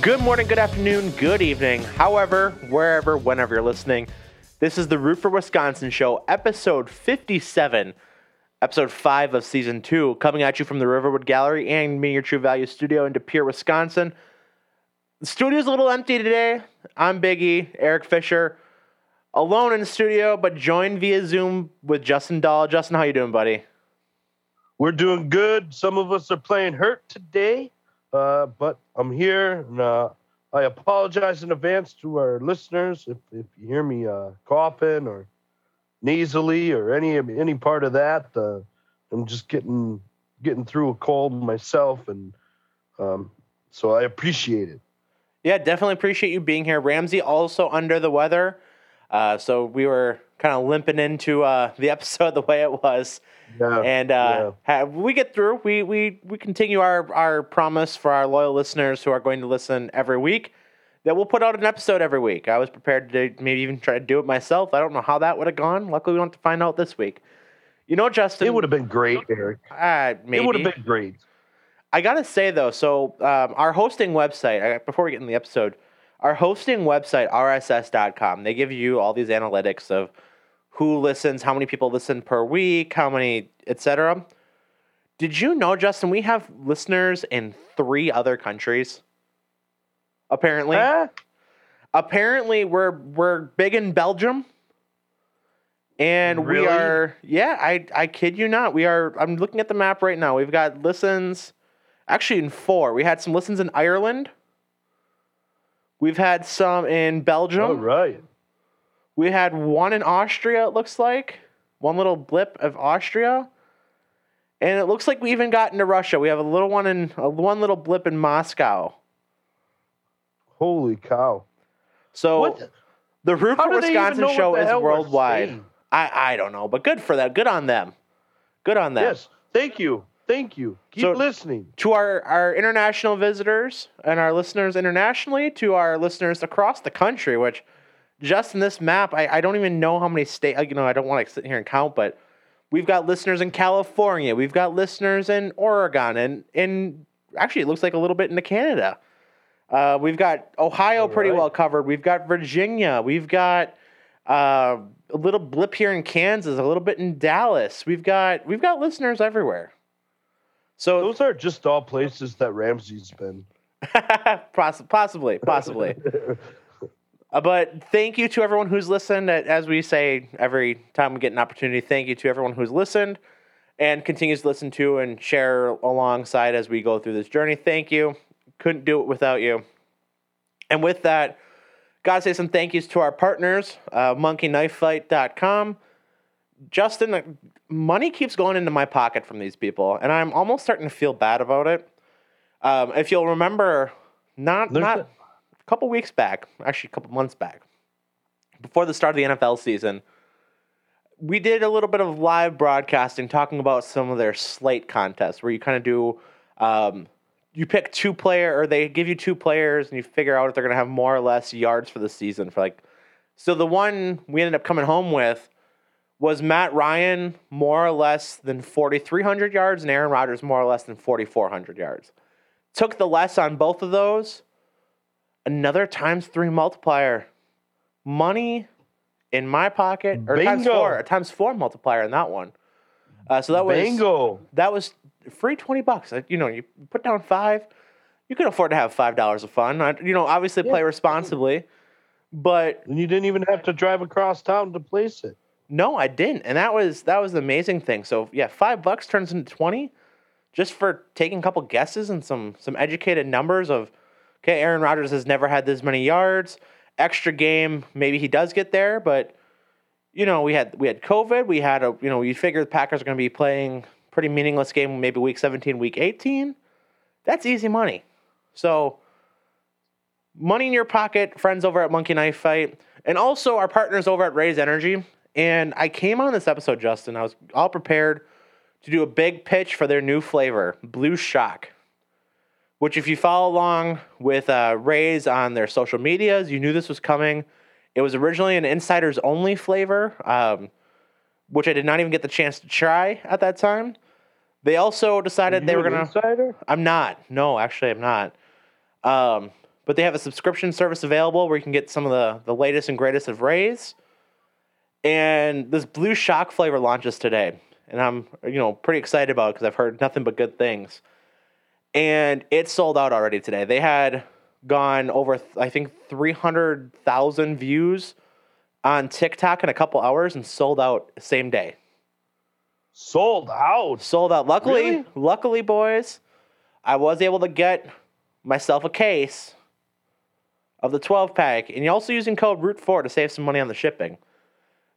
Good morning, good afternoon, good evening, however, wherever, whenever you're listening. This is the Root for Wisconsin show, episode 57, episode 5 of season 2, coming at you from the Riverwood Gallery and me, your True Value studio in De Pere, Wisconsin. The studio's a little empty today. I'm Biggie, Eric Fisher, alone in the studio, but joined via Zoom with Justin Dahl. Justin, how you doing, buddy? We're doing good. Some of us are playing hurt today, uh, but I'm here, and uh, I apologize in advance to our listeners if, if you hear me uh, coughing or nasally or any any part of that. Uh, I'm just getting getting through a cold myself, and um, so I appreciate it. Yeah, definitely appreciate you being here. Ramsey also under the weather. Uh, so we were kind of limping into uh, the episode the way it was. Yeah, and uh, ha- we get through. We, we, we continue our, our promise for our loyal listeners who are going to listen every week that we'll put out an episode every week. I was prepared to maybe even try to do it myself. I don't know how that would have gone. Luckily, we don't have to find out this week. You know, Justin. It would have been great, Eric. Uh, maybe. It would have been great. I gotta say though, so um, our hosting website. Before we get in the episode, our hosting website rss.com. They give you all these analytics of who listens, how many people listen per week, how many, etc. Did you know, Justin? We have listeners in three other countries. Apparently, Huh? apparently we're we're big in Belgium. And we are yeah, I I kid you not. We are I'm looking at the map right now. We've got listens actually in four. We had some listens in Ireland. We've had some in Belgium. All right. We had one in Austria, it looks like. One little blip of Austria. And it looks like we even got into Russia. We have a little one in a one little blip in Moscow. Holy cow. So What? the Root How for do they even Wisconsin show is worldwide. I, I don't know, but good for that. Good on them. Good on them. Yes. Thank you. Thank you. Keep So- listening. To our, our international visitors and our listeners internationally, to our listeners across the country, which just in this map, I, I don't even know how many states, you know, I don't want to sit here and count, but we've got listeners in California, we've got listeners in Oregon, and in actually, it looks like a little bit into Canada. Uh, we've got Ohio pretty well covered. We've got Virginia. We've got uh, a little blip here in Kansas, a little bit in Dallas. We've got we've got listeners everywhere. So Those are just all places that Ramsey's been. Poss- possibly, possibly. Uh, but thank you to everyone who's listened. As we say every time we get an opportunity, thank you to everyone who's listened and continues to listen to and share alongside as we go through this journey. Thank you. Couldn't do it without you. And with that, gotta say some thank yous to our partners, uh, monkeyknifefight.com. Justin, uh, money keeps going into my pocket from these people, and I'm almost starting to feel bad about it. Um, if you'll remember, not There's not a- couple weeks back, actually a couple months back, before the start of the NFL season, we did a little bit of live broadcasting talking about some of their slate contests where you kind of do um, you pick two player or they give you two players and you figure out if they're going to have more or less yards for the season for like so the one we ended up coming home with was Matt Ryan more or less than 4300 yards and Aaron Rodgers more or less than 4400 yards. Took the less on both of those another times 3 multiplier money in my pocket or times Bingo. 4 a times 4 multiplier in that one uh, so that was Bingo. that was free 20 bucks. You know, you put down five, you can afford to have $5 of fun. I- You know, obviously play responsibly, but And you didn't even have to drive across town to place it. no, I didn't. And that was, that was the amazing thing. So yeah, five bucks turns into 20 just for taking a couple guesses and some, some educated numbers of, okay, Aaron Rodgers has never had this many yards, extra game. Maybe he does get there, but you know, we had, we had COVID. We had a, you know, you figure the Packers are going to be playing pretty meaningless game, maybe week 17, week 18. That's easy money. So, money in your pocket, friends over at Monkey Knife Fight, and also our partners over at Raise Energy. And I came on this episode, Justin. I was all prepared to do a big pitch for their new flavor, Blue Shock. Which, if you follow along with uh, Raise on their social medias, you knew this was coming. It was originally an insiders only flavor, um, which I did not even get the chance to try at that time. They also decided they were gonna. insider. I'm not. No, actually, I'm not. Um, but they have a subscription service available where you can get some of the, the latest and greatest of Raise. And this blue shock flavor launches today. And I'm, you know, pretty excited about it because I've heard nothing but good things. And it sold out already today. They had gone over, I think, 300,000 views on TikTok in a couple hours and sold out same day. Sold out. Sold out. Luckily, Really? luckily, boys, I was able to get myself a case of the 12 pack, and you're also using code ROOT4 to save some money on the shipping.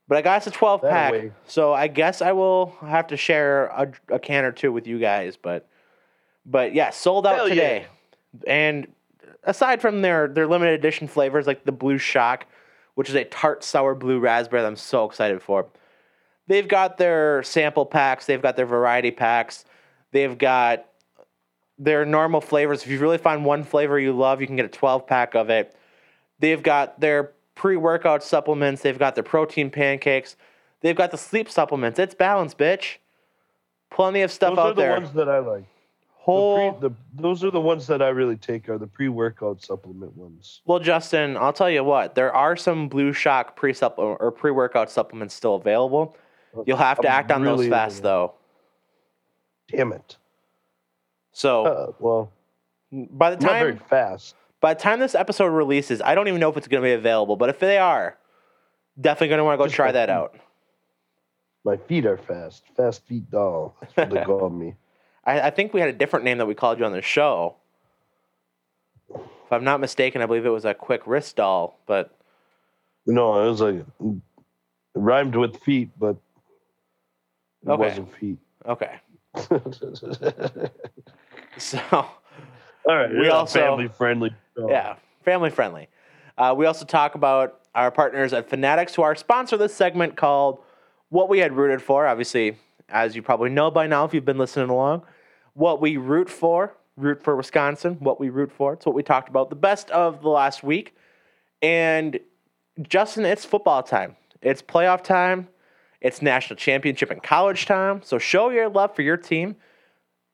But I got us a 12 pack, so I guess I will have to share a, a can or two with you guys. But, but yeah, sold out Hell yeah. today. And aside from their their limited edition flavors like the Blue Shock, which is a tart sour blue raspberry that I'm so excited for. They've got their sample packs, they've got their variety packs, they've got their normal flavors. If you really find one flavor you love, you can get a 12 pack of it. They've got their pre workout supplements, they've got their protein pancakes, they've got the sleep supplements. It's balanced, bitch. Plenty of stuff Those are out the there. ones that I like. The pre, the, those are the ones that I really take are the pre-workout supplement ones. Well, Justin, I'll tell you what. There are some Blue Shock pre supplement or pre workout supplements still available. You'll have to I'm act on those fast, though. Damn it. So Uh, well, by the not very time fast. by the time this episode releases, I don't even know if it's going to be available. But if they are, definitely going to want to go Just try that out. My feet are fast. Fast feet doll. That's what they call me. I, I think we had a different name that we called you on the show. If I'm not mistaken, I believe it was a quick wrist doll. But No, it was like it rhymed with feet, but it Okay. wasn't feet. okay, so. All right, We we also- family friendly. Yeah, family friendly. Uh, we also talk about our partners at Fanatics, who are sponsor this segment called "What We Had Rooted For." Obviously, as you probably know by now, if you've been listening along, what we root for, root for Wisconsin. What we root for. It's what we talked about the best of the last week. And Justin, it's football time. It's playoff time. It's national championship and college time. So show your love for your team.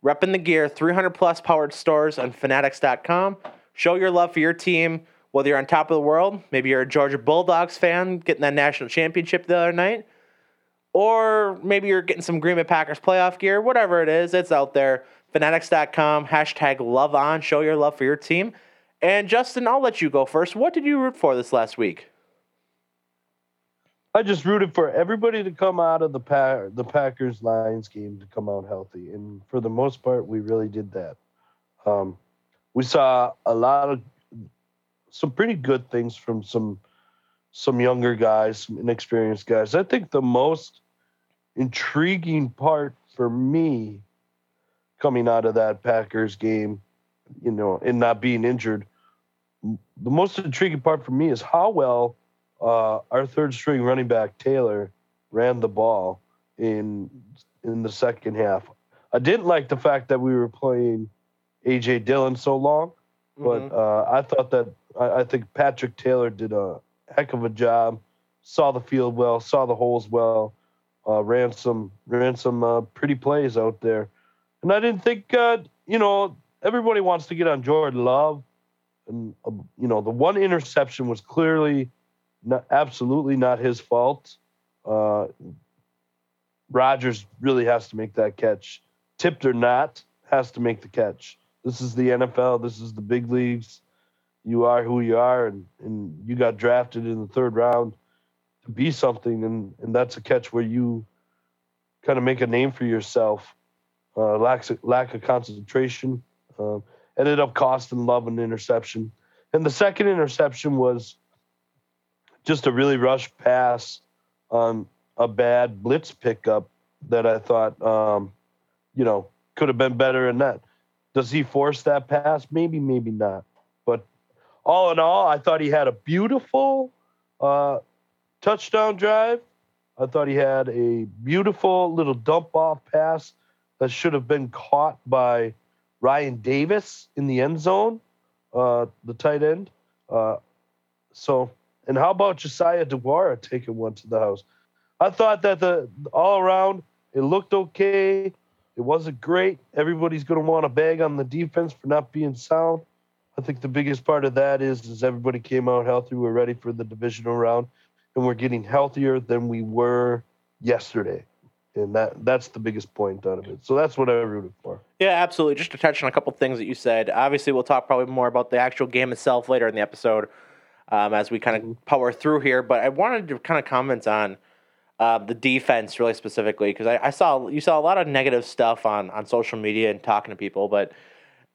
Repping the gear, 300 plus powered stores on fanatics.com. Show your love for your team, whether you're on top of the world, maybe you're a Georgia Bulldogs fan getting that national championship the other night, or maybe you're getting some Green Bay Packers playoff gear, whatever it is, it's out there. Fanatics.com, hashtag love on, show your love for your team. And Justin, I'll let you go first. What did you root for this last week? I just rooted for everybody to come out of the pa- the Packers Lions game to come out healthy, and for the most part, we really did that. Um, we saw a lot of some pretty good things from some some younger guys, some inexperienced guys. I think the most intriguing part for me coming out of that Packers game, you know, and not being injured, the most intriguing part for me is how well uh, our third string running back Taylor ran the ball in in the second half. I didn't like the fact that we were playing AJ Dillon so long, but Mhm. uh, I thought that I, I think Patrick Taylor did a heck of a job. Saw the field well, saw the holes well, uh, ran some ran some uh, pretty plays out there, and I didn't think uh, you know everybody wants to get on Jordan Love, and uh, you know the one interception was clearly not, absolutely not his fault. Uh, Rodgers really has to make that catch, tipped or not, has to make the catch. This is the NFL. This is the big leagues. You are who you are, and, and you got drafted in the third round be something, and, and that's a catch where you kind of make a name for yourself. Uh, lack, lack of concentration um, ended up costing Love an interception. And the second interception was just a really rush pass on a bad blitz pickup that I thought, um, you know, could have been better in that. Does he force that pass? Maybe, maybe not. But all in all, I thought he had a beautiful uh, touchdown drive. I thought he had a beautiful little dump off pass that should have been caught by Ryan Davis in the end zone, uh, the tight end. Uh, so, and how about Josiah Deguara taking one to the house? I thought that the all around it looked okay. It wasn't great. Everybody's going to want to bag on the defense for not being sound. I think the biggest part of that is is everybody came out healthy. We're ready for the divisional round, and we're getting healthier than we were yesterday, and that that's the biggest point out of it. So that's what I rooted for. Yeah, absolutely. Just to touch on a couple things that you said. Obviously, we'll talk probably more about the actual game itself later in the episode um, as we kind of power through here. But I wanted to kind of comment on uh, the defense really specifically because I, I, saw you saw a lot of negative stuff on on social media and talking to people, but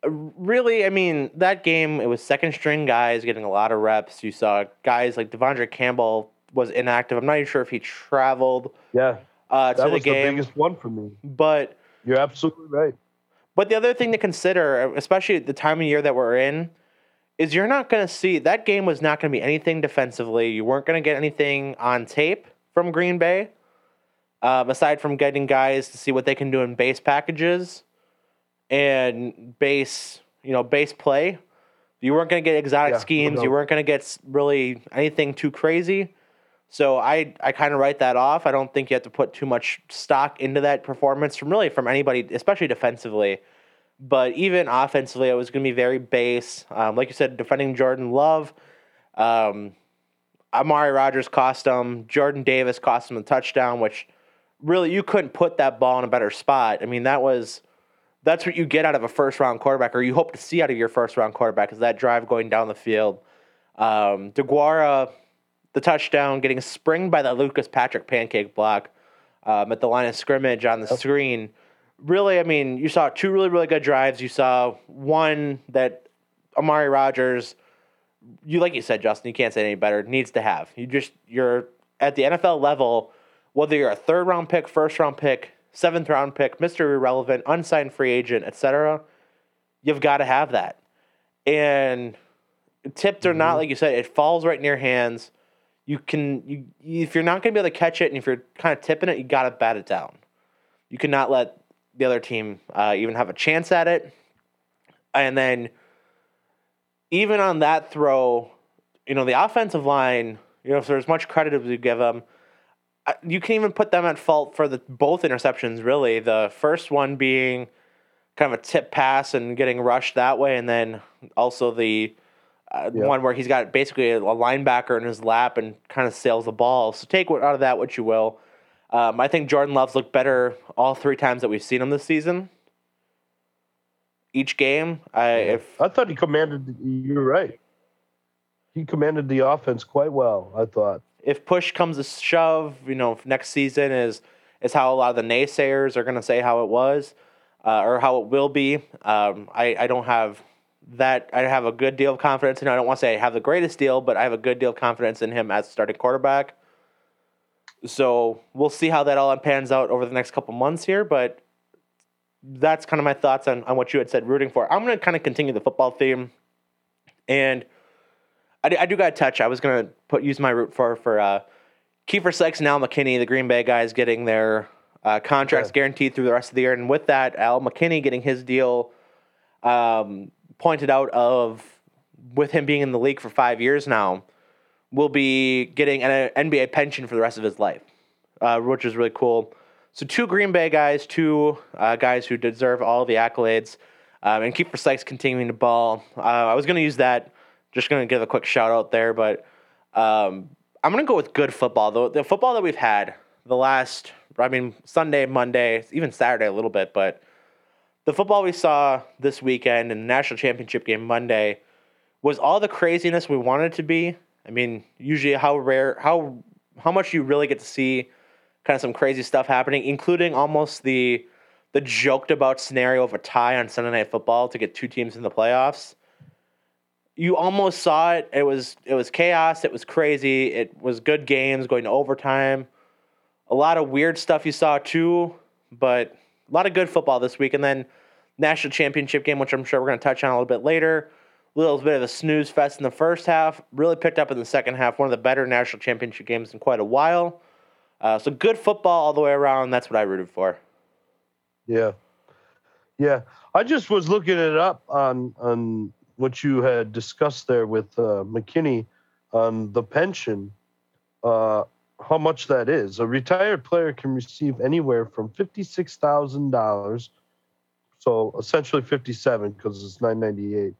uh, really, I mean, that game it was second string guys getting a lot of reps. You saw guys like De'Vondre Campbell was inactive. I'm not even sure if he traveled. Yeah, uh, to that the was game, the biggest one for me. but You're absolutely right. but the other thing to consider, especially at the time of year that we're in, is you're not going to see that game was not going to be anything defensively. You weren't going to get anything on tape from Green Bay, um, aside from getting guys to see what they can do in base packages and base, you know, base play. You weren't going to get exotic Yeah, schemes. You weren't going to get really anything too crazy. So I, I kind of write that off. I don't think you have to put too much stock into that performance from really from anybody, especially defensively. But even offensively, it was going to be very base. Um, like you said, defending Jordan Love. Um, Amari Rodgers cost him. Jordan Davis cost him a touchdown, which really you couldn't put that ball in a better spot. I mean, that was that's what you get out of a first round quarterback, or you hope to see out of your first round quarterback, is that drive going down the field. Um, Deguara, the touchdown, getting springed by that Lucas Patrick pancake block um, at the line of scrimmage on the screen. Really, I mean, you saw two really, really good drives. You saw one that Amari Rodgers you like you said, Justin, you can't say any better. Needs to have. You just you're at the NFL level, whether you're a third round pick, first round pick, seventh round pick, Mister Irrelevant, unsigned free agent, etc. You've got to have that. And tipped or not, like you said, it falls right in your hands. You can you if you're not going to be able to catch it, and if you're kind of tipping it, you got to bat it down. You cannot let the other team uh, even have a chance at it. And then even on that throw, you know, the offensive line, you know, if there's much credit as you give them, you can even put them at fault for the both interceptions, really. The first one being kind of a tip pass and getting rushed that way, and then also the uh, one where he's got basically a, linebacker in his lap and kind of sails the ball. So take what, out of that what you will. Um, I think Jordan Love's looked better all three times that we've seen him this season. Each game, I if I thought he commanded. You're right. He commanded the offense quite well. I thought. if push comes to shove, you know, if next season is is how a lot of the naysayers are going to say how it was uh, or how it will be. Um, I I don't have that. I have a good deal of confidence, in. I don't want to say I have the greatest deal, but I have a good deal of confidence in him as starting quarterback. So we'll see how that all pans out over the next couple months here, but that's kind of my thoughts on, on what you had said rooting for. I'm going to kind of continue the football theme. And I, do- I do got to touch. I was going to put use my root for for uh, Kiefer Sykes and Al McKinney, the Green Bay guys, getting their uh, contracts Okay. guaranteed through the rest of the year. And with that, Al McKinney getting his deal um, pointed out of with him being in the league for five years now, will be getting an NBA pension for the rest of his life, uh, which is really cool. So two Green Bay guys, two uh, guys who deserve all the accolades, um, and Kiefer Sykes continuing to ball. Uh, I was going to use that. Just going to give a quick shout out there, but um, I'm going to go with good football. The, the football that we've had the last, I mean, Sunday, Monday, even Saturday a little bit, but the football we saw this weekend in the national championship game Monday was all the craziness we wanted it to be. I mean, usually how rare, how how much you really get to see kind of some crazy stuff happening, including almost the the joked about scenario of a tie on Sunday Night Football to get two teams in the playoffs. You almost saw it. It was it was chaos. It was crazy. It was good games going to overtime. A lot of weird stuff you saw too, but a lot of good football this week. And then national championship game, which I'm sure we're going to touch on a little bit later. A little bit of a snooze fest in the first half. Really picked up in the second half. One of the better national championship games in quite a while. Uh, so good football all the way around. That's what I rooted for. Yeah, yeah. I just was looking it up on on what you had discussed there with uh, McKinney on the pension. Uh, how much that is? A retired player can receive anywhere from fifty six thousand dollars, so essentially fifty seven because it's nine ninety eight,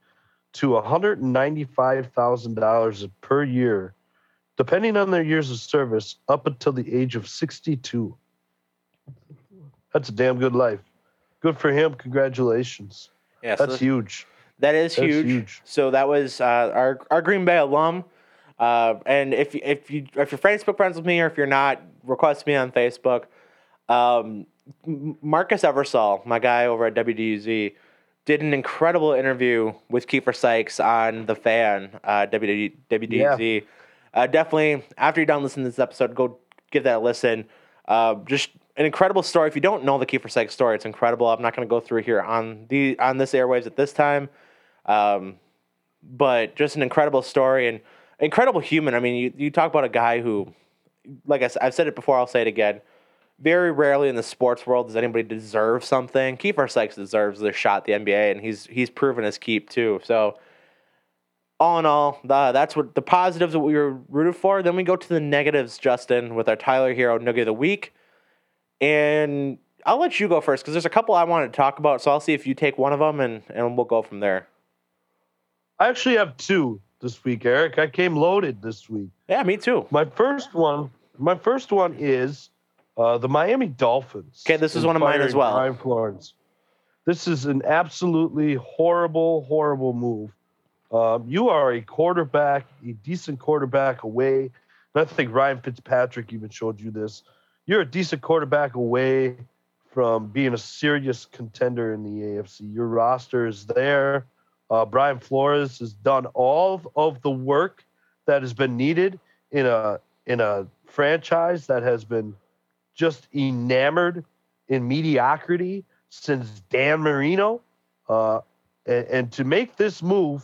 to $195,000 per year, depending on their years of service, up until the age of 62. That's a damn good life. Good for him. Congratulations. Yeah, so That's huge. That is That's huge. huge. So that was uh, our our Green Bay alum. Uh, and if if you if you're Facebook friends with me or if you're not, request me on Facebook. Um, Marcus Eversole, my guy over at WDUZ, did an incredible interview with Kiefer Sykes on the Fan uh, WD, WDUZ. Uh, definitely, after you're done listening to this episode, go give that a listen. Uh, just an incredible story. If you don't know the Kiefer Sykes story, it's incredible. I'm not going to go through here on the on this airwaves at this time. Um, but just an incredible story and incredible human. I mean, you, you talk about a guy who, like I've said it before, I'll say it again. Very rarely in the sports world does anybody deserve something. Kiefer Sykes deserves the shot the NBA, and he's he's proven his keep too. So, all in all, that's what the positives that we were rooted for. Then we go to the negatives, Justin, with our Tyler Herro Noogie of the Week. And I'll let you go first because there's a couple I wanted to talk about. So I'll see if you take one of them, and, and we'll go from there. I actually have two this week, Eric. I came loaded this week. Yeah, me too. My first one, my first one is uh, the Miami Dolphins. Okay, this is one of mine as well. Brian Flores. This is an absolutely horrible, horrible move. Um, you are a quarterback, a decent quarterback away. And I think Ryan Fitzpatrick even showed you this. You're a decent quarterback away from being a serious contender in the AFC. Your roster is there. Uh, Brian Flores has done all of the work that has been needed in a in a franchise that has been just enamored in mediocrity since Dan Marino. Uh, and, and to make this move,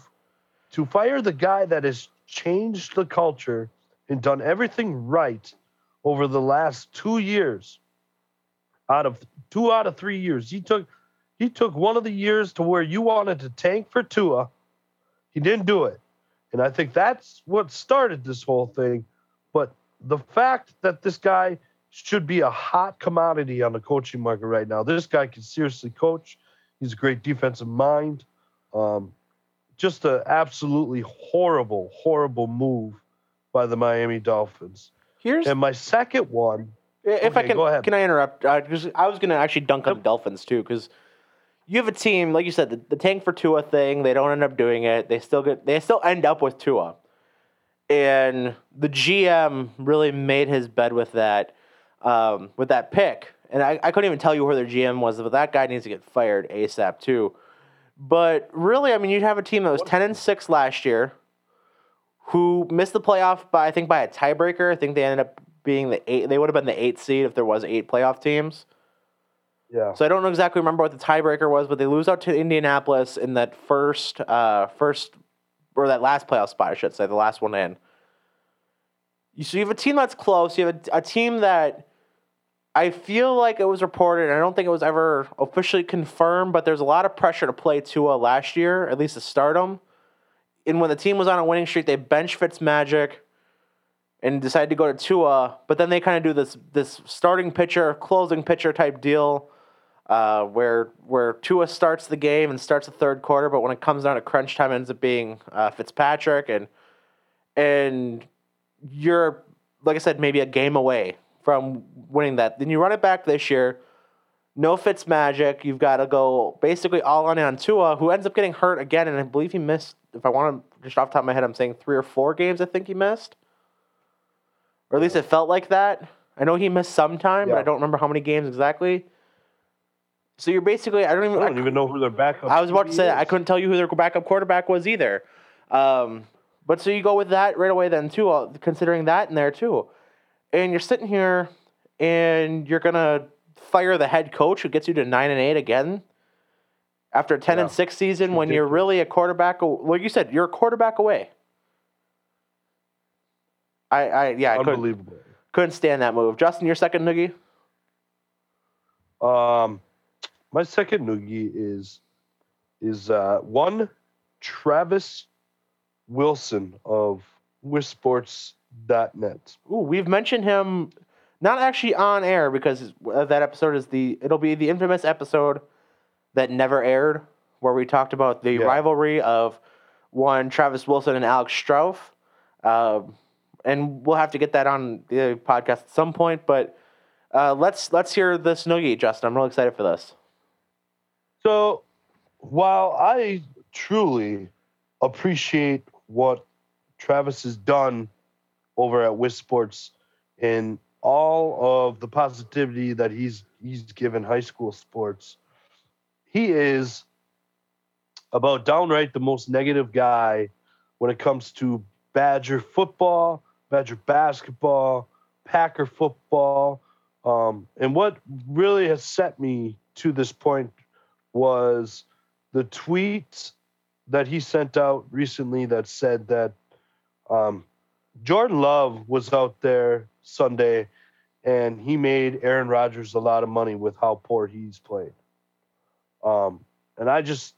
to fire the guy that has changed the culture and done everything right over the last two years, out of two out of three years, he took he took one of the years to where you wanted to tank for Tua. He didn't do it. And I think that's what started this whole thing. But the fact that this guy should be a hot commodity on the coaching market right now. This guy can seriously coach. He's a great defensive mind. Um, just an absolutely horrible, horrible move by the Miami Dolphins. Here's And my second one, if I can, go ahead. can I interrupt? Uh, 'cause I was going to actually dunk on the Dolphins too, because you have a team like you said, the, the tank for Tua thing. They don't end up doing it. They still get. They still end up with Tua, and the GM really made his bed with that, um, with that pick. And I, I couldn't even tell you who their GM was, but that guy needs to get fired ASAP too. But really, I mean, you'd have a team that was ten and six last year, who missed the playoff by I think by a tiebreaker. I think they ended up being the eight. They would have been the eighth seed if there was eight playoff teams. Yeah, So I don't know exactly remember what the tiebreaker was, but they lose out to Indianapolis in that first, uh, first or that last playoff spot, I should say, the last one in. So you have a team that's close. You have a, a team that I feel like it was reported. I don't think it was ever officially confirmed, but there's a lot of pressure to play Tua last year, at least to start him. And when the team was on a winning streak, they bench Fitzmagic and decided to go to Tua, but then they kind of do this this starting pitcher, closing pitcher type deal, uh, where where Tua starts the game and starts the third quarter, but when it comes down to crunch time, ends up being uh, Fitzpatrick, and and you're like I said, maybe a game away from winning that. Then you run it back this year. No Fitz magic. You've got to go basically all on on Tua, who ends up getting hurt again, and I believe he missed. If I want to just off the top of my head, I'm saying three or four games. I think he missed or at least it felt like that. I know he missed some time, but I don't remember how many games exactly. So you're basically I don't even I I, don't even know who their backup. I was about to say that. I couldn't tell you who their backup quarterback was either. Um, but so you go with that right away then too, uh, considering that in there too, and you're sitting here and you're gonna fire the head coach who gets you to nine and eight again after a ten and six season when you're really a quarterback. Like you said, you're a quarterback away. I, I yeah, I couldn't, Unbelievable. couldn't stand that move. Justin, your second noogie. Um, my second noogie is is uh, one Travis Wilson of WisSports.net. Ooh, we've mentioned him, not actually on air because uh, that episode is the it'll be the infamous episode that never aired, where we talked about the Yeah. rivalry of one Travis Wilson and Alex Strouf. Um, and we'll have to get that on the podcast at some point. But uh, let's let's hear this noogie, Justin. I'm really excited for this. So, while I truly appreciate what Travis has done over at WIS Sports and all of the positivity that he's he's given high school sports, he is about downright the most negative guy when it comes to Badger football, Badger basketball, Packer football. Um, and what really has set me to this point was the tweet that he sent out recently that said that um, Jordan Love was out there Sunday and he made Aaron Rodgers a lot of money with how poor he's played. Um, and I just,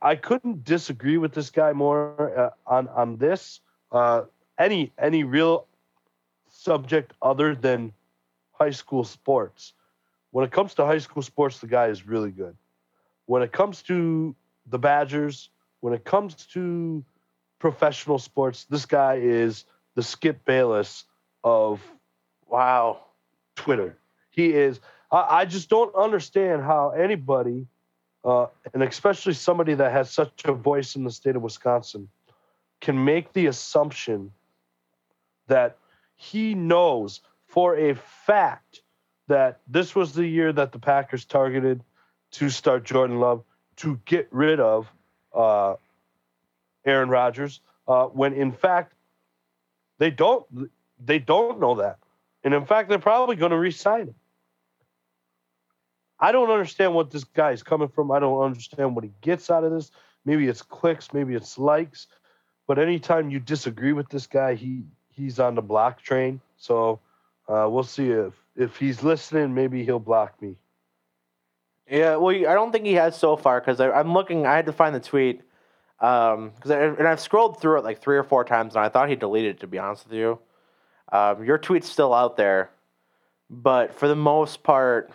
I couldn't disagree with this guy more uh, on on this. Uh, any any real subject other than high school sports. When it comes to high school sports, the guy is really good. When it comes to the Badgers, when it comes to professional sports, this guy is the Skip Bayless of wow Twitter. He is. I, I just don't understand how anybody, uh, and especially somebody that has such a voice in the state of Wisconsin, can make the assumption that he knows for a fact that this was the year that the Packers targeted to start Jordan Love to get rid of uh, Aaron Rodgers, uh, when in fact they don't they don't know that, and in fact they're probably going to re-sign him. I don't understand what this guy is coming from. I don't understand what he gets out of this. Maybe it's clicks, maybe it's likes, but anytime you disagree with this guy, he he's on the block train. So uh, we'll see if if he's listening. Maybe he'll block me. Yeah, well, I don't think he has so far because I'm looking. I had to find the tweet because um, and I've scrolled through it like three or four times, and I thought he deleted it. To be honest with you, um, your tweet's still out there, but for the most part,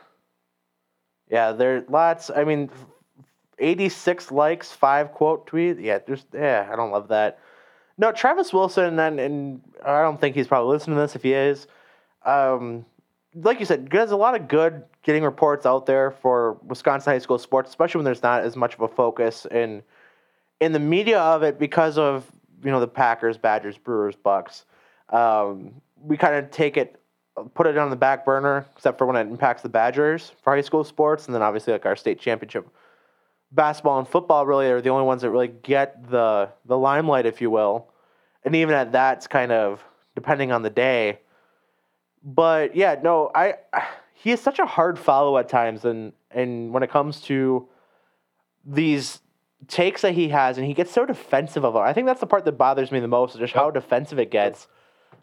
yeah, there lots. I mean, 86 likes, five quote tweets. Yeah, there's yeah, I don't love that. No, Travis Wilson, and, and I don't think he's probably listening to this. If he is, um, like you said, there's a lot of good getting reports out there for Wisconsin high school sports, especially when there's not as much of a focus in in the media of it because of you know the Packers, Badgers, Brewers, Bucks. Um, we kind of take it, put it on the back burner, except for when it impacts the Badgers for high school sports, and then obviously like our state championship basketball and football really are the only ones that really get the the limelight, if you will. And even at that, it's kind of depending on the day. But yeah, no, I he is such a hard follow at times, and and when it comes to these takes that he has, and he gets so defensive of it. I think that's the part that bothers me the most, just how defensive it gets.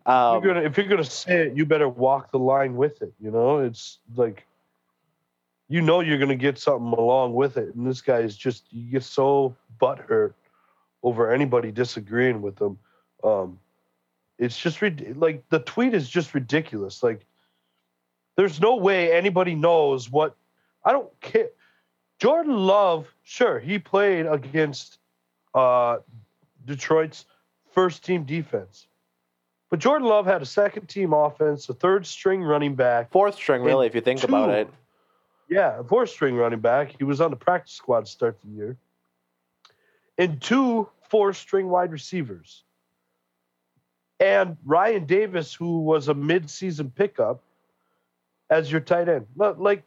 Um, you're gonna, if you're gonna say it, you better walk the line with it. You know, it's like you know you're gonna get something along with it, and this guy is just you get so butthurt over anybody disagreeing with him. Um, it's just like the tweet is just ridiculous. Like, there's no way anybody knows what. I don't care. Jordan Love, sure, he played against uh, Detroit's first team defense. But Jordan Love had a second team offense, a third string running back, fourth string, really, if you think two, about it. Yeah, fourth string running back. He was on the practice squad to start the year. And two four string wide receivers. And Ryan Davis, who was a mid-season pickup as your tight end. Like,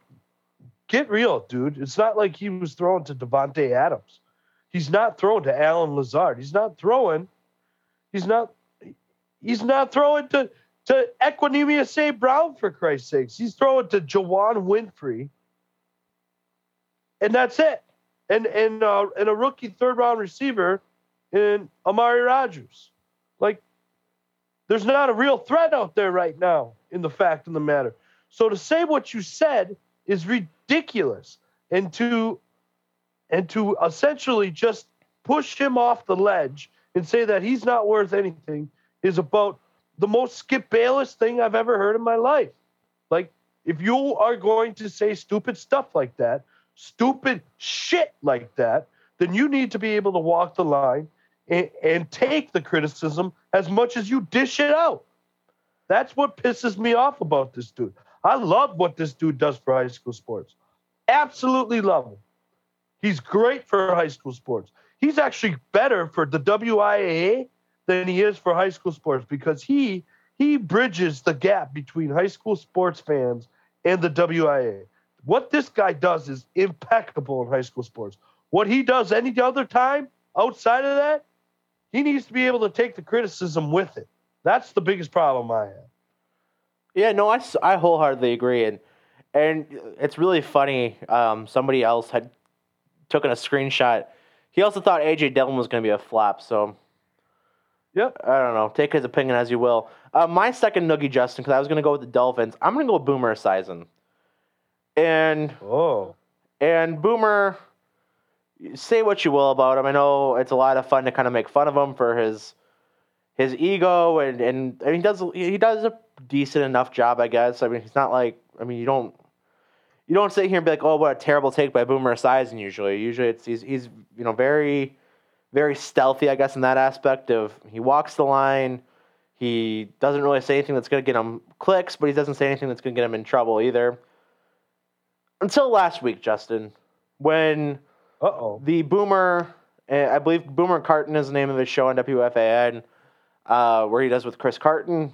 get real, dude. It's not like he was throwing to Davante Adams. He's not throwing to Allen Lazard. He's not throwing. He's not. He's not throwing to to Equanimeous St. Brown for Christ's sakes. He's throwing to Juwann Winfree, and that's it. And and uh, and a rookie third round receiver in Amari Rodgers. There's not a real threat out there right now. In the fact of the matter, so to say what you said is ridiculous, and to and to essentially just push him off the ledge and say that he's not worth anything is about the most Skip Bayless thing I've ever heard in my life. Like, if you are going to say stupid stuff like that, stupid shit like that, then you need to be able to walk the line and, take the criticism as much as you dish it out. That's what pisses me off about this dude. I love what this dude does for high school sports. Absolutely love him. He's great for high school sports. He's actually better for the WIAA than he is for high school sports because he he bridges the gap between high school sports fans and the WIAA. What this guy does is impeccable in high school sports. What he does any other time outside of that, he needs to be able to take the criticism with it. That's the biggest problem I have. Yeah, no, I, I wholeheartedly agree, and and it's really funny. Um, somebody else had taken a screenshot. He also thought AJ Dillon was going to be a flop, so Yep. I don't know. Take his opinion as you will. Uh, my second noogie, Justin, because I was going to go with the Dolphins. I'm going to go with Boomer Esiason. And Oh. and Boomer, say what you will about him. I know it's a lot of fun to kind of make fun of him for his his ego and and, and he does he does a decent enough job, I guess. I mean, he's not like I mean, you don't you don't sit here and be like, "Oh, what a terrible take by Boomer Esiason." Usually, usually it's he's he's you know very very stealthy, I guess, in that aspect of he walks the line. He doesn't really say anything that's going to get him clicks, but he doesn't say anything that's going to get him in trouble either. Until last week, Justin, when Uh oh. the Boomer, uh, I believe Boomer Carton is the name of his show on WFAN, uh, where he does with Chris Carton.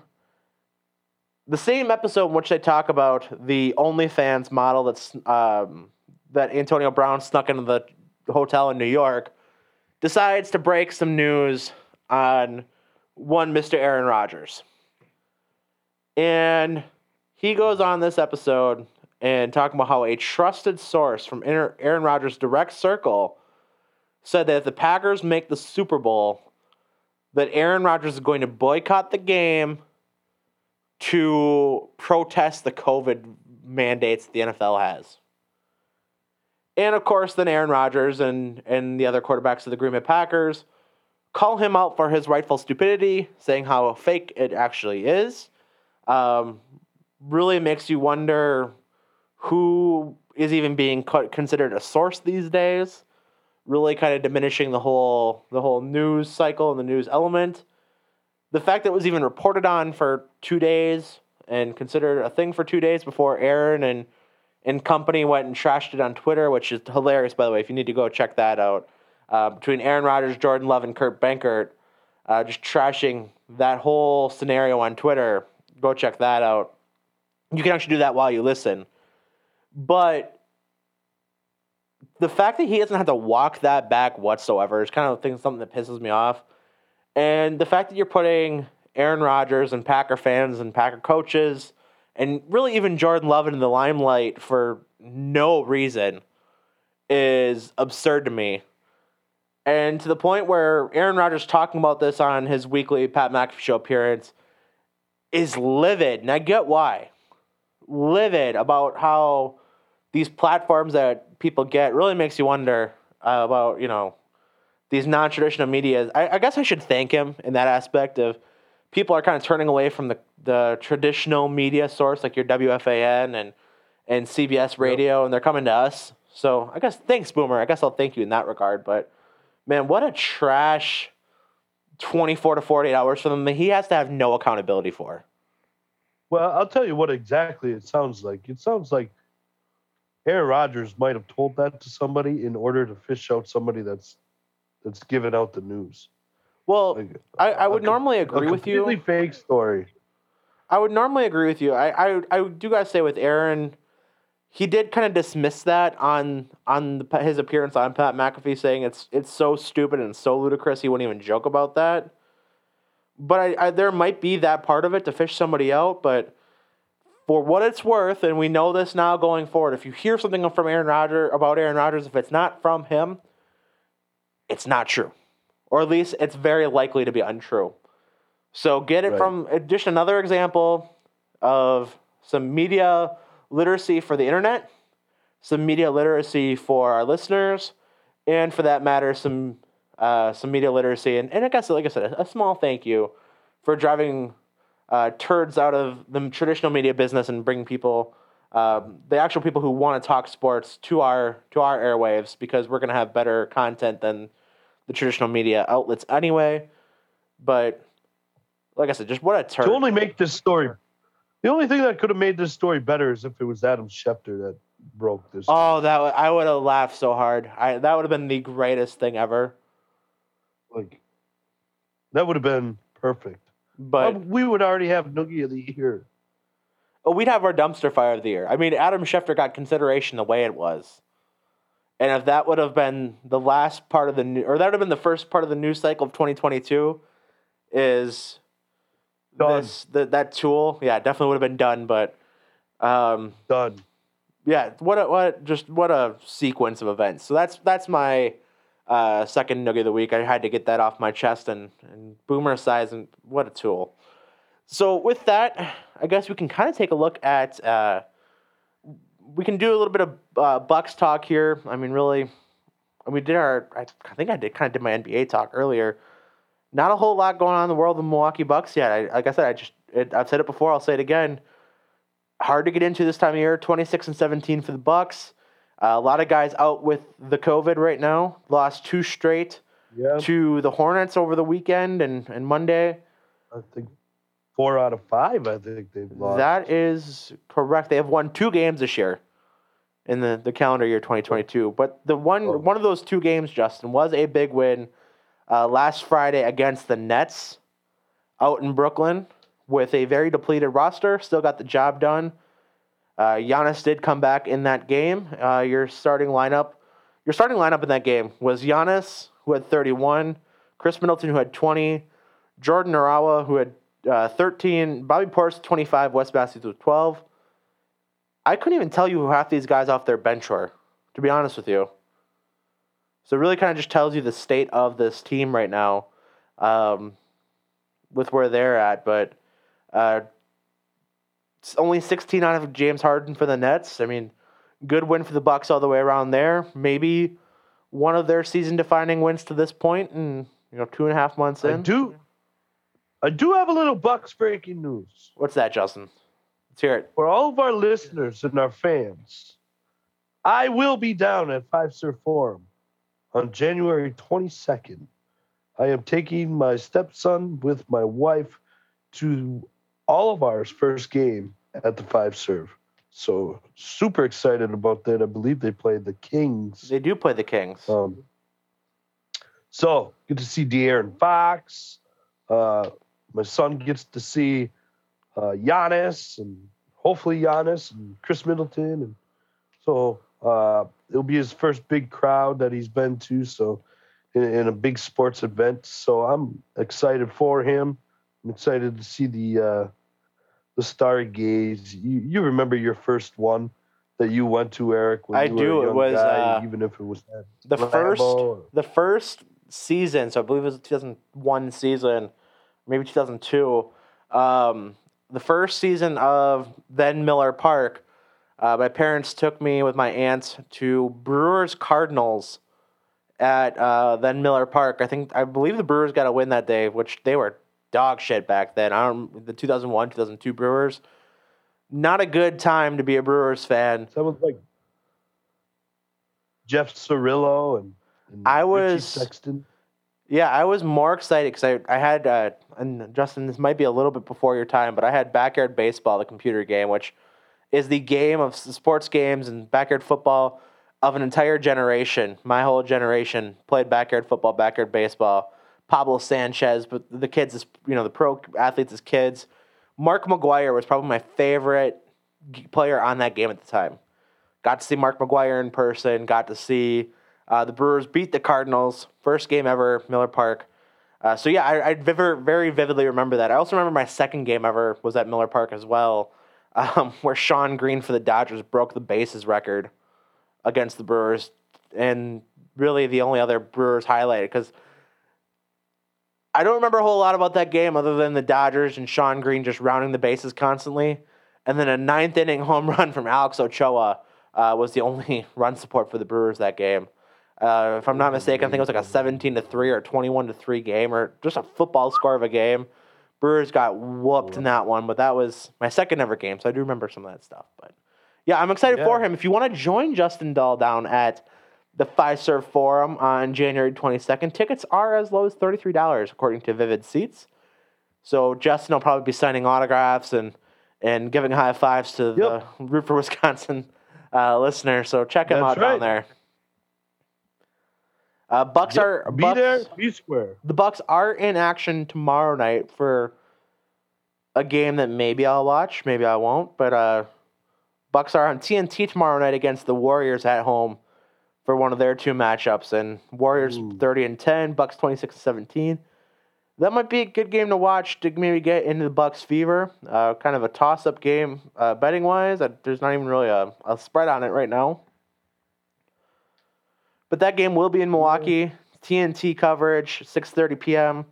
The same episode in which they talk about the OnlyFans model that's um, that Antonio Brown snuck into the hotel in New York, decides to break some news on one Mr. Aaron Rodgers. And he goes on this episode and talking about how a trusted source from Aaron Rodgers' direct circle said that if the Packers make the Super Bowl, that Aaron Rodgers is going to boycott the game to protest the COVID mandates the NFL has. And of course, then Aaron Rodgers and, and the other quarterbacks of the Green Bay Packers call him out for his rightful stupidity, saying how fake it actually is. Um, really makes you wonder who is even being considered a source these days. Really, kind of diminishing the whole the whole news cycle and the news element. The fact that it was even reported on for two days and considered a thing for two days before Aaron and and company went and trashed it on Twitter, which is hilarious, by the way. If you need to go check that out, uh, between Aaron Rodgers, Jordan Love, and Kurt Benkert, uh, just trashing that whole scenario on Twitter. Go check that out. You can actually do that while you listen. But the fact that he doesn't have to walk that back whatsoever is kind of thing, something that pisses me off. And the fact that you're putting Aaron Rodgers and Packer fans and Packer coaches and really even Jordan Love in the limelight for no reason is absurd to me. And to the point where Aaron Rodgers talking about this on his weekly Pat McAfee show appearance is livid. And I get why. Livid about how these platforms that people get really makes you wonder uh, about, you know, these non traditional media. I, I guess I should thank him in that aspect of people are kind of turning away from the, the traditional media source like your WFAN and, and CBS radio, and they're coming to us. So I guess thanks, Boomer. I guess I'll thank you in that regard. But man, what a trash 24 to 48 hours for them that he has to have no accountability for. Well, I'll tell you what exactly it sounds like. It sounds like Aaron Rodgers might have told that to somebody in order to fish out somebody that's that's giving out the news. Well, Like, I, I would a normally agree with you. A completely fake story. I would normally agree with you. I, I, I do gotta say with Aaron, he did kind of dismiss that on on the, his appearance on Pat McAfee, saying it's it's so stupid and so ludicrous he wouldn't even joke about that. But I, I there might be that part of it to fish somebody out, but for what it's worth, and we know this now going forward, if you hear something from Aaron Rodgers about Aaron Rodgers, if it's not from him, it's not true, or at least it's very likely to be untrue. So get it Right. from uh, just another example of some media literacy for the internet, some media literacy for our listeners, and for that matter, some uh, some media literacy. And, and I guess, like I said, a, a small thank you for driving uh, turds out of the traditional media business and bring people, um, the actual people who want to talk sports, to our to our airwaves because we're going to have better content than the traditional media outlets anyway. But like I said, just what a turn. To only make this story, the only thing that could have made this story better is if it was Adam Schefter that broke this. Oh, that w- I would have laughed so hard. I that would have been the greatest thing ever. like that would have been perfect. But we would already have Noogie of the Year. oh, we'd have our dumpster fire of the year. I mean, Adam Schefter got consideration the way it was. And if that would have been the last part of the new, or that would have been the first part of the news cycle of 2022, is Done. this the, that tool? Yeah, definitely would have been done. But um, Done. yeah, what a, what just what a sequence of events. So that's that's my uh, second nugget of the week. I had to get that off my chest and and Boomer Esiason what a tool. So with that, I guess we can kind of take a look at. Uh, we can do a little bit of uh, Bucks talk here. I mean, really, we did our. I, think I did kind of did my NBA talk earlier. Not a whole lot going on in the world of the Milwaukee Bucks yet. I, like I said, I just it, I've said it before. I'll say it again hard to get into this time of year. 26 and 17 for the Bucks. Uh, a lot of guys out with the COVID right now. Lost two straight Yeah. to the Hornets over the weekend and, and Monday. I think four out of five. I think they've lost. That is correct. They have won two games this year in the, the calendar year 2022. But the one Oh. one of those two games, Justin, was a big win uh, last Friday against the Nets out in Brooklyn with a very depleted roster. Still got the job done. Uh, Giannis did come back in that game. Uh, your starting lineup, your starting lineup in that game was Giannis, who had 31, Khris Middleton, who had 20, Jordan Nwora, who had uh, 13, Bobby Portis, 25, Wes Matthews with 12. I couldn't even tell you who half these guys off their bench were, to be honest with you. So it really kind of just tells you the state of this team right now, um, with where they're at. But uh, only 16 out of James Harden for the Nets. I mean, good win for the Bucks all the way around there. Maybe one of their season-defining wins to this point, and you know, two and a half months in. I do. I do have a little Bucks breaking news What's that, Justin? Let's hear it. for all of our listeners and our fans. I will be down at Fiserv Forum on January 22nd. I am taking my stepson with my wife to all of ours first game at the Fiserv. So super excited about that. I believe they play the Kings. They do play the Kings. Um, so get to see De'Aaron Fox. Uh, my son gets to see uh, Giannis and hopefully Giannis and Khris Middleton, and so uh, it'll be his first big crowd that he's been to. So in, in a big sports event, so I'm excited for him. I'm excited to see the uh, the Stargaze. You you remember your first one that you went to, Eric? When I you were a do. It was, guy, uh, even if it was the Lambeau first or- the first season, so I believe it was 2001 season, maybe 2002. Um, the first season of then Miller Park, uh, my parents took me with my aunt to Brewers Cardinals at uh, then Miller Park. I think I believe the Brewers got a win that day, which they were dog shit back then. I don't the 2001 2002 Brewers. Not a good time to be a Brewers fan. Was like Jeff Cirillo and, and I Richie was- Sexson. Yeah, I was more excited because I, I had, uh, and Justin, this might be a little bit before your time, but I had Backyard Baseball, the computer game, which is the game of sports games and backyard football of an entire generation. My whole generation played backyard football, backyard baseball. Pablo Sanchez, but the kids, is you know, the pro athletes as kids. Mark McGwire was probably my favorite player on that game at the time. Got to see Mark McGwire in person. Got to see uh, the Brewers beat the Cardinals. First game ever, Miller Park. Uh, so yeah, I, I viver, very vividly remember that. I also remember my second game ever was at Miller Park as well, um, where Shawn Green for the Dodgers broke the bases record against the Brewers, and really the only other Brewers highlight because I don't remember a whole lot about that game other than the Dodgers and Shawn Green just rounding the bases constantly, and then a ninth inning home run from Alex Ochoa uh, was the only run support for the Brewers that game. Uh, if I'm not mistaken, I think it was like a 17 to three or 21 to three game, or just a football score of a game. Brewers got whooped in that one, but that was my second ever game, so I do remember some of that stuff. But yeah, I'm excited for him. If you want to join Justin Dahl down at the Fiserv Forum on January 22nd. Tickets are as low as $33, according to Vivid Seats. So Justin will probably be signing autographs and, and giving high fives to the Root for Wisconsin uh, listener. So check him That's out down there. Uh, Bucks Yep, are be Bucks, there, be square. the Bucks are in action tomorrow night for a game that maybe I'll watch, maybe I won't. But uh, Bucks are on TNT tomorrow night against the Warriors at home for one of their two matchups, and Warriors Ooh. thirty and ten, Bucks twenty six and seventeen. That might be a good game to watch to maybe get into the Bucks fever. Uh, kind of a toss up game uh, betting wise. Uh, there's not even really a, a spread on it right now. But that game will be in Milwaukee. TNT coverage, 6:30 p.m.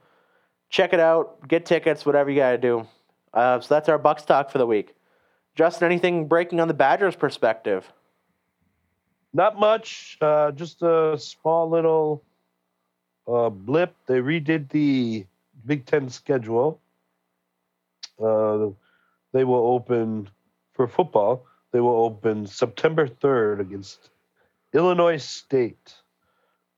Check it out. Get tickets. Whatever you gotta do. Uh, so that's our Bucks talk for the week. Justin, anything breaking on the Badgers' perspective? Not much. Uh, just a small little uh, blip. They redid the Big Ten schedule. Uh, they will open for football. They will open September third against Illinois State.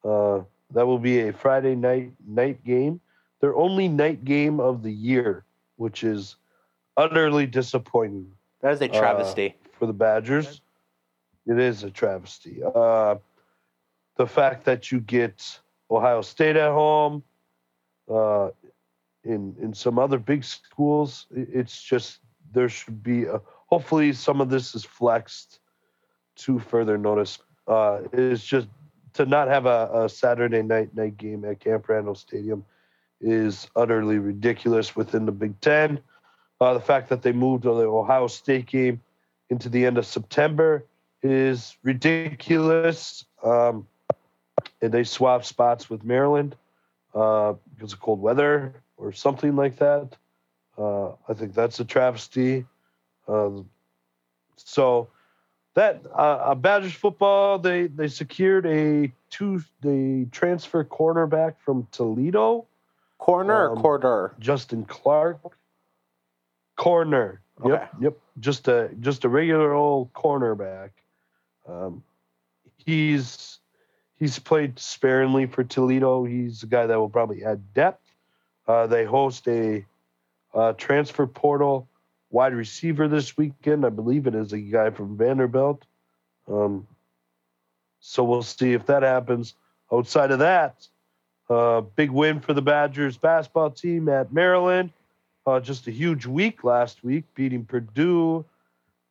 Uh, that will be a Friday night night game. Their only night game of the year, which is utterly disappointing That is a Uh, travesty. for the Badgers. It is a travesty. Uh, the fact that you get Ohio State at home, uh, in in some other big schools, it's just there should be. A, hopefully, some of this is flexed to further notice. Uh, it's just to not have a, a Saturday night night game at Camp Randall Stadium is utterly ridiculous within the Big Ten. Uh, the fact that they moved the Ohio State game into the end of September is ridiculous. Um, and they swapped spots with Maryland uh, because of cold weather or something like that. Uh, I think that's a travesty. Um, so that uh, Badgers football, they they secured a two they transfer cornerback from Toledo. Corner or um, quarter? Justin Clark. Corner. Yep, yep. Just a just a regular old cornerback. Um, he's he's played sparingly for Toledo. He's a guy that will probably add depth. Uh, they host a uh, transfer portal wide receiver this weekend. I believe it is a guy from Vanderbilt. Um, so we'll see if that happens. Outside of that, uh, big win for the Badgers basketball team at Maryland. Uh, just a huge week last week, beating Purdue,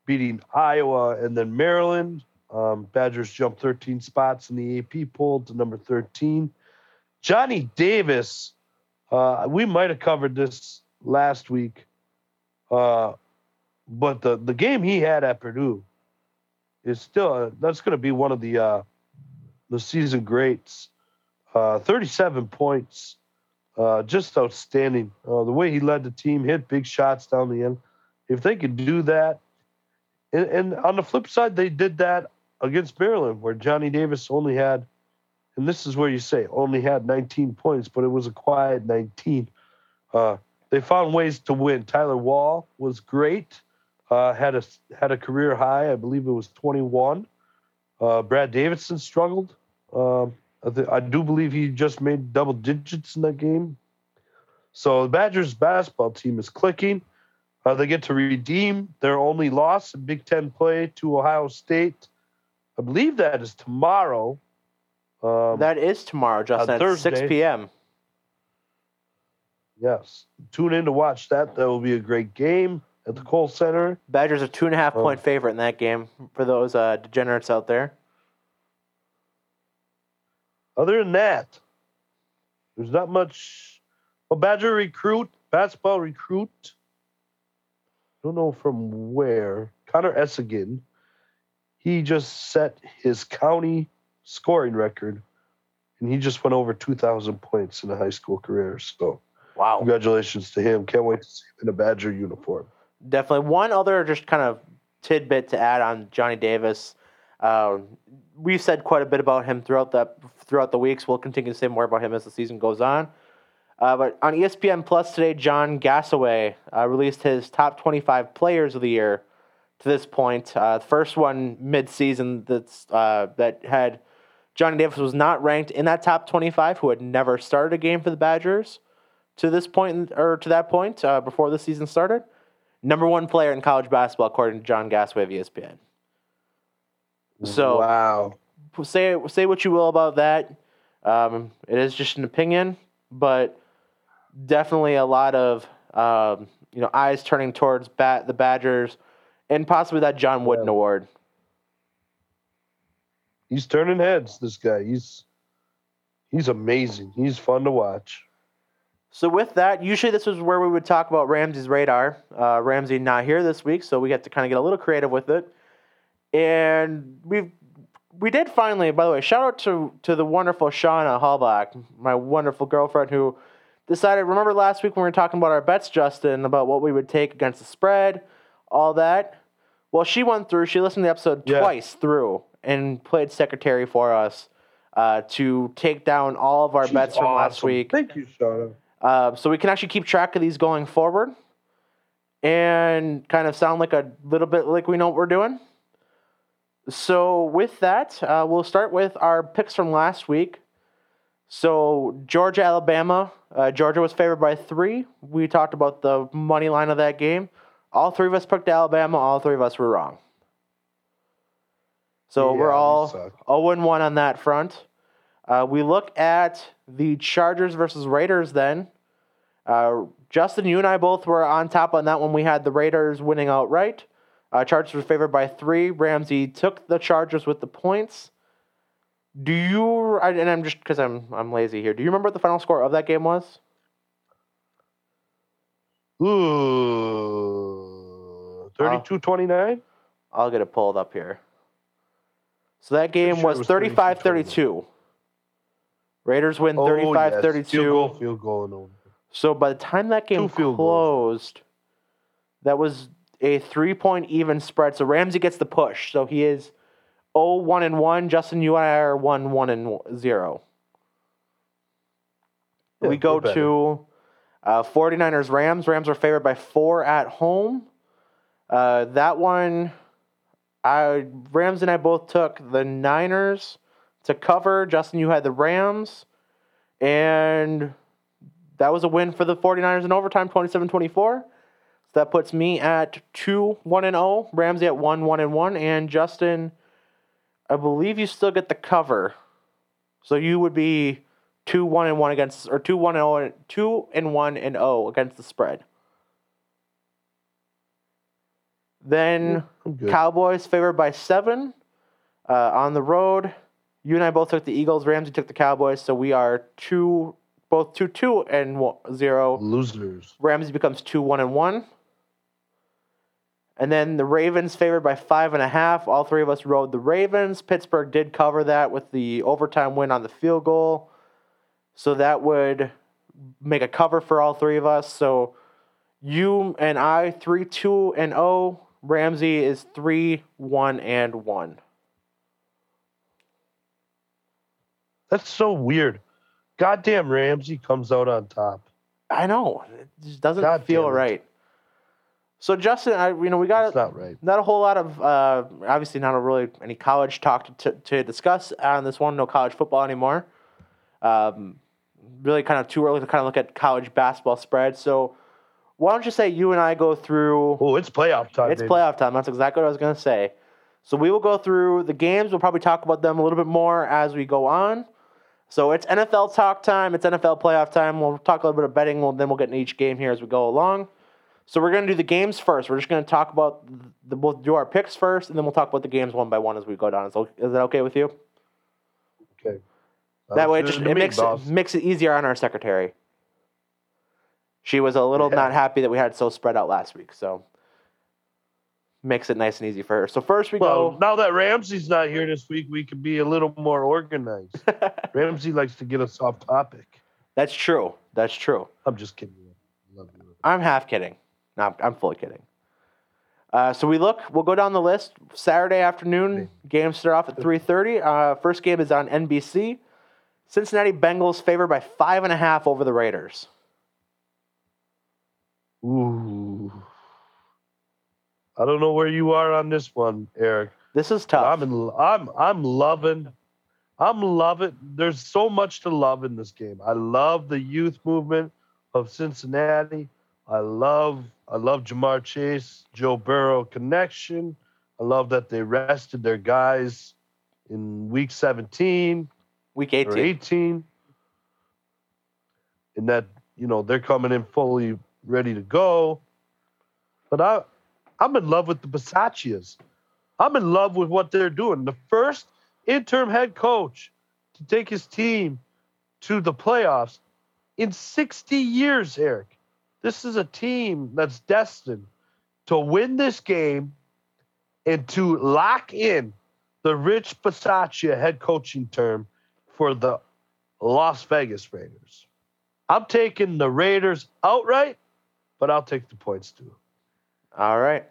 beating Iowa, and then Maryland. Um, Badgers jumped 13 spots in the AP poll to number 13. Johnny Davis, uh, we might have covered this last week, uh, but the, the game he had at Purdue is still uh, that's going to be one of the uh, the season greats. Uh, 37 points, uh, just outstanding. The way he led the team, hit big shots down the end. If they could do that, and, and on the flip side, they did that against Maryland, where Johnny Davis only had, and this is where you say only had 19 points, but it was a quiet 19. Uh, they found ways to win. Tyler Wahl was great. Uh, had a had a career high, I believe it was 21. Uh, Brad Davison struggled. Um, I, th- I do believe he just made double digits in that game. So the Badgers basketball team is clicking. Uh, they get to redeem their only loss in Big Ten play to Ohio State. I believe that is tomorrow. Um, that is tomorrow, Justin, at 6 p.m. yes, tune in to watch that. That will be a great game at the Kohl Center. Badgers a two and a half Oh. point favorite in that game for those uh, degenerates out there. Other than that, there's not much. A Badger recruit, basketball recruit. Don't know from where. Connor Essegian. He just set his county scoring record, and he just went over 2,000 points in a high school career. So, Wow. congratulations to him. Can't wait to see him in a Badger uniform. Definitely. One other just kind of tidbit to add on Johnny Davis. Uh, we've said quite a bit about him throughout the throughout the weeks. We'll continue to say more about him as the season goes on. Uh, but on ESPN Plus today, John Gasaway uh, released his top 25 players of the year to this point. Uh, the first one mid-season that's uh, that had Johnny Davis was not ranked in that top 25, who had never started a game for the Badgers to this point, or to that point uh, before the season started. Number one player in college basketball, according to John Gasaway of ESPN. So wow. say say what you will about that. Um, it is just an opinion, but definitely a lot of um, you know eyes turning towards bat the Badgers and possibly that John Wooden Yeah. Award. He's turning heads. This guy. He's he's amazing. He's fun to watch. So with that, usually this is where we would talk about Ramsey's radar. Uh, Ramsey not here this week, so we get to kind of get a little creative with it. And we we did finally, by the way, shout out to to the wonderful Shauna Hallbach, my wonderful girlfriend who decided. Remember last week when we were talking about our bets, Justin, about what we would take against the spread, all that. Well, she went through. She listened to the episode Yeah. twice through and played secretary for us uh, to take down all of our She's bets from last week. Thank you, Shauna. Uh, so we can actually keep track of these going forward and kind of sound like a little bit like we know what we're doing. So, with that, uh, we'll start with our picks from last week. So, Georgia, Alabama. Uh, Georgia was favored by three. We talked about the money line of that game. All three of us picked Alabama. All three of us were wrong. So, Yeah, we're all 0 and 1 on that front. Uh, we look at the Chargers versus Raiders then. Uh, Justin, you and I both were on top on that one. We had the Raiders winning outright. Uh, Chargers were favored by three. Ramsey took the Chargers with the points. Do you? And I'm just because I'm I'm lazy here. Do you remember what the final score of that game was? Ooh, 32-29? I'll get it pulled up here. So that game sure was was 35 32. Raiders win 35 yes. 32. Field goal, field goal. So by the time that game field goals. closed, that was a three point even spread. So Ramsey gets the push. So he is 0 1 and 1. Justin, you and I are 1 1 and 0. Yeah, we go to uh, 49ers Rams. Rams are favored by four at home. Uh, that one, I Rams and I both took the Niners to cover. Justin, you had the Rams. And that was a win for the 49ers in overtime, 27 24. So that puts me at 2 1 and 0. Ramsey at 1 1 and 1. And Justin, I believe you still get the cover. So you would be 2 1 and 1 against, or 2 1 and 0, 2 and 1 and 0 against the spread. Then Cowboys favored by seven uh, on the road. You and I both took the Eagles. Ramsey took the Cowboys, so we are two, both two two and one, zero. Losers. Ramsey becomes two one and one. And then the Ravens favored by five and a half. All three of us rode the Ravens. Pittsburgh did cover that with the overtime win on the field goal. So that would make a cover for all three of us. So you and I, 3 2 and 0. Ramsey is 3 1 and 1. That's so weird. Goddamn Ramsey comes out on top. I know. It just doesn't God feel right. So, Justin, I, you know, we got not right. not a whole lot of uh, obviously not a really any college talk to, to discuss on this one. No college football anymore. Um, really, kind of too early to kind of look at college basketball spreads. So, why don't you say you and I go through? Oh, it's playoff time. It's baby. playoff time. That's exactly what I was going to say. So we will go through the games. We'll probably talk about them a little bit more as we go on. So it's NFL talk time. It's NFL playoff time. We'll talk a little bit of betting. We'll, then we'll get into each game here as we go along. So we're going to do the games first. We're just going to talk about the. We'll do our picks first, and then we'll talk about the games one by one as we go down. So is that okay with you? Okay. That Sounds way, it just it me, makes boss. it makes it easier on our secretary. She was a little Yeah. not happy that we had it so spread out last week, so makes it nice and easy for her. So first we go Well, go. now that Ramsey's not here this week, we can be a little more organized. Ramsey likes to get us off topic. That's true. That's true. I'm just kidding. Love you. I'm half kidding. No, I'm, I'm fully kidding. Uh, so we look. We'll go down the list. Saturday afternoon games start off at 3:30. Uh, first game is on NBC. Cincinnati Bengals favored by five and a half over the Raiders. Ooh. I don't know where you are on this one, Eric. This is tough. I'm in, I'm I'm loving I'm loving. There's so much to love in this game. I love the youth movement of Cincinnati. I love I love Ja'Marr Chase, Joe Burrow connection. I love that they rested their guys in week 17 Week or 18. 18. And that, you know, they're coming in fully ready to go. But I I'm in love with the Bisaccias. I'm in love with what they're doing. The first interim head coach to take his team to the playoffs in 60 years, Eric. This is a team that's destined to win this game and to lock in the Rich Bisaccia head coaching term for the Las Vegas Raiders. I'm taking the Raiders outright, but I'll take the points too. All right.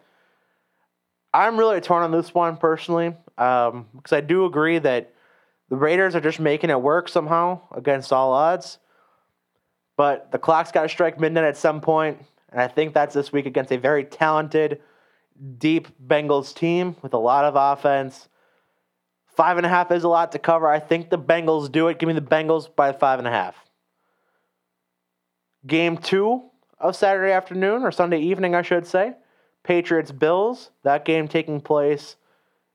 I'm really torn on this one personally um, because I do agree that the Raiders are just making it work somehow against all odds. But the clock's got to strike midnight at some point, and I think that's this week against a very talented, deep Bengals team with a lot of offense. Five and a half is a lot to cover. I think the Bengals do it. Give me the Bengals by five and a half. Game two of Saturday afternoon or Sunday evening, I should say. Patriots Bills. That game taking place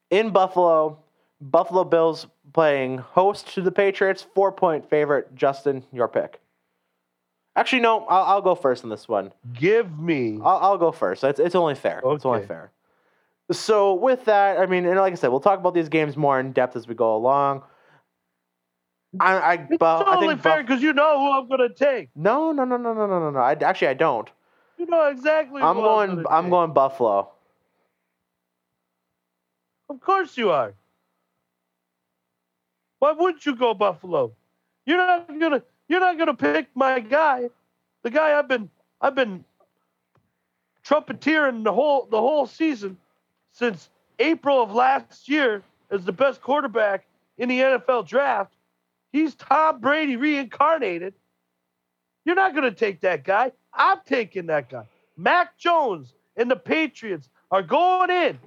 in Buffalo. Buffalo Bills playing host to the Patriots. Four point favorite. Justin, your pick. Actually, no, I'll, I'll go first in this one. Give me I'll, I'll go first. It's, it's only fair. Okay. It's only fair. So with that, I mean, and like I said, we'll talk about these games more in depth as we go along. I, I, It's Bu- I totally think fair because you know who I'm going to take. no, no, no, no, no, no, no, no. I, actually, I don't. You know exactly. I'm who going. gonna I'm take. going Buffalo. Of course you are. Why wouldn't you go Buffalo? You're not gonna. You're not gonna pick my guy, the guy I've been. I've been trumpeteering the whole the whole season since April of last year as the best quarterback in the NFL draft. He's Tom Brady reincarnated. You're not going to take that guy. I'm taking that guy. Mac Jones and the Patriots are going in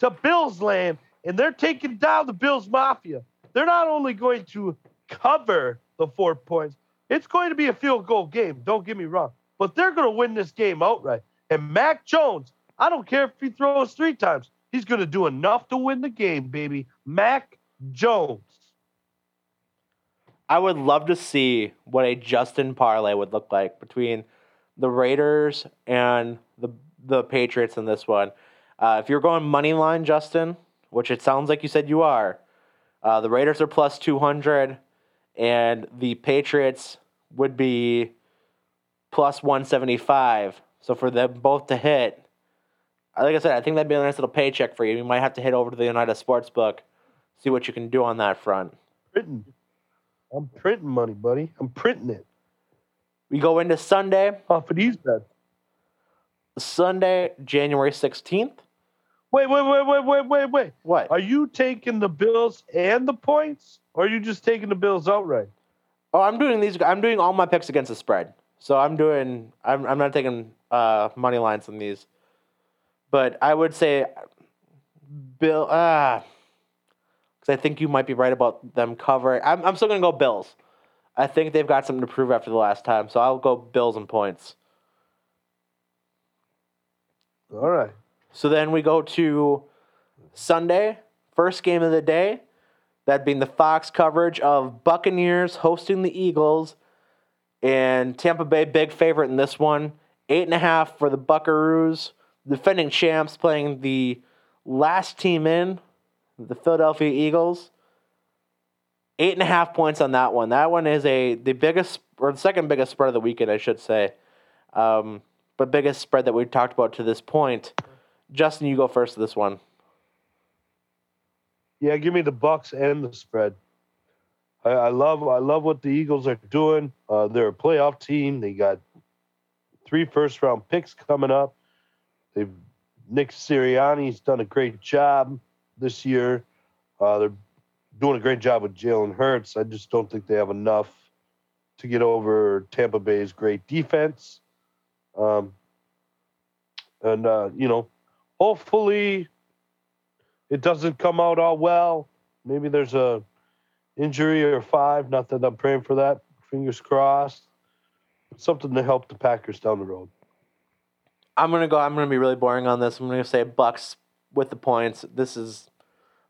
to Bills land and they're taking down the Bills Mafia. They're not only going to cover the four points, it's going to be a field goal game. Don't get me wrong. But they're going to win this game outright. And Mac Jones, I don't care if he throws three times, he's going to do enough to win the game, baby. Mac Jones. I would love to see what a Justin parlay would look like between the Raiders and the the Patriots in this one. Uh, if you're going money line, Justin, which it sounds like you said you are, uh, the Raiders are plus two hundred, and the Patriots would be plus one seventy five. So for them both to hit, like I said, I think that'd be a nice little paycheck for you. You might have to head over to the United Sportsbook, see what you can do on that front. Printing. I'm printing money, buddy. I'm printing it We go into Sunday, off of these bets. Sunday, January 16th. Wait, wait, wait, wait, wait, wait, wait. What? Are you taking the Bills and the points, or are you just taking the Bills outright? Oh, I'm doing these. I'm doing all my picks against the spread. So I'm doing. I'm. I'm not taking uh, money lines on these. But I would say, Bill. Ah, because I think you might be right about them covering. I'm. I'm still gonna go Bills. I think they've got something to prove after the last time, so I'll go Bills and points. All right. So then we go to Sunday, first game of the day. That being the Fox coverage of Buccaneers hosting the Eagles. And Tampa Bay, big favorite in this one. Eight and a half for the Buckaroos. Defending champs playing the last team in, the Philadelphia Eagles. Eight and a half points on that one. That one is a the biggest or the second biggest spread of the weekend, I should say. Um, but biggest spread that we've talked about to this point. Justin, you go first to this one. Yeah, give me the Bucks and the spread. I, I love I love what the Eagles are doing. Uh, they're a playoff team. They got three first round picks coming up. They've Nick Sirianni's done a great job this year. Uh, they're doing a great job with Jalen Hurts. I just don't think they have enough to get over Tampa Bay's great defense. Um, and uh, you know, hopefully it doesn't come out all well. Maybe there's a injury or five. Not that I'm praying for that. Fingers crossed. Something to help the Packers down the road. I'm gonna go. I'm gonna be really boring on this. I'm gonna say Bucks with the points. This is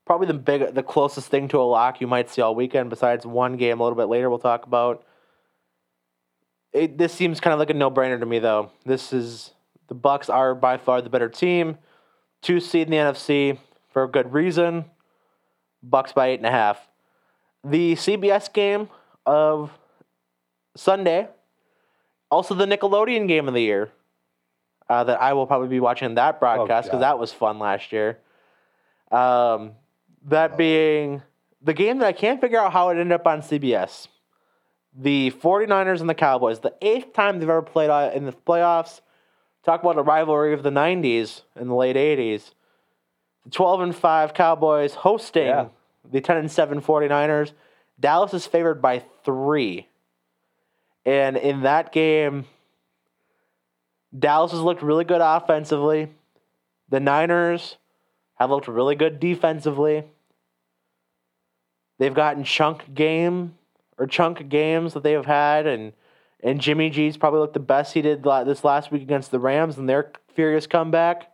probably the big, the closest thing to a lock you might see all weekend. Besides one game a little bit later, we'll talk about. It, this seems kind of like a no-brainer to me, though. This is the Bucks are by far the better team, two seed in the NFC for a good reason. Bucks by eight and a half. The CBS game of Sunday, also the Nickelodeon game of the year uh, that I will probably be watching that broadcast because God. that was fun last year. Um, that being the game that I can't figure out how it ended up on CBS. The 49ers and the Cowboys, the eighth time they've ever played uh, in the playoffs. Talk about a rivalry of the 90s and the late 80s. The 12 and 5 Cowboys hosting Yeah. the 10 and 7 49ers. Dallas is favored by three. And in that game, Dallas has looked really good offensively. The Niners have looked really good defensively. They've gotten chunk game or chunk games that they have had, and and Jimmy G's probably looked the best he did this last week against the Rams and their furious comeback.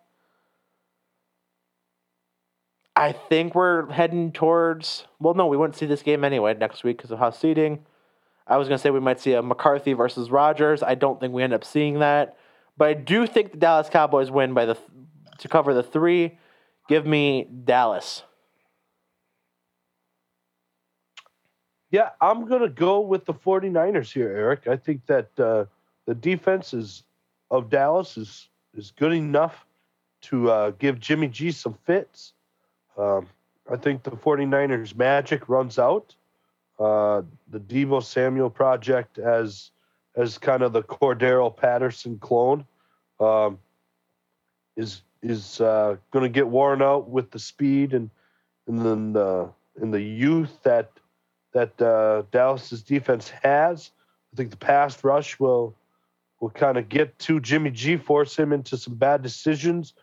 I think we're heading towards. Well, no, we wouldn't see this game anyway next week because of how seating. I was to say we might see a McCarthy versus Rodgers. I don't think we end up seeing that, but I do think the Dallas Cowboys win by the th- to cover the three. Give me Dallas. Yeah, I'm going to go with the 49ers here, Eric. I think that uh, the defense is, of Dallas is, is good enough to uh, give Jimmy G some fits. Um, I think the 49ers magic runs out. Uh, the Deebo Samuel project as as kind of the Cordarrelle Patterson clone um, is is uh, going to get worn out with the speed and and then the and the youth that that uh, Dallas's defense has. I think the pass rush will will kind of get to Jimmy G, force him into some bad decisions,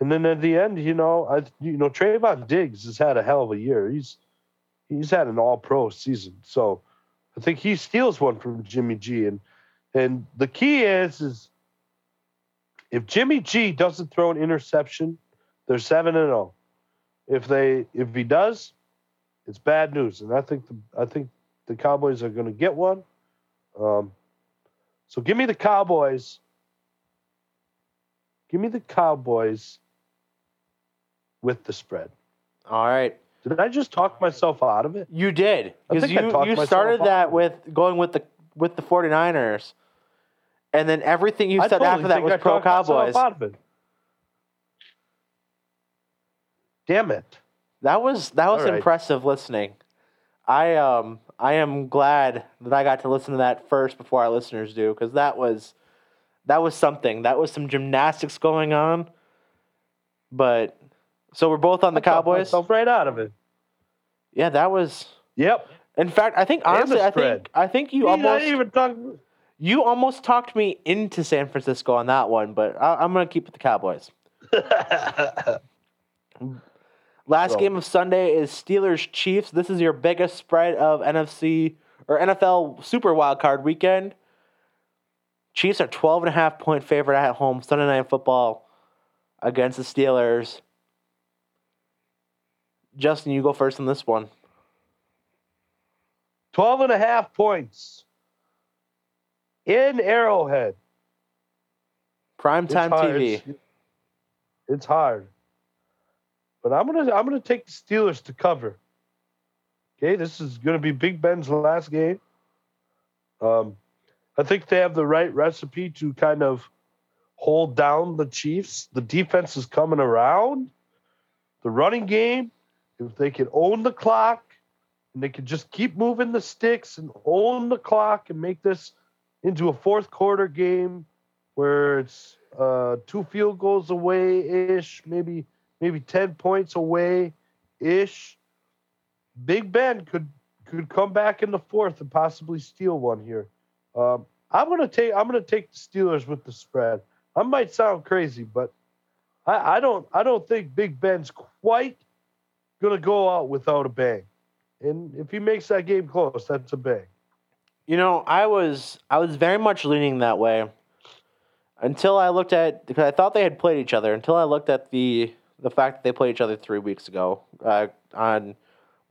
and then at the end, you know, I you know Trevon Diggs has had a hell of a year. He's he's had an All Pro season, so I think he steals one from Jimmy G, and and the key is is if Jimmy G doesn't throw an interception, they're seven and zero. If they if he does, it's bad news, and I think the I think the Cowboys are going to get one. Um, so give me the Cowboys. Give me the Cowboys with the spread. All right. Did I just talk myself out of it? You did. Because you, you started that with going with the with the 49ers. And then everything you I said totally after that was I pro Cowboys. Out of it. Damn it! That was that was right. impressive listening. I um I am glad that I got to listen to that first before our listeners do because that was that was something. That was some gymnastics going on. But so we're both on the I Cowboys. right out of it. Yeah, that was. Yep. In fact, I think honestly, I think I think you almost didn't even talk. You almost talked me into San Francisco on that one, but I, I'm gonna keep with the Cowboys. Last So- game of Sunday is Steelers Chiefs. This is your biggest spread of NFC or NFL Super Wild Card weekend. Chiefs are 12 and a half point favorite at home Sunday night football against the Steelers. Justin, you go first on this one. 12 and a half points in Arrowhead. Prime It's time. TV. It's, it's hard. But I'm gonna I'm gonna take the Steelers to cover. Okay, this is gonna be Big Ben's last game. Um, I think they have the right recipe to kind of hold down the Chiefs. The defense is coming around. The running game, if they can own the clock and they can just keep moving the sticks and own the clock and make this into a fourth quarter game where it's uh, two field goals away ish, maybe maybe ten points away ish. Big Ben could could come back in the fourth and possibly steal one here. Um, I'm gonna take I'm gonna take the Steelers with the spread. I might sound crazy, but I, I don't I don't think Big Ben's quite gonna go out without a bang. and if he makes that game close, that's a bang. You know, I was I was very much leaning that way until I looked at because I thought they had played each other until I looked at the the fact that they played each other three weeks ago uh, on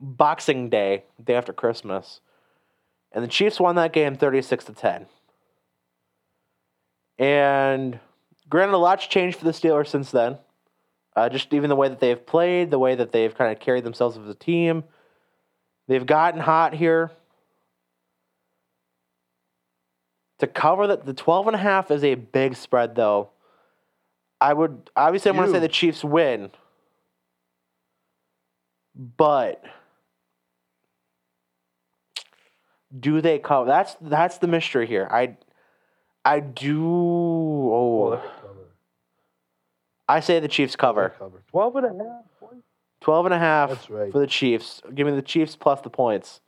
Boxing Day, day after Christmas, and the Chiefs won that game thirty six to ten. And granted, a lot's changed for the Steelers since then. Uh, just even the way that they've played, the way that they've kind of carried themselves as a team. They've gotten hot here. To cover that, the 12 and a half is a big spread, though. I would obviously I want to say the Chiefs win, but do they cover? That's that's the mystery here. I I do. Oh, I say the Chiefs cover. cover. 12 and a half points. 12 and a half That's right. for the Chiefs. Give me the Chiefs plus the points.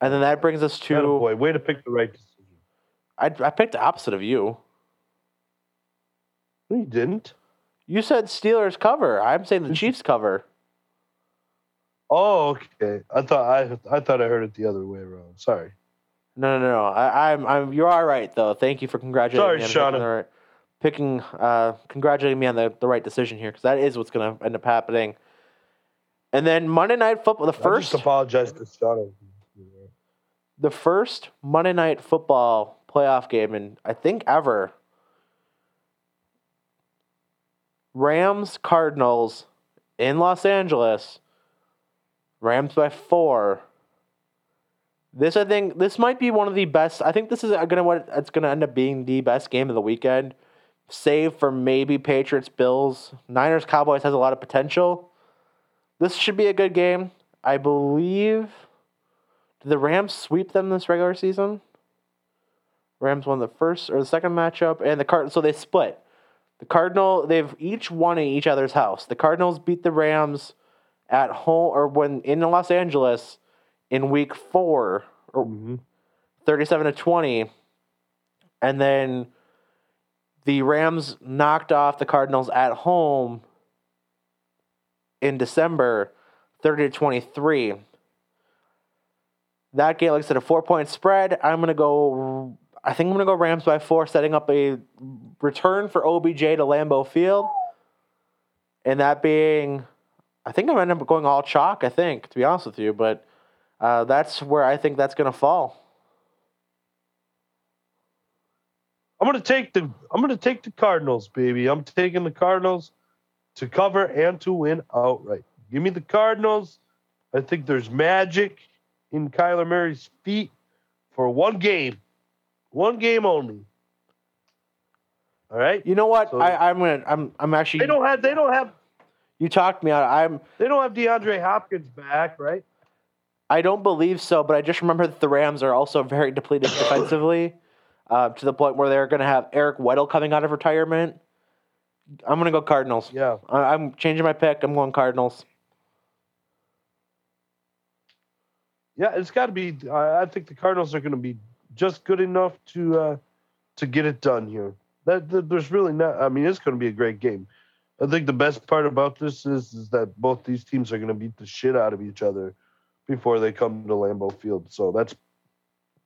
And then that brings us to boy, way to pick the right decision. I, I picked the opposite of you. No, you didn't. You said Steelers cover. I'm saying the Chiefs cover. Oh, okay. I thought I I thought I heard it the other way around. Sorry. No, no, no. I, I'm, I'm. You are right, though. Thank you for congratulating Sorry, me on Shauna. picking, the right, picking uh, congratulating me on the, the right decision here because that is what's going to end up happening. And then Monday Night Football, the first. I just apologize to Sean. The first Monday Night Football playoff game, and I think ever. Rams Cardinals in Los Angeles. Rams by four. This I think this might be one of the best. I think this is gonna what it's gonna end up being the best game of the weekend, save for maybe Patriots Bills. Niners Cowboys has a lot of potential. This should be a good game. I believe. Did the Rams sweep them this regular season? Rams won the first or the second matchup, and the Card so they split. The Cardinal they've each won in each other's house. The Cardinals beat the Rams at home or when in Los Angeles in week four or Mm-hmm. 37 to 20 and then the Rams knocked off the Cardinals at home in December 30 to 23 that game like I said a 4 point spread I'm going to go I think I'm going to go Rams by 4 setting up a return for OBJ to Lambeau Field and that being I think I'm going to end up going all chalk I think to be honest with you but uh, that's where I think that's going to fall I'm gonna take the I'm gonna take the Cardinals, baby. I'm taking the Cardinals to cover and to win outright. Give me the Cardinals. I think there's magic in Kyler Murray's feet for one game, one game only. All right. You know what? So- I, I'm gonna. I'm. I'm actually. They don't have they don't have You talked me out. I'm. they don't have DeAndre Hopkins back, right? I don't believe so, but I just remember that the Rams are also very depleted defensively, uh, to the point where they're gonna have Eric Weddle coming out of retirement. I'm gonna go Cardinals. Yeah. I, I'm changing my pick. I'm going Cardinals. Yeah, it's got to be. I I think the Cardinals are going to be just good enough to uh, to get it done here. That, that there's really not. I mean, it's going to be a great game. I think the best part about this is is that both these teams are going to beat the shit out of each other before they come to Lambeau Field. So that's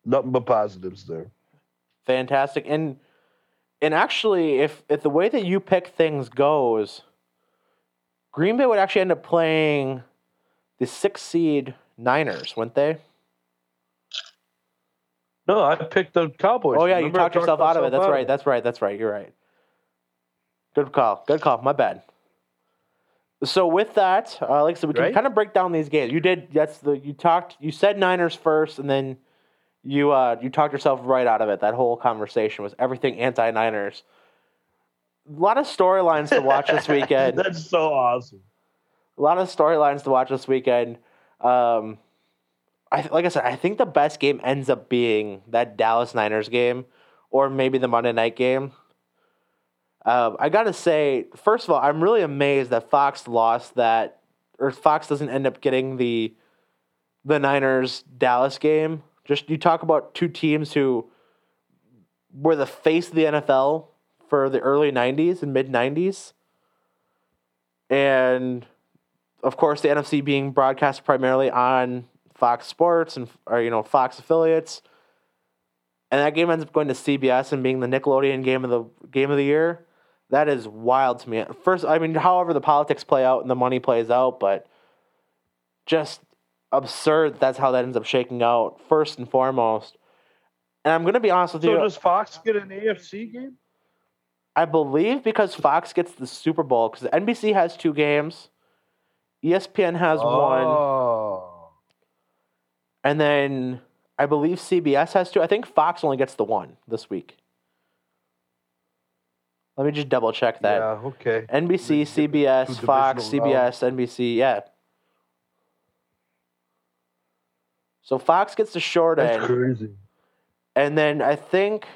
nothing but positives there. Fantastic. And and actually, if if the way that you pick things goes, Green Bay would actually end up playing the six seed Niners, weren't they? No, I picked the Cowboys. Oh yeah, you Remember I talked yourself out of it. That's right. That's right. That's right. You're right. Good call. Good call. My bad. So with that, uh, like I said, we can Right? kind of break down these games. You did. That's the you talked. You said Niners first, and then you uh, you talked yourself right out of it. That whole conversation was everything anti-Niners. A lot of storylines to watch this weekend. That's so awesome. a lot of storylines to watch this weekend. Um, I like I said, I think the best game ends up being that Dallas Niners game, or maybe the Monday night game. Uh, I gotta say, first of all, I'm really amazed that Fox lost that, or Fox doesn't end up getting the the Niners Dallas game. Just you talk about two teams who were the face of the NFL for the early '90s and mid '90s, and of course, the NFC being broadcast primarily on Fox Sports and or you know Fox affiliates, and that game ends up going to CBS and being the Nickelodeon game of the game of the year. That is wild to me. First, I mean, however the politics play out and the money plays out, but just absurd. That's how that ends up shaking out. First and foremost, and I'm going to be honest with So you. does Fox get an AFC game? I believe because Fox gets the Super Bowl because NBC has two games, ESPN has one, Oh. and then I believe CBS has two. I think Fox only gets the one this week. Let me just double check that. Yeah, okay. NBC, CBS, Fox, CBS, NBC. Yeah. So Fox gets the short end. That's end. crazy. And then I think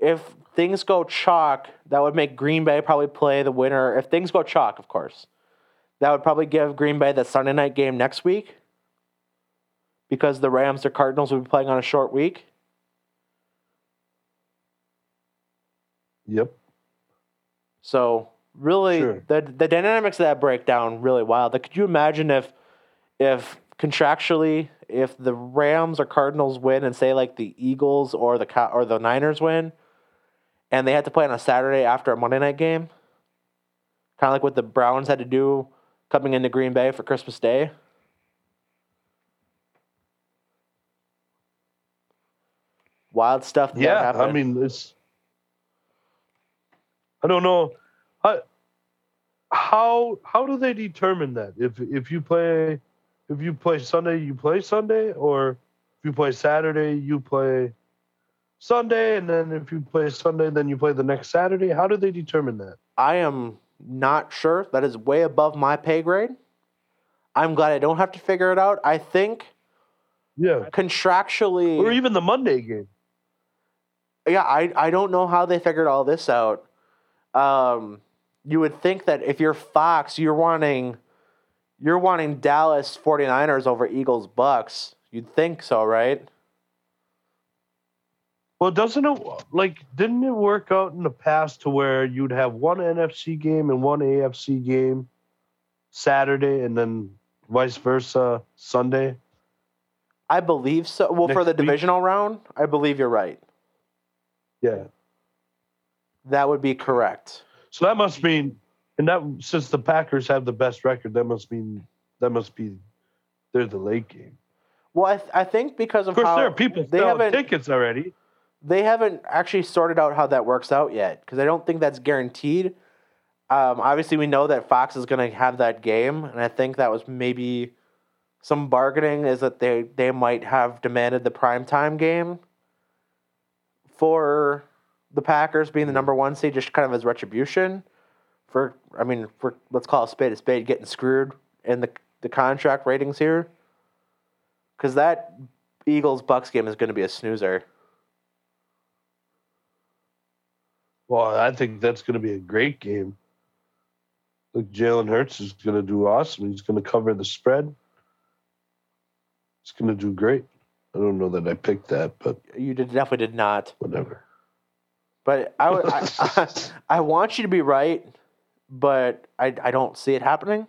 if things go chalk, that would make Green Bay probably play the winner. If things go chalk, of course, that would probably give Green Bay the Sunday night game next week because the Rams or Cardinals would be playing on a short week. Yep. So really, Sure. the the dynamics of that break down really wild. Like, could you imagine if if contractually, if the Rams or Cardinals win, and say like the Eagles or the or the Niners win, and they had to play on a Saturday after a Monday night game, kind of like what the Browns had to do coming into Green Bay for Christmas Day. Wild stuff. That Yeah, happened. I mean it's. I don't know, I, how how do they determine that? If if you play, if you play Sunday, you play Sunday, or if you play Saturday, you play Sunday, and then if you play Sunday, then you play the next Saturday. How do they determine that? I am not sure. That is way above my pay grade. I'm glad I don't have to figure it out. I think Yeah, contractually, or even the Monday game. yeah, I, I don't know how they figured all this out. Um, you would think that if you're Fox, you're wanting you're wanting Dallas 49ers over Eagles Bucks. You'd think so, right? Well, doesn't it like didn't it work out in the past to where you'd have one NFC game and one AFC game Saturday and then vice versa Sunday? I believe so. Well, for Next the week? divisional round, I believe you're right. Yeah. That would be correct. So that must mean and that since the Packers have the best record, that must mean that must be they're the late game. Well, I, th- I think because of, Of course, how there are people they selling tickets already. They haven't actually sorted out how that works out yet because I don't think that's guaranteed. Um, obviously, we know that Fox is going to have that game, and I think that was maybe some bargaining is that they they might have demanded the primetime game for the Packers being the number one seed, just kind of as retribution for I mean for let's call a spade a spade getting screwed in the the contract ratings here because that Eagles Bucks game is going to be a snoozer. Well, I think that's going to be a great game. Look, Jalen Hurts is going to do awesome. He's going to cover the spread. He's going to do great. I don't know that I picked that, but You did, definitely did not. whatever. But I, would- I, I, I want you to be right, but I, I don't see it happening.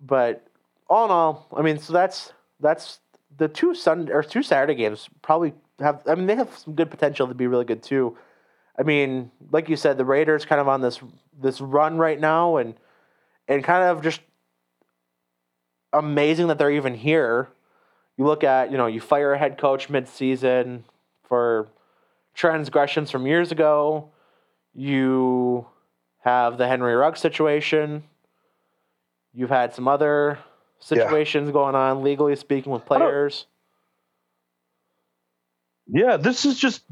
But all in all, I mean, so that's that's the two Sunday or two Saturday games probably have. I mean, they have some good potential to be really good too. I mean, like you said, the Raiders kind of on this this run right now, and and kind of just amazing that they're even here. You look at, you know, you fire a head coach mid-season for transgressions from years ago. You have the Henry Rugg situation. You've had some other situations going on, legally speaking, with players. Yeah, this is just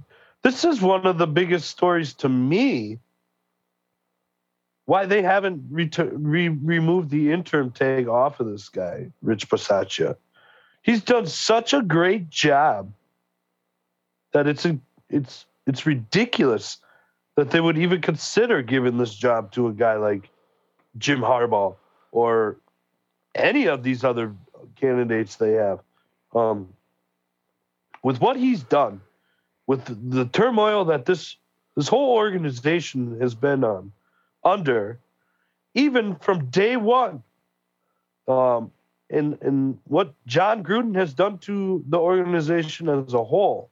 this is one of the biggest stories to me. Why they haven't re- removed the interim tag off of this guy, Rich Bisaccia. He's done such a great job that it's a, it's it's ridiculous that they would even consider giving this job to a guy like Jim Harbaugh or any of these other candidates they have. Um, with what he's done, with the, turmoil that this this whole organization has been on under, even from day one. Um, and and what Jon Gruden has done to the organization as a whole.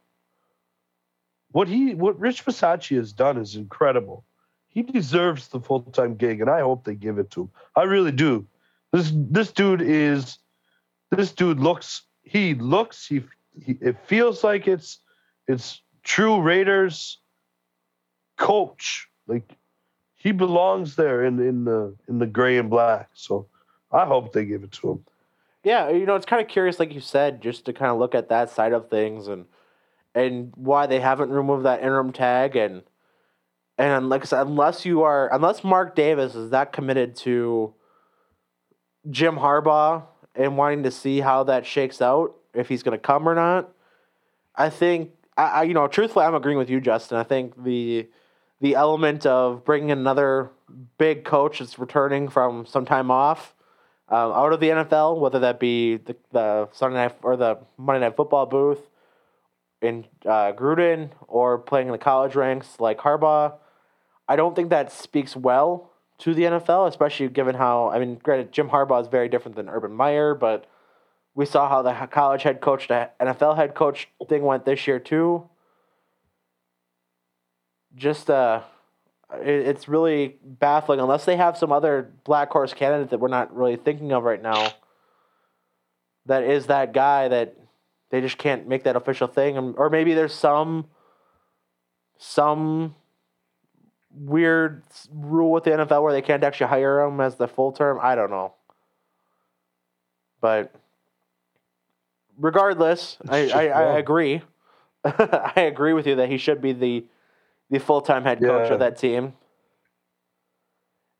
What he what Rich Bisaccia has done is incredible. He deserves the full time gig, and I hope they give it to him. I really do. This this dude is this dude looks he looks he, he it feels like it's it's true Raiders coach. Like he belongs there in in the in the gray and black. So I hope they give it to him. Yeah, you know, it's kind of curious, like you said, just to kind of look at that side of things and and why they haven't removed that interim tag and and like I said, unless you are unless Mark Davis is that committed to Jim Harbaugh and wanting to see how that shakes out, if he's going to come or not, I think I, I you know truthfully I'm agreeing with you, Justin. I think the the element of bringing another big coach that's returning from some time off um, out of the NFL, whether that be the, the Sunday night or the Monday night football booth in uh, Gruden or playing in the college ranks like Harbaugh. I don't think that speaks well to the NFL, especially given how I mean, granted, Jim Harbaugh is very different than Urban Meyer, but we saw how the college head coach to NFL head coach thing went this year too. Just uh, it, it's really baffling unless they have some other black horse candidate that we're not really thinking of right now. That is that guy that they just can't make that official thing, or maybe there's some some weird rule with the NFL where they can't actually hire him as the full term. I don't know, but regardless, I, I, I, agree. I agree with you that he should be the the full time head coach yeah. of that team.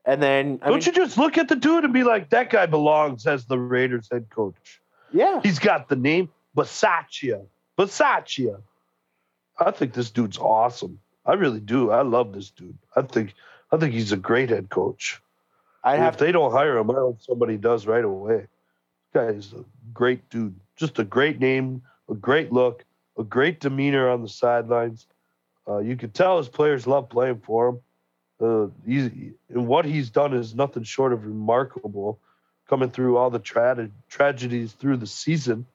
And then I don't mean, you just look at the dude and be like, that guy belongs as the Raiders head coach. Yeah, he's got the name Bisaccia. Bisaccia. I think this dude's awesome. I really do. I love this dude. I think I think he's a great head coach. I have if they don't hire him, I hope somebody does right away. This guy is a great dude. Just a great name, a great look, a great demeanor on the sidelines. Uh, you could tell his players love playing for him. Uh, he's, and what he's done is nothing short of remarkable, coming through all the tra- tragedies through the season,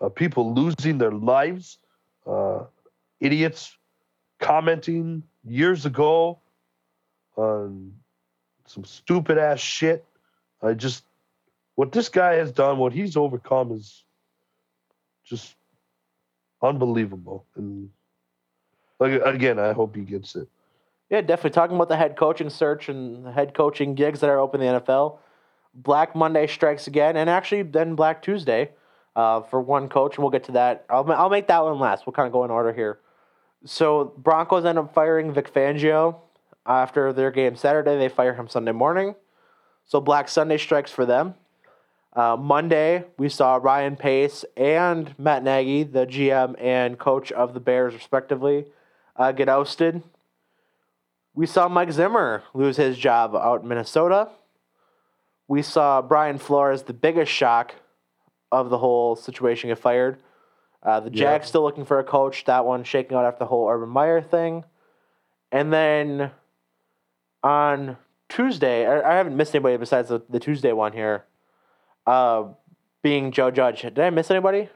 uh, people losing their lives, uh, idiots commenting years ago on some stupid ass shit. I just what this guy has done, what he's overcome is just unbelievable. And like again, I hope he gets it. Yeah, definitely. Talking about the head coaching search and head coaching gigs that are open in the NFL. Black Monday strikes again, and actually then Black Tuesday uh, for one coach, and we'll get to that. I'll, I'll make that one last. We'll kind of go in order here. So Broncos end up firing Vic Fangio after their game Saturday. They fire him Sunday morning. So Black Sunday strikes for them. Uh, Monday, we saw Ryan Pace and Matt Nagy, the GM and coach of the Bears, respectively, uh, get ousted. We saw Mike Zimmer lose his job out in Minnesota. We saw Brian Flores, the biggest shock of the whole situation, get fired. Uh, the Jags still looking for a coach. That one shaking out after the whole Urban Meyer thing. And then on Tuesday, I, I haven't missed anybody besides the, the Tuesday one here. Uh, being Joe Judge. Did I miss anybody?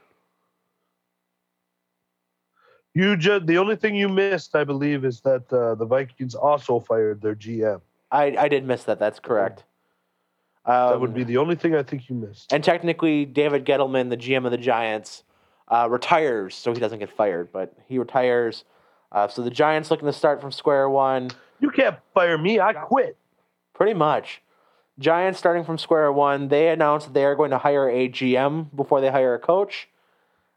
You just the only thing you missed, I believe, is that uh, the Vikings also fired their GM. I I did miss that. That's correct. Um, that would be the only thing I think you missed. And technically, David Gettleman, the GM of the Giants, uh, retires, so he doesn't get fired, but he retires. Uh, so the Giants looking to start from square one. You can't fire me. I quit. Pretty much. Giants starting from square one. They announced that they are going to hire a GM before they hire a coach,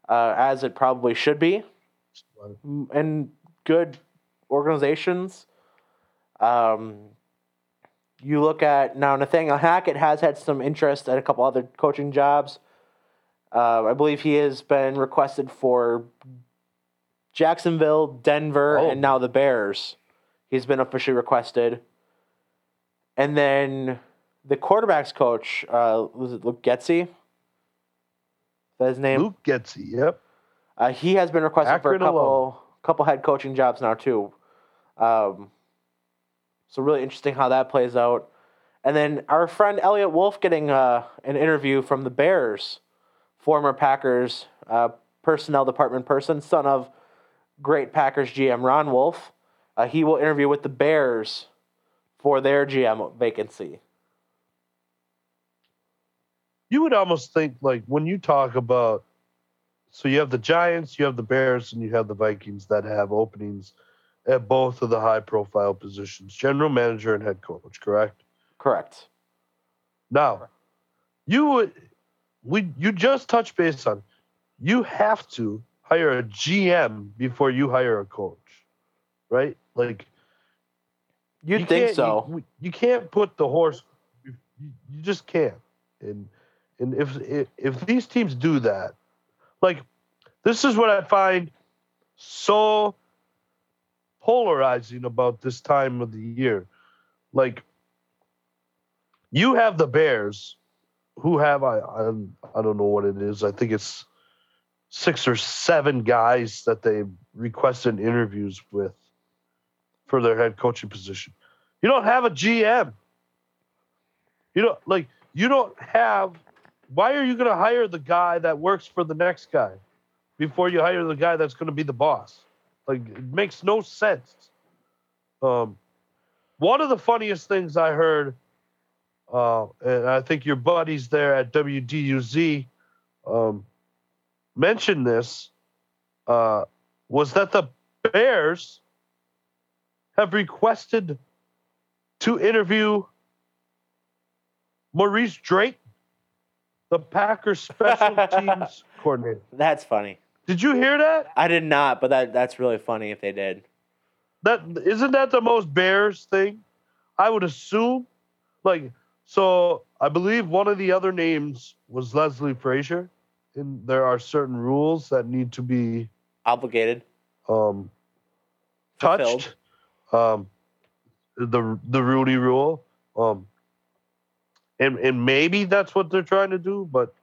uh, as it probably should be. And good organizations. Um, you look at now Nathaniel Hackett has had some interest at a couple other coaching jobs. Uh, I believe he has been requested for Jacksonville, Denver, oh. and now the Bears. He's been officially requested. And then the quarterbacks coach, uh, was it Luke? Is that his name? Luke Getsy, yep. Uh, he has been requested Akron for a couple alone. couple head coaching jobs now too. Um, so really interesting how that plays out. And then our friend Eliot Wolf getting uh, an interview from the Bears, former Packers uh, personnel department person, son of great Packers GM Ron Wolf. Uh, he will interview with the Bears for their GM vacancy. You would almost think like when you talk about so you have the Giants, you have the Bears, and you have the Vikings that have openings at both of the high profile positions, general manager and head coach, correct? Correct. Now, you would we you just touch base on you have to hire a GM before you hire a coach, right? Like You'd you think so. You, you can't put the horse. You, you just can't. And and if, if if these teams do that, like this is what I find so polarizing about this time of the year. Like you have the Bears, who have I I, I don't know what it is. I think it's six or seven guys that they requested interviews with for their head coaching position. You don't have a GM. You don't like you don't have why are you going to hire the guy that works for the next guy before you hire the guy that's going to be the boss? Like it makes no sense. Um one of the funniest things I heard uh, and I think your buddies there at WDUZ um, mentioned this uh, was that the Bears have requested to interview Maurice Drayton, the Packers special teams coordinator. That's funny. Did you hear that? I did not, but that that's really funny if they did. That isn't that the most Bears thing? I would assume. Like, so I believe one of the other names was Leslie Frazier, and there are certain rules that need to be Obligated. um, Fulfilled. touched. Um, the the Rooney rule. Um, and and maybe that's what they're trying to do, but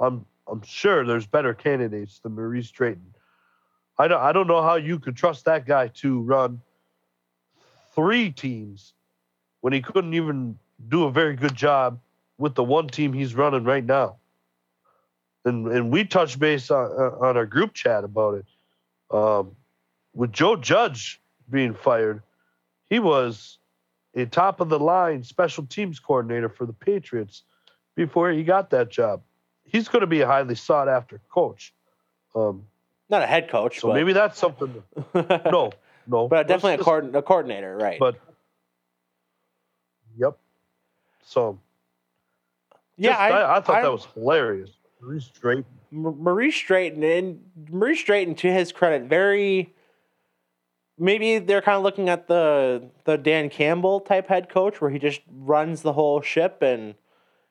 I'm I'm sure there's better candidates than Maurice Drayton. I don't I don't know how you could trust that guy to run three teams when he couldn't even do a very good job with the one team he's running right now. And and we touched base on, on our group chat about it. Um, with Joe Judge being fired, he was a top of the line special teams coordinator for the Patriots before he got that job. He's going to be a highly sought after coach. Um, Not a head coach, so but maybe that's something. No, no, but definitely a, Let's just- coord- a coordinator, right? But yep. So yeah, just- I, I thought I'm- that was hilarious. Maurice Drayton. M- Maurice Drayton and Maurice Drayton, to his credit, very. Maybe they're kind of looking at the the Dan Campbell type head coach, where he just runs the whole ship and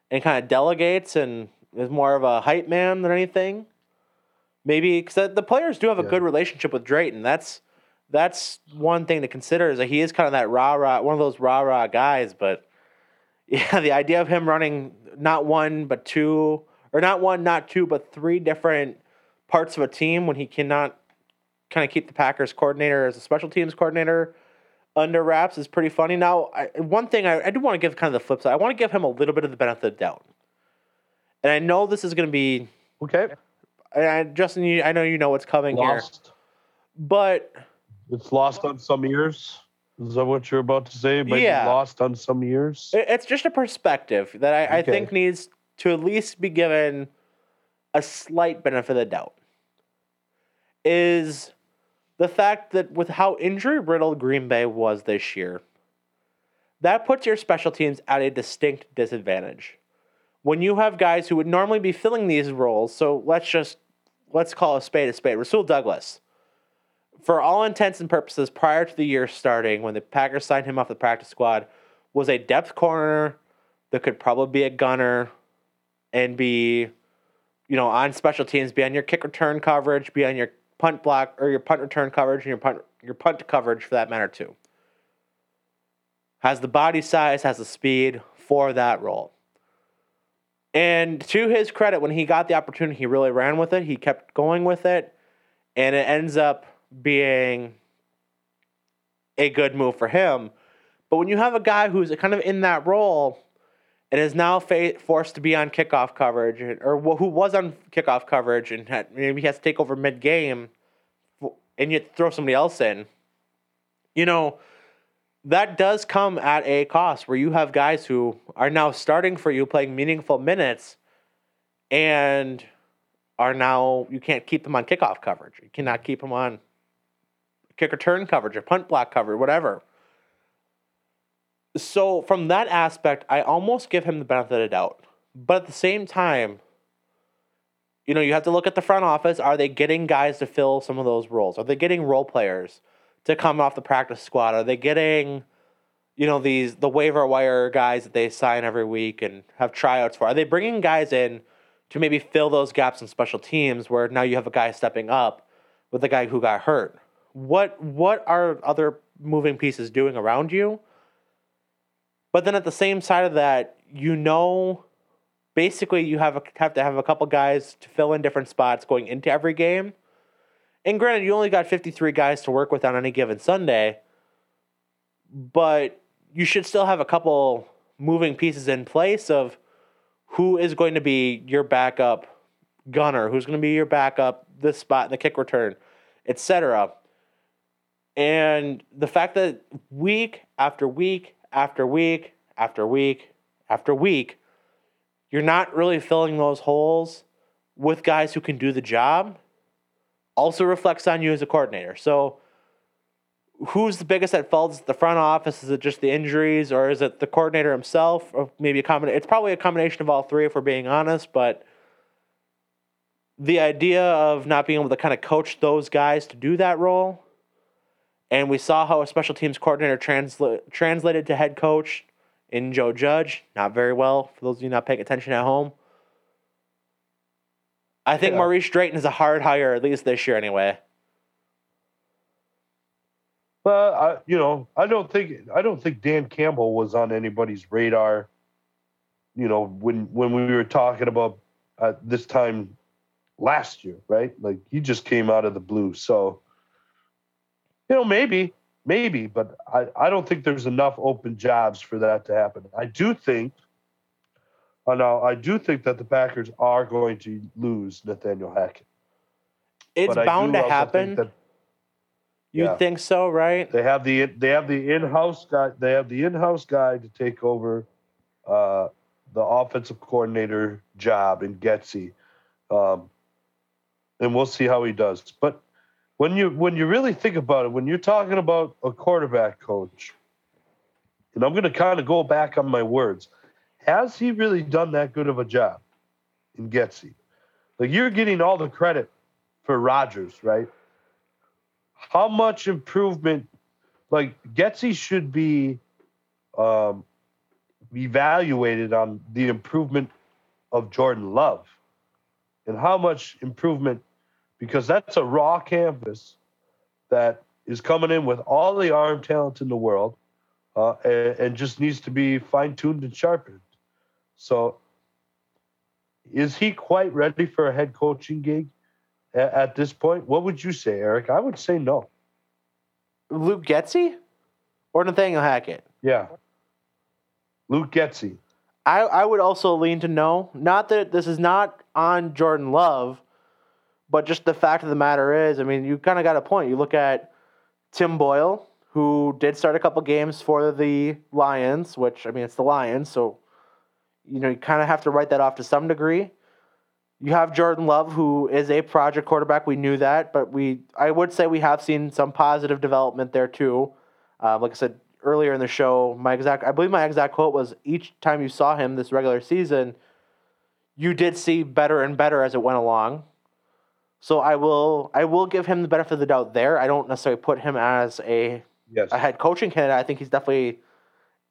and kind of delegates and is more of a hype man than anything. Maybe because the players do have a Yeah. good relationship with Drayton. That's that's one thing to consider is that he is kind of that rah rah, one of those rah rah guys. But yeah, the idea of him running not one but two, or not one, not two, but three different parts of a team when he cannot kind of keep the Packers coordinator as a special teams coordinator under wraps is pretty funny. Now, I, one thing I, I do want to give kind of the flip side. I want to give him a little bit of the benefit of the doubt. And I know this is going to be, Okay. and I, Justin, you, I know you know what's coming here, but It's lost on some ears. Is that what you're about to say? Maybe Yeah. lost on some ears. It- It's just a perspective that I, I think needs to at least be given a slight benefit of the doubt. Is the fact that with how injury riddled Green Bay was this year, that puts your special teams at a distinct disadvantage. When you have guys who would normally be filling these roles, so let's just let's call a spade a spade. Rasul Douglas, for all intents and purposes, prior to the year starting, when the Packers signed him off the practice squad, was a depth corner that could probably be a gunner and be, you know, on special teams, be on your kick return coverage, be on your punt block or your punt return coverage and your punt your punt coverage for that matter too. Has the body size, has the speed for that role. And to his credit, when he got the opportunity, he really ran with it. He kept going with it, and it ends up being a good move for him. But when you have a guy who's kind of in that role and is now fa- forced to be on kickoff coverage, or who was on kickoff coverage and had, maybe has to take over mid game, and you throw somebody else in, you know, that does come at a cost where you have guys who are now starting for you playing meaningful minutes and are now you can't keep them on kickoff coverage. You cannot keep them on kick return coverage or punt block coverage, whatever. So from that aspect, I almost give him the benefit of the doubt. But at the same time, you know, you have to look at the front office. Are they getting guys to fill some of those roles? Are they getting role players to come off the practice squad? Are they getting, you know, these the waiver wire guys that they sign every week and have tryouts for? Are they bringing guys in to maybe fill those gaps in special teams where now you have a guy stepping up with a guy who got hurt? What what are other moving pieces doing around you? But then at the same side of that, you know basically you have a, have to have a couple guys to fill in different spots going into every game. And granted, you only got 53 guys to work with on any given Sunday, but you should still have a couple moving pieces in place of who is going to be your backup gunner, who's going to be your backup this spot in the kick return, etc. And the fact that week after week after week after week after week you're not really filling those holes with guys who can do the job also reflects on you as a coordinator. So who's the biggest at fault? Is the front office? Is it just the injuries or is it the coordinator himself? Or maybe a combination it's probably a combination of all three if we're being honest, but the idea of not being able to kind of coach those guys to do that role. And we saw how a special teams coordinator transla- translated to head coach in Joe Judge. Not very well for those of you not paying attention at home. I think yeah. Maurice Drayton is a hard hire, at least this year anyway. Well, I, you know, I don't think I don't think Dan Campbell was on anybody's radar. You know, when when we were talking about uh, this time last year, right? Like he just came out of the blue. So, you know, maybe maybe, but I, I don't think there's enough open jobs for that to happen. I do think, uh, now I do think that the Packers are going to lose Nathaniel Hackett. It's but bound to happen. That, you yeah, think so, right? They have the they have the in-house guy. They have the in-house guy to take over uh, the offensive coordinator job in Getsy, um, and we'll see how he does. But when you when you really think about it, when you're talking about a quarterback coach, and I'm going to kind of go back on my words, has he really done that good of a job in Getsy? Like you're getting all the credit for Rodgers, right? How much improvement? Like Getsy should be um, evaluated on the improvement of Jordan Love and how much improvement because that's a raw canvas that is coming in with all the arm talent in the world uh, and, and, just needs to be fine tuned and sharpened. So, is he quite ready for a head coaching gig at, at this point? What would you say, Eric? I would say no. Luke Getsy or Nathaniel Hackett? Yeah. Luke Getsy. I, I would also lean to no. Not that this is not on Jordan Love, but just the fact of the matter is, I mean, you kind of got a point. You look at Tim Boyle, who did start a couple games for the Lions, which I mean, it's the Lions, so you know you kind of have to write that off to some degree. You have Jordan Love, who is a project quarterback. We knew that, but we I would say we have seen some positive development there too. Uh, like I said earlier in the show, my exact I believe my exact quote was each time you saw him this regular season, you did see better and better as it went along. So I will I will give him the benefit of the doubt there. I don't necessarily put him as a yes. a head coaching candidate. I think he's definitely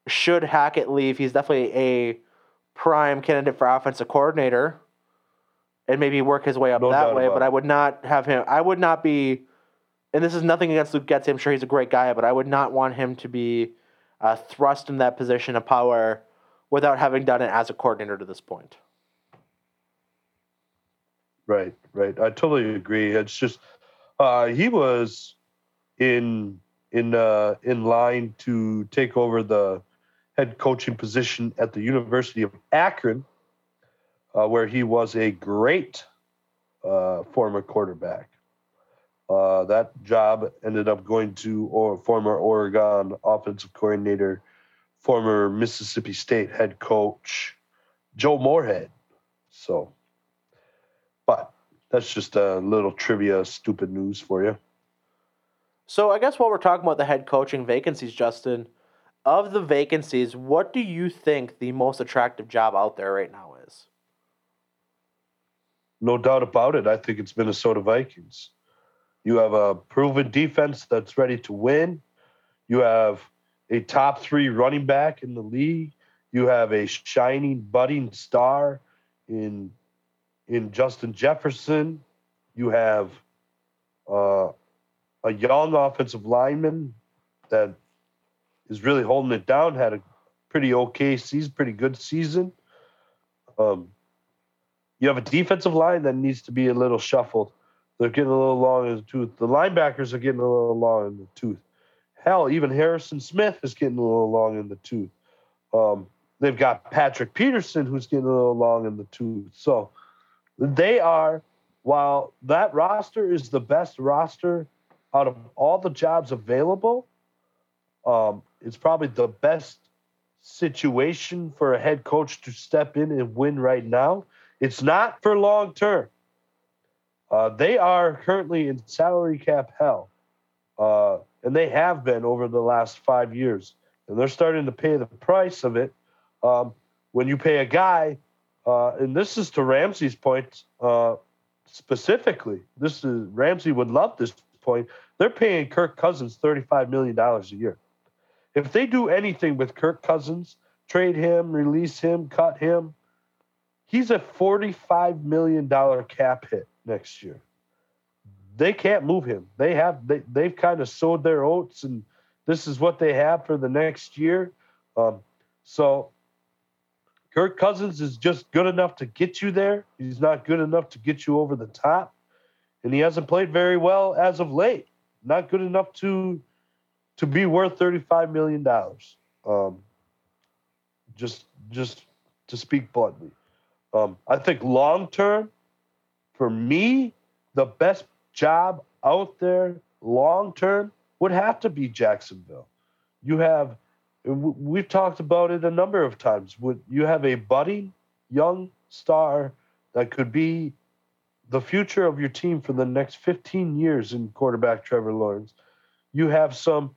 should Hackett leave. He's definitely a prime candidate for offensive coordinator, and maybe work his way up no that way. But I would not have him. I would not be. And this is nothing against Luke Getz. I'm sure he's a great guy, but I would not want him to be uh, thrust in that position of power without having done it as a coordinator to this point. Right, right. I totally agree. It's just uh, he was in in uh, in line to take over the head coaching position at the University of Akron, uh, where he was a great uh, former quarterback. Uh, that job ended up going to or former Oregon offensive coordinator, former Mississippi State head coach, Joe Moorhead. So, but that's just a little trivia, stupid news for you. So I guess while we're talking about the head coaching vacancies, Justin, of the vacancies, what do you think the most attractive job out there right now is? No doubt about it. I think it's Minnesota Vikings. You have a proven defense that's ready to win. You have a top three running back in the league. You have a shining, budding star in in Justin Jefferson. You have uh, a young offensive lineman that is really holding it down. Had a pretty okay season, pretty good season. Um, you have a defensive line that needs to be a little shuffled. They're getting a little long in the tooth. The linebackers are getting a little long in the tooth. Hell, even Harrison Smith is getting a little long in the tooth. Um, they've got Patrick Peterson who's getting a little long in the tooth. So they are, while that roster is the best roster out of all the jobs available, um, it's probably the best situation for a head coach to step in and win right now. It's not for long term. Uh, they are currently in salary cap hell, uh, and they have been over the last five years. And they're starting to pay the price of it. Um, when you pay a guy, uh, and this is to Ramsey's point uh, specifically. This is Ramsey would love this point. They're paying Kirk Cousins thirty-five million dollars a year. If they do anything with Kirk Cousins, trade him, release him, cut him, he's a forty-five million dollar cap hit next year. They can't move him. They have they they've kind of sowed their oats, and this is what they have for the next year. Um, so Kirk Cousins is just good enough to get you there. He's not good enough to get you over the top, and he hasn't played very well as of late. Not good enough to to be worth thirty five million dollars. Um, just just to speak bluntly, um, I think long term for me, the best job out there long term would have to be Jacksonville. You have, we've talked about it a number of times. Would you have a budding young star that could be the future of your team for the next 15 years in quarterback Trevor Lawrence? You have some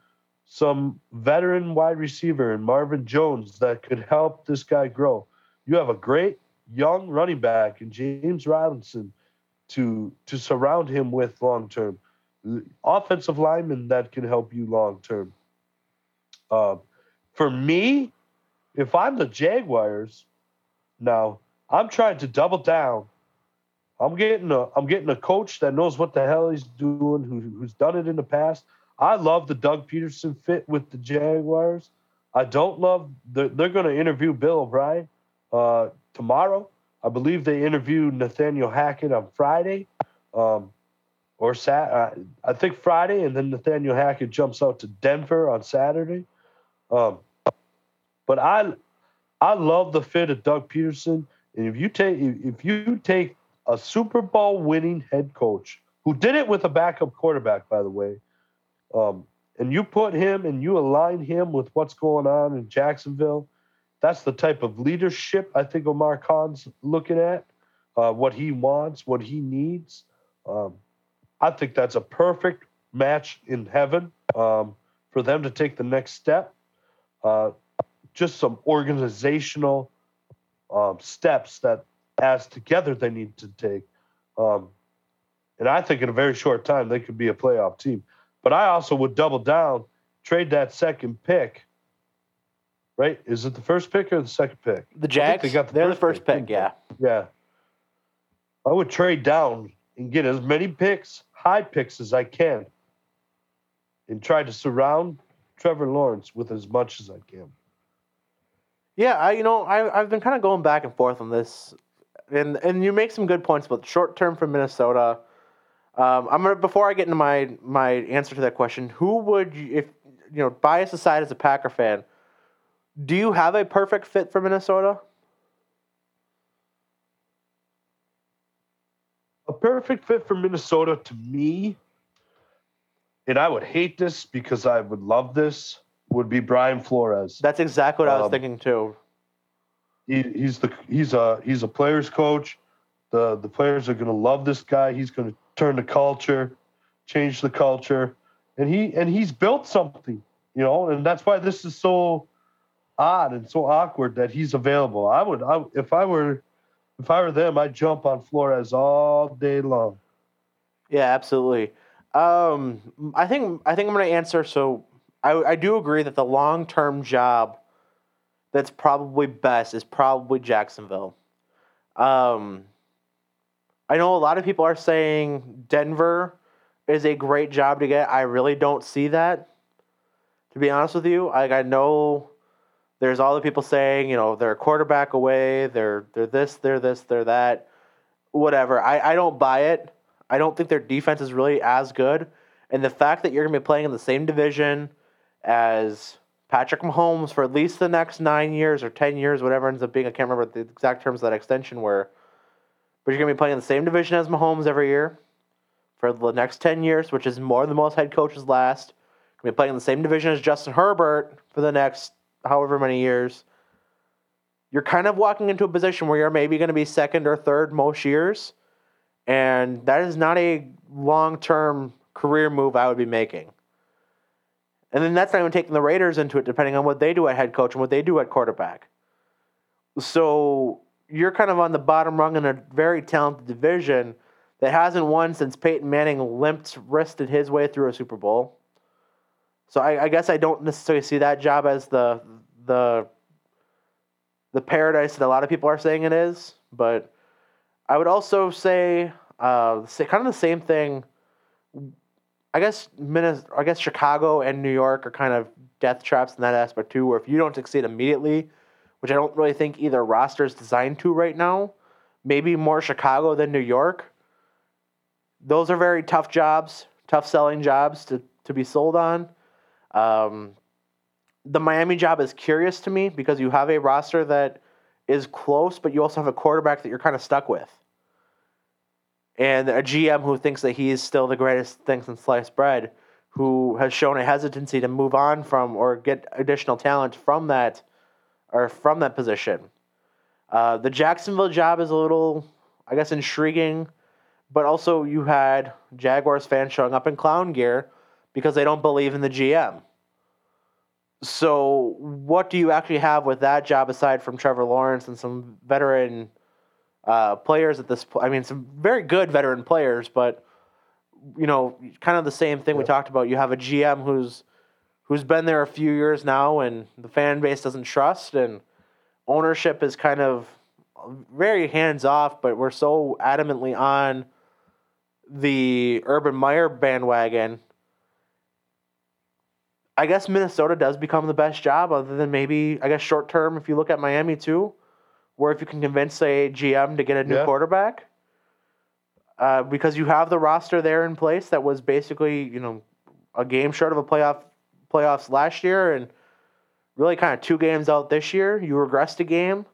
some veteran wide receiver in Marvin Jones that could help this guy grow. You have a great young running back in James Robinson to to surround him with long term. Offensive linemen that can help you long term. Uh, for me, if I'm the Jaguars, now I'm trying to double down. I'm getting a I'm getting a coach that knows what the hell he's doing, who, who's done it in the past. I love the Doug Pederson fit with the Jaguars. I don't love the, they're going to interview Bill O'Brien uh, tomorrow. I believe they interviewed Nathaniel Hackett on Friday, um, or Sat. Uh, I think Friday, and then Nathaniel Hackett jumps out to Denver on Saturday. Um, but I, I love the fit of Doug Pederson. and if you take if you take a Super Bowl winning head coach who did it with a backup quarterback, by the way, um, and you put him and you align him with what's going on in Jacksonville that's the type of leadership I think Omar Khan's looking at, uh, what he wants, what he needs. Um, I think that's a perfect match in heaven um, for them to take the next step. Uh, just some organizational um, steps that, as together, they need to take. Um, and I think in a very short time, they could be a playoff team. But I also would double down, trade that second pick right? Is it the first pick or the second pick? The Jags. They got the they're first the first pick. pick yeah. Yeah. I would trade down and get as many picks, high picks as I can, and try to surround Trevor Lawrence with as much as I can. Yeah, I you know I I've been kind of going back and forth on this, and and you make some good points about short term for Minnesota. Um, I'm gonna before I get into my my answer to that question, who would you, if you know bias aside as a Packer fan, do you have a perfect fit for Minnesota? A perfect fit for Minnesota to me, and I would hate this because I would love this, would be Brian Flores. That's exactly what I was Um, thinking too. He, he's the he's a he's a players coach. The the players are gonna love this guy. He's gonna turn the culture, change the culture, and he and he's built something, you know, and that's why this is so odd and so awkward that he's available. I would I if I were if I were them, I'd jump on Flores all day long. Yeah, absolutely. Um, I think I think I'm going to answer. So I I do agree that the long term job that's probably best is probably Jacksonville. Um, I know a lot of people are saying Denver is a great job to get. I really don't see that. To be honest with you, like I know there's all the people saying, you know, they're a quarterback away, they're they're this, they're this, they're that, whatever. I, I don't buy it. I don't think their defense is really as good. And the fact that you're gonna be playing in the same division as Patrick Mahomes for at least the next nine years or ten years, whatever ends up being, I can't remember what the exact terms of that extension were. But you're gonna be playing in the same division as Mahomes every year for the next ten years, which is more than most head coaches last. You're gonna be playing in the same division as Justin Herbert for the next however many years, you're kind of walking into a position where you're maybe going to be second or third most years. And that is not a long term career move I would be making. And then that's not even taking the Raiders into it, depending on what they do at head coach and what they do at quarterback. So you're kind of on the bottom rung in a very talented division that hasn't won since Peyton Manning limped wristed his way through a Super Bowl. So I, I guess I don't necessarily see that job as the the the paradise that a lot of people are saying it is. But I would also say uh, say kind of the same thing. I guess Minnesota, I guess Chicago and New York are kind of death traps in that aspect too. Where if you don't succeed immediately, which I don't really think either roster is designed to right now, maybe more Chicago than New York. Those are very tough jobs, tough selling jobs to, to be sold on. Um, the Miami job is curious to me because you have a roster that is close, but you also have a quarterback that you're kind of stuck with. And a GM who thinks that he is still the greatest thing since sliced bread, who has shown a hesitancy to move on from or get additional talent from that or from that position. Uh, the Jacksonville job is a little, I guess, intriguing, but also you had Jaguars fans showing up in clown gear because they don't believe in the GM. So, what do you actually have with that job aside from Trevor Lawrence and some veteran uh, players at this point? I mean, some very good veteran players, but you know, kind of the same thing we talked about. You have a GM who's who's been there a few years now, and the fan base doesn't trust, and ownership is kind of very hands off. But we're so adamantly on the Urban Meyer bandwagon. I guess Minnesota does become the best job, other than maybe I guess short term. If you look at Miami too, where if you can convince a GM to get a new Yeah. quarterback, uh, because you have the roster there in place that was basically you know a game short of a playoff playoffs last year and really kind of two games out this year. You regressed a game,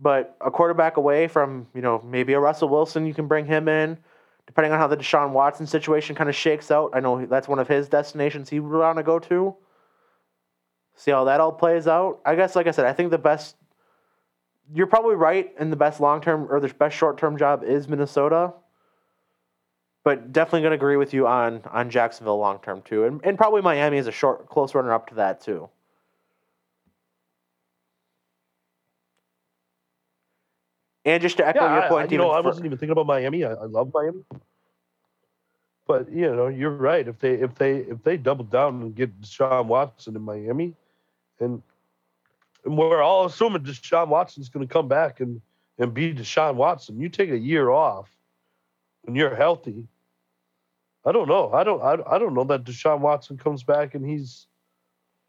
but a quarterback away from you know maybe a Russell Wilson, you can bring him in. Depending on how the Deshaun Watson situation kind of shakes out, I know that's one of his destinations he would want to go to. See how that all plays out. I guess, like I said, I think the best. You're probably right, and the best long term or the best short term job is Minnesota. But definitely going to agree with you on on Jacksonville long term too, and and probably Miami is a short close runner up to that too. And just to echo Yeah, your point, I, you know, I wasn't even thinking about Miami. I, I love Miami, but you know, you're right. If they if they if they double down and get Deshaun Watson in Miami, and and we're all assuming Deshaun Watson's going to come back and and be Deshaun Watson. You take a year off, and you're healthy. I don't know. I don't. I, I don't know that Deshaun Watson comes back and he's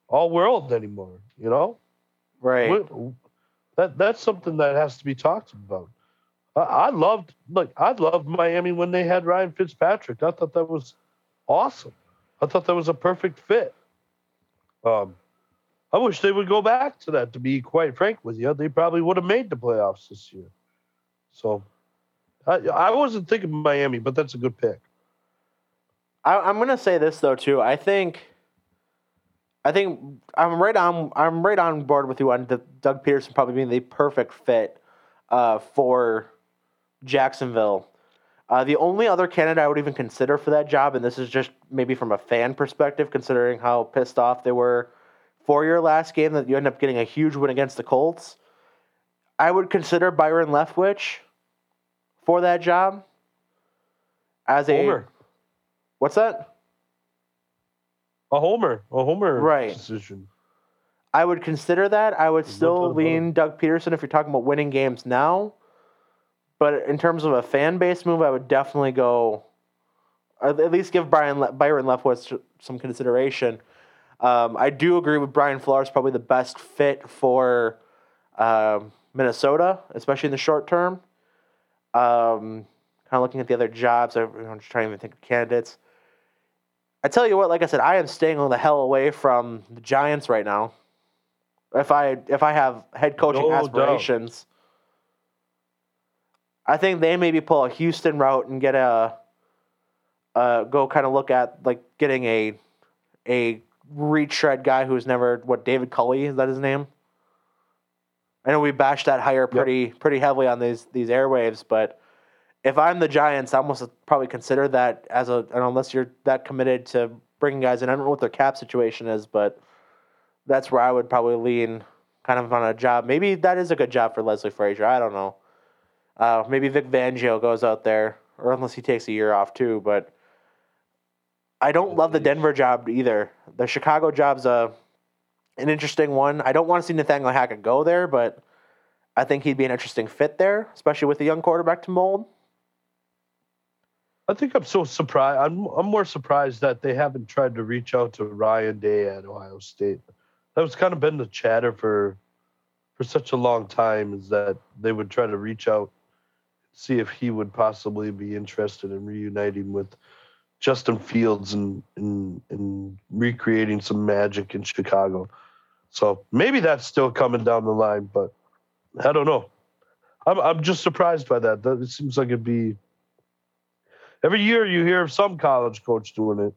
all world anymore. You know. right? What- that that's something that has to be talked about. I, I loved like I loved Miami when they had Ryan Fitzpatrick. I thought that was awesome. I thought that was a perfect fit. Um, I wish they would go back to that. To be quite frank with you, they probably would have made the playoffs this year. So, I, I wasn't thinking Miami, but that's a good pick. I, I'm gonna say this though too. I think, I think I'm right on. I'm right on board with you on the Doug Pederson probably being the perfect fit uh, for Jacksonville. Uh, the only other candidate I would even consider for that job, and this is just maybe from a fan perspective, considering how pissed off they were for your last game that you end up getting a huge win against the Colts, I would consider Byron Leftwich for that job as a Homer, what's that? a homer, a homer Right. decision. I would consider that. I would still lean Doug Pederson if you're talking about winning games now. But in terms of a fan base move, I would definitely go. At at least give Brian Le- Byron Leftwich some consideration. Um, I do agree with Brian Flores, probably the best fit for um, Minnesota, especially in the short term. Um, kind of looking at the other jobs, I'm just trying to even think of candidates. I tell you what, like I said, I am staying the hell away from the Giants right now. If I if I have head coaching No doubt. aspirations, I think they maybe pull a Houston route and get a uh, go kind of look at like getting a a retread guy who's never what David Culley is that his name? I know we bashed that hire pretty pretty heavily on these these airwaves, but if I'm the Giants, I almost probably consider that as a and unless you're that committed to bringing guys in. I don't know what their cap situation is, but that's where I would probably lean kind of on a job. Maybe that is a good job for Leslie Frazier. I don't know. Uh, maybe Vic Fangio goes out there, or unless he takes a year off too. But I don't love the Denver job either. The Chicago job's a an interesting one. I don't want to see Nathaniel Hackett go there, but I think he'd be an interesting fit there, especially with the young quarterback to mold. I think I'm so surprised. I'm I'm more surprised that they haven't tried to reach out to Ryan Day at Ohio State. That was kind of been the chatter for for such a long time is that they would try to reach out, see if he would possibly be interested in reuniting with Justin Fields and and, and recreating some magic in Chicago. So maybe that's still coming down the line, but I don't know. I'm I'm just surprised by that. That it seems like it'd be Every year you hear of some college coach doing it.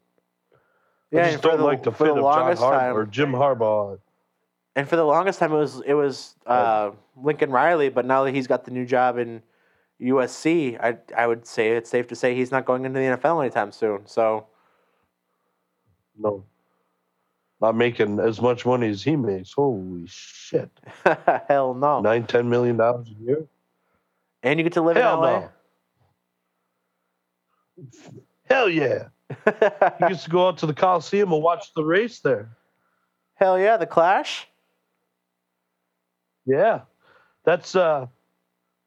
Yeah, I just don't the- like the fit the of John longest Harbaugh time- or Jim Harbaugh. And for the longest time, it was it was uh, Lincoln Riley. But now that he's got the new job in USC, I I would say it's safe to say he's not going into the NFL anytime soon. So No, not making as much money as he makes. Holy shit, hell no. nine ten million dollars a year. And you get to live Hell in no. Hell yeah! LA. He used to go out to the Coliseum and watch the race there. hell yeah, the Clash. Yeah, that's uh,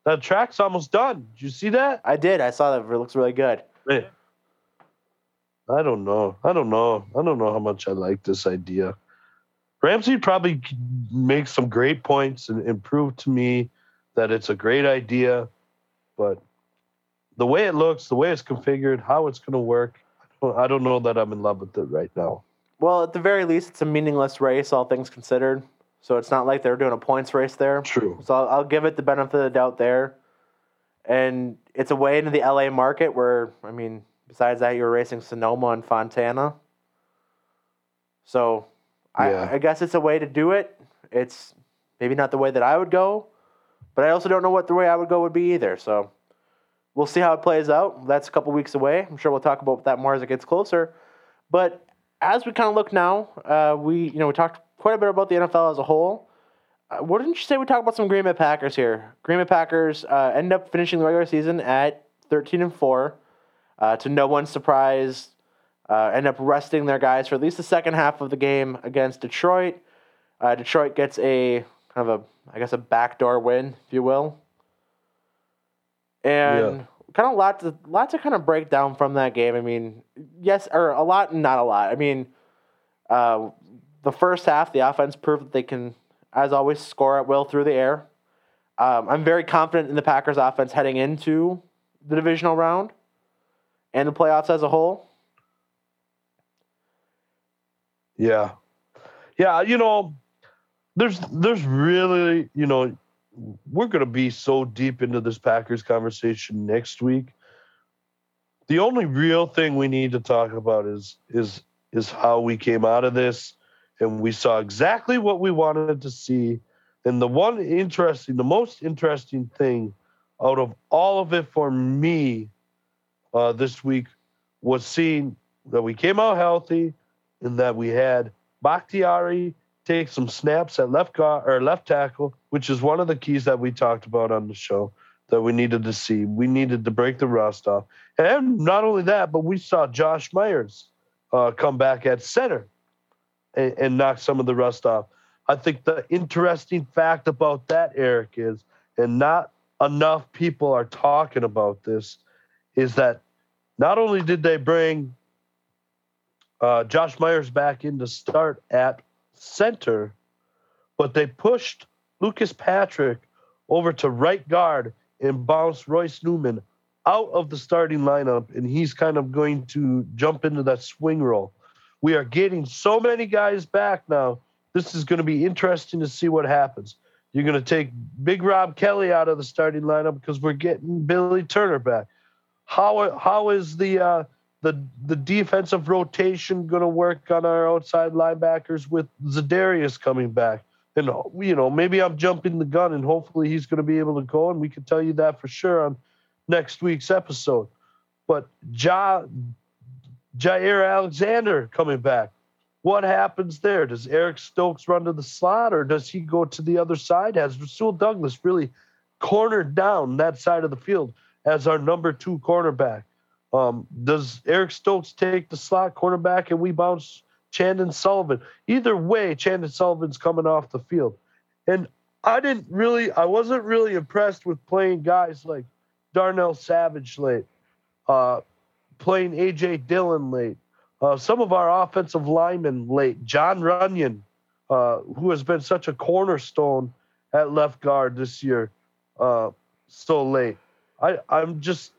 that track's almost done. Did you see that? I did. I saw that. It looks really good. I don't know. I don't know. I don't know how much I like this idea. Ramsey probably makes some great points and, and prove to me that it's a great idea, but the way it looks, the way it's configured, how it's going to work, I don't, I don't know that I'm in love with it right now. Well, at the very least, it's a meaningless race, all things considered. So it's not like they're doing a points race there. True. So I'll, I'll give it the benefit of the doubt there. And it's a way into the LA market where, I mean, besides that, you're racing Sonoma and Fontana. So Yeah. I, I guess it's a way to do it. It's maybe not the way that I would go, but I also don't know what the way I would go would be either. So we'll see how it plays out. That's a couple weeks away. I'm sure we'll talk about that more as it gets closer. But as we kind of look now, uh, we you know we talked quite a bit about the NFL as a whole. Uh, what didn't you say we talk about some Green Bay Packers here? Green Bay Packers uh, end up finishing the regular season at 13 and four. Uh, to no one's surprise, uh, end up resting their guys for at least the second half of the game against Detroit. Uh, Detroit gets a kind of a, I guess, a backdoor win, if you will. And kind of lots to lot to kind of break down from that game. I mean, yes, or a lot, and not a lot. I mean, uh, the first half, the offense proved that they can, as always, score at will through the air. Um, I'm very confident in the Packers offense heading into the divisional round and the playoffs as a whole. Yeah. Yeah, you know, there's there's really, you know, we're going to be so deep into this Packers conversation next week. The only real thing we need to talk about is is is how we came out of this and we saw exactly what we wanted to see. And the one interesting, the most interesting thing out of all of it for me uh, this week was seeing that we came out healthy and that we had Bakhtiari take some snaps at left guard or left tackle, which is one of the keys that we talked about on the show that we needed to see. We needed to break the rust off. And not only that, but we saw Josh Myers uh, come back at center and, and knock some of the rust off. I think the interesting fact about that, Eric, is, and not enough people are talking about this, is that not only did they bring uh, Josh Myers back in to start at center, but they pushed Lucas Patrick over to right guard and bounced Royce Newman out of the starting lineup, and he's kind of going to jump into that swing role. We are getting so many guys back now. This is going to be interesting to see what happens. You're going to take Big Rob Kelly out of the starting lineup because we're getting Billy Turner back. How how is the uh, the the defensive rotation going to work on our outside linebackers with Za'Darius coming back? And you know, maybe I'm jumping the gun, and hopefully he's going to be able to go, and we can tell you that for sure on next week's episode. But ja, Jaire Alexander coming back. What happens there? Does Eric Stokes run to the slot, or does he go to the other side? Has Rasul Douglas really cornered down that side of the field as our number two cornerback? Um, does Eric Stokes take the slot cornerback and we bounce Chandon Sullivan? Either way, Chandon Sullivan's coming off the field. And I didn't really, I wasn't really impressed with playing guys like Darnell Savage late, uh, playing AJ Dillon late, uh, some of our offensive linemen late, Jon Runyan, uh, who has been such a cornerstone at left guard this year, uh, so late. I, I'm just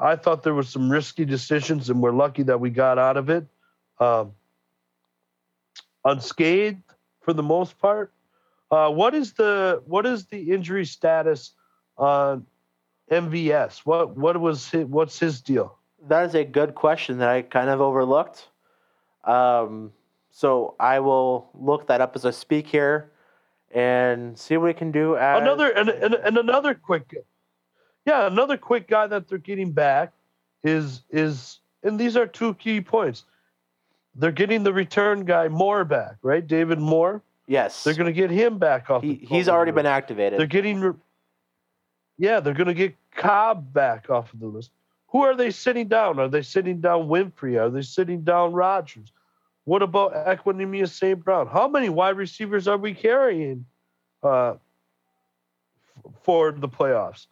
I thought there were some risky decisions, and we're lucky that we got out of it um, unscathed for the most part. Uh, what is the what is the injury status on MVS? What what was his, what's his deal? That is a good question that I kind of overlooked. Um, so I will look that up as I speak here and see what we can do. As... Another and, and, and another quick yeah, another quick guy that they're getting back is is and these are two key points. They're getting the return guy Moore back, right? David Moore. Yes. They're going to get him back off. He, he's already been activated. They're getting. Yeah, they're going to get Cobb back off of the list. Who are they sitting down? Are they sitting down Winfree? Are they sitting down Rodgers? What about Equanimeous St. Brown? How many wide receivers are we carrying uh, for the playoffs?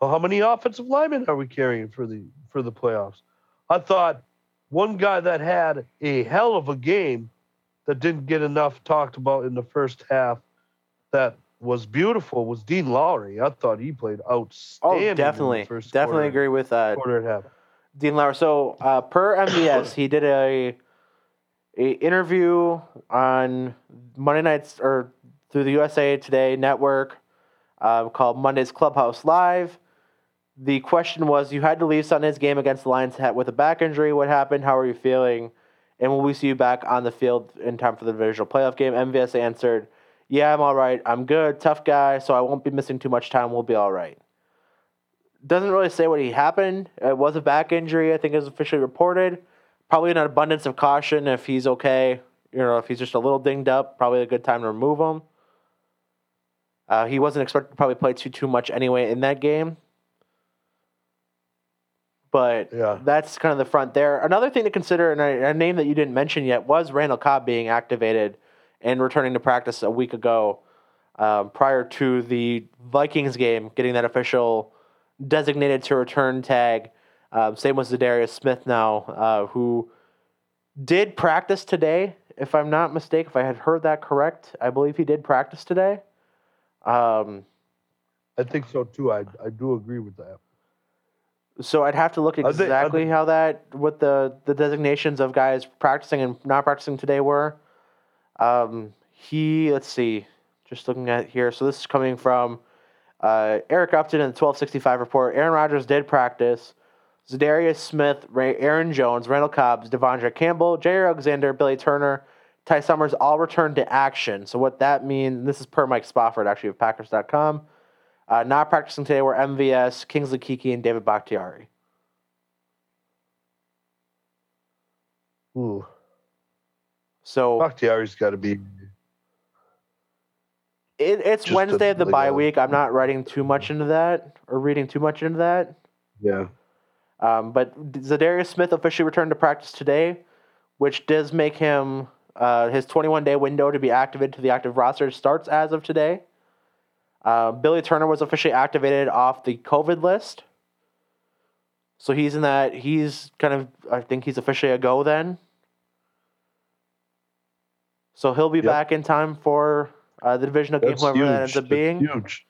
Well, how many offensive linemen are we carrying for the for the playoffs? I thought one guy that had a hell of a game that didn't get enough talked about in the first half that was beautiful was Dean Lowry. I thought he played outstanding. Oh, definitely, definitely quarter, agree with that. quarter and half. Dean Lowry. So uh, per MVS, he did a a interview on Monday nights or through the USA Today network uh, called Monday's Clubhouse Live the question was you had to leave Sunday's game against the Lions with a back injury. What happened? How are you feeling? And will we see you back on the field in time for the divisional playoff game? MVS answered, Yeah, I'm all right. I'm good. Tough guy, so I won't be missing too much time. We'll be all right. Doesn't really say what he happened. It was a back injury, I think is officially reported. Probably an abundance of caution if he's okay. You know, if he's just a little dinged up, probably a good time to remove him. Uh, he wasn't expected to probably play too too much anyway in that game. But yeah. that's kind of the front there. Another thing to consider, and a, a, name that you didn't mention yet, was Randall Cobb being activated and returning to practice a week ago, um, prior to the Vikings game, getting that official designated to return tag. Um, same with Za'Darius Smith now, uh, who did practice today, if I'm not mistaken. If I had heard that correct, I believe he did practice today. Um, I think so too. I I do agree with that. So I'd have to look exactly how that what the the designations of guys practicing and not practicing today were. Um, he let's see, just looking at here. So this is coming from uh, Eric Upton in the twelve sixty five report. Aaron Rodgers did practice. Za'Darius Smith, Ray, Aaron Jones, Randall Cobbs, De'Vondre Campbell, Jaire Alexander, Billy Turner, Ty Summers all returned to action. So what that means, this is per Mike Spofford actually of Packers.com. Uh, not practicing today were MVS, Kingsley Keke, and David Bakhtiari. Ooh, So Bakhtiari's got to be. it, it's Wednesday of the bye week. I'm not writing too much into that or reading too much into that. Yeah. Um, but Za'Darius Smith officially returned to practice today, which does make him uh, his 21 day window to be activated to the active roster starts as of today. Uh, Billy Turner was officially activated off the COVID list. So he's in that. He's kind of, I think he's officially a go then. So he'll be Yep. back in time for uh, the divisional game, That's whoever huge. that ends up That's being. huge.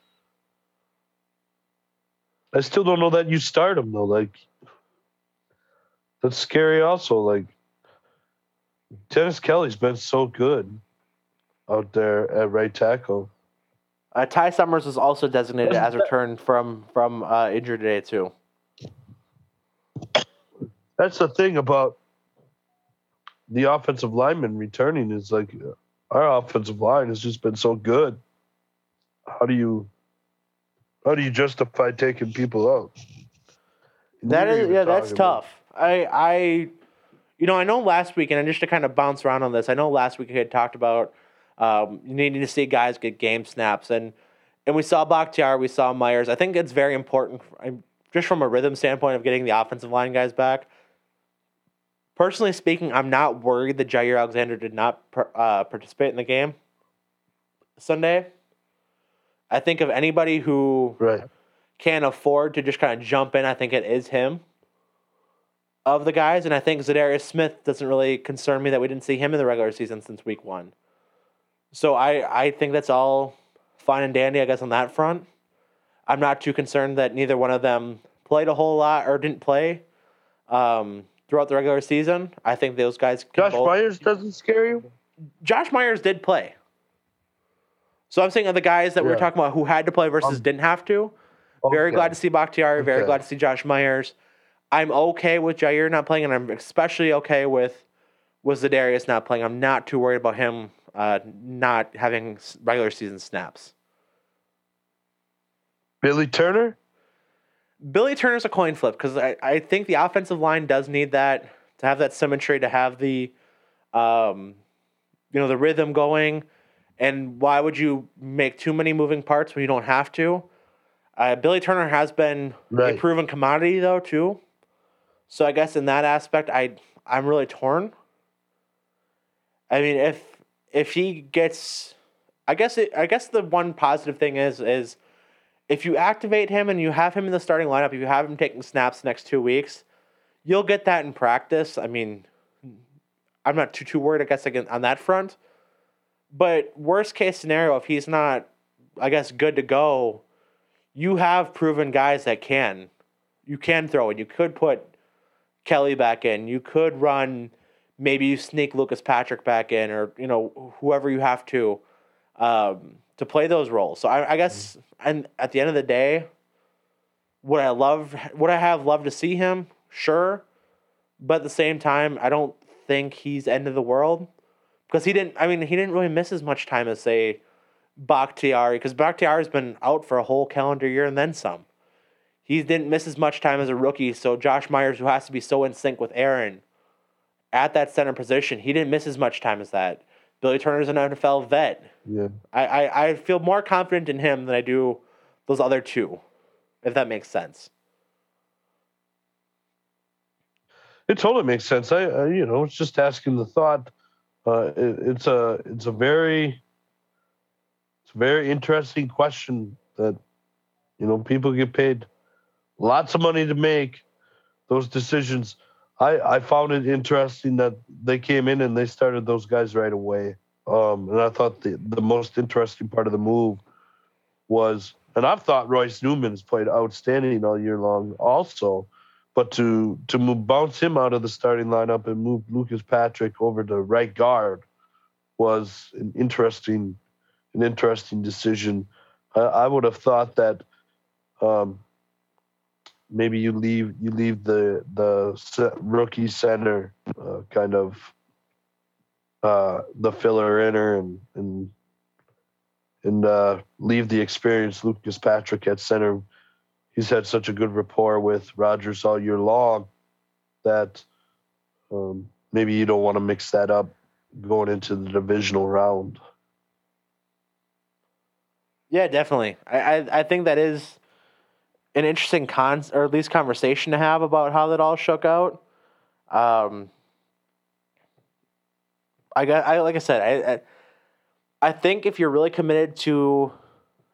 I still don't know that you start him though. Like that's scary. Also, like Dennis Kelly's been so good out there at right tackle. Uh, Ty Summers was also designated as returned from from uh, injury today too. That's the thing about the offensive lineman returning is like our offensive line has just been so good. How do you how do you justify taking people out? That is yeah, that's about- tough. I I you know I know last week and just to kind of bounce around on this, I know last week we had talked about um, needing to see guys get game snaps and and we saw Bakhtiar, we saw Myers. I think it's very important just from a rhythm standpoint of getting the offensive line guys back. Personally speaking, I'm not worried that Jaire Alexander did not per, uh, participate in the game Sunday. I think of anybody who Right. can afford to just kind of jump in, I think it is him of the guys. And I think Za'Darius Smith doesn't really concern me that we didn't see him in the regular season since week one. So I, I think that's all fine and dandy, I guess, on that front. I'm not too concerned that neither one of them played a whole lot or didn't play um, throughout the regular season. I think those guys Josh both- Myers doesn't scare you? Josh Myers did play. So I'm saying of the guys that we are talking about who had to play versus Um, didn't have to. Very Okay. glad to see Bakhtiari. Very Okay. glad to see Josh Myers. I'm okay with Jaire not playing, and I'm especially okay with with Za'Darius not playing. I'm not too worried about him uh, not having regular season snaps. Billy Turner? Billy Turner's a coin flip because I, I think the offensive line does need that to have that symmetry to have the um, you know the rhythm going. And why would you make too many moving parts when you don't have to? Uh, Billy Turner has been a proven commodity though too. So I guess in that aspect, I I'm really torn. I mean, if if he gets, I guess it, I guess the one positive thing is is if you activate him and you have him in the starting lineup, if you have him taking snaps the next two weeks, you'll get that in practice. I mean, I'm not too too worried, I guess, again on that front. But worst case scenario, if he's not, I guess, good to go, you have proven guys that can. You can throw it. You could put Kelly back in. You could run. Maybe you sneak Lucas Patrick back in, or you know whoever you have to um, to play those roles. So I, I guess, mm-hmm. and at the end of the day, would I love? Would I have loved to see him? Sure, but at the same time, I don't think he's end of the world because he didn't. I mean, he didn't really miss as much time as say Bakhtiari because Bakhtiari's been out for a whole calendar year and then some. He didn't miss as much time as a rookie. So Josh Myers, who has to be so in sync with Aaron at that center position, he didn't miss as much time as that. Billy Turner's an NFL vet. Yeah. I, I, I feel more confident in him than I do those other two, if that makes sense. It totally makes sense. I, I you know, it's just asking the thought. Uh, it, it's a it's a very it's a very interesting question that you know people get paid lots of money to make those decisions. I I found it interesting that they came in and they started those guys right away. Um, and I thought the the most interesting part of the move was and I've thought Royce Newman's played outstanding all year long, also. But to to move, bounce him out of the starting lineup and move Lucas Patrick over to right guard was an interesting an interesting decision. I, I would have thought that um, maybe you leave you leave the the rookie center uh, kind of uh, the filler inner and and and uh, leave the experienced Lucas Patrick at center. He's had such a good rapport with Rodgers all year long that um, maybe you don't want to mix that up going into the divisional round. Yeah, definitely. I, I, I think that is an interesting con or at least conversation to have about how that all shook out. Um, I got I like I said I, I I think if you're really committed to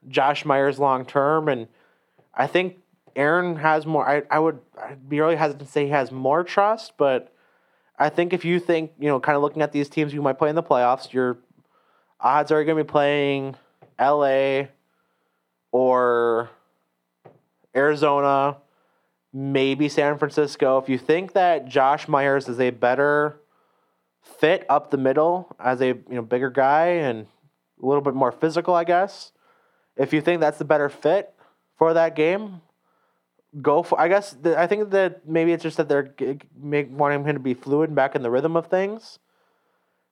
Josh Myers long term, and I think Aaron has more. I, I would I'd be really hesitant to say he has more trust, but I think if you think you know, kind of looking at these teams you might play in the playoffs, your odds are going to be playing L.A. or Arizona, maybe San Francisco. If you think that Josh Myers is a better fit up the middle as a you know bigger guy and a little bit more physical, I guess. If you think that's the better fit for that game, go for. I guess the, I think that maybe it's just that they're make, wanting him to be fluid and back in the rhythm of things,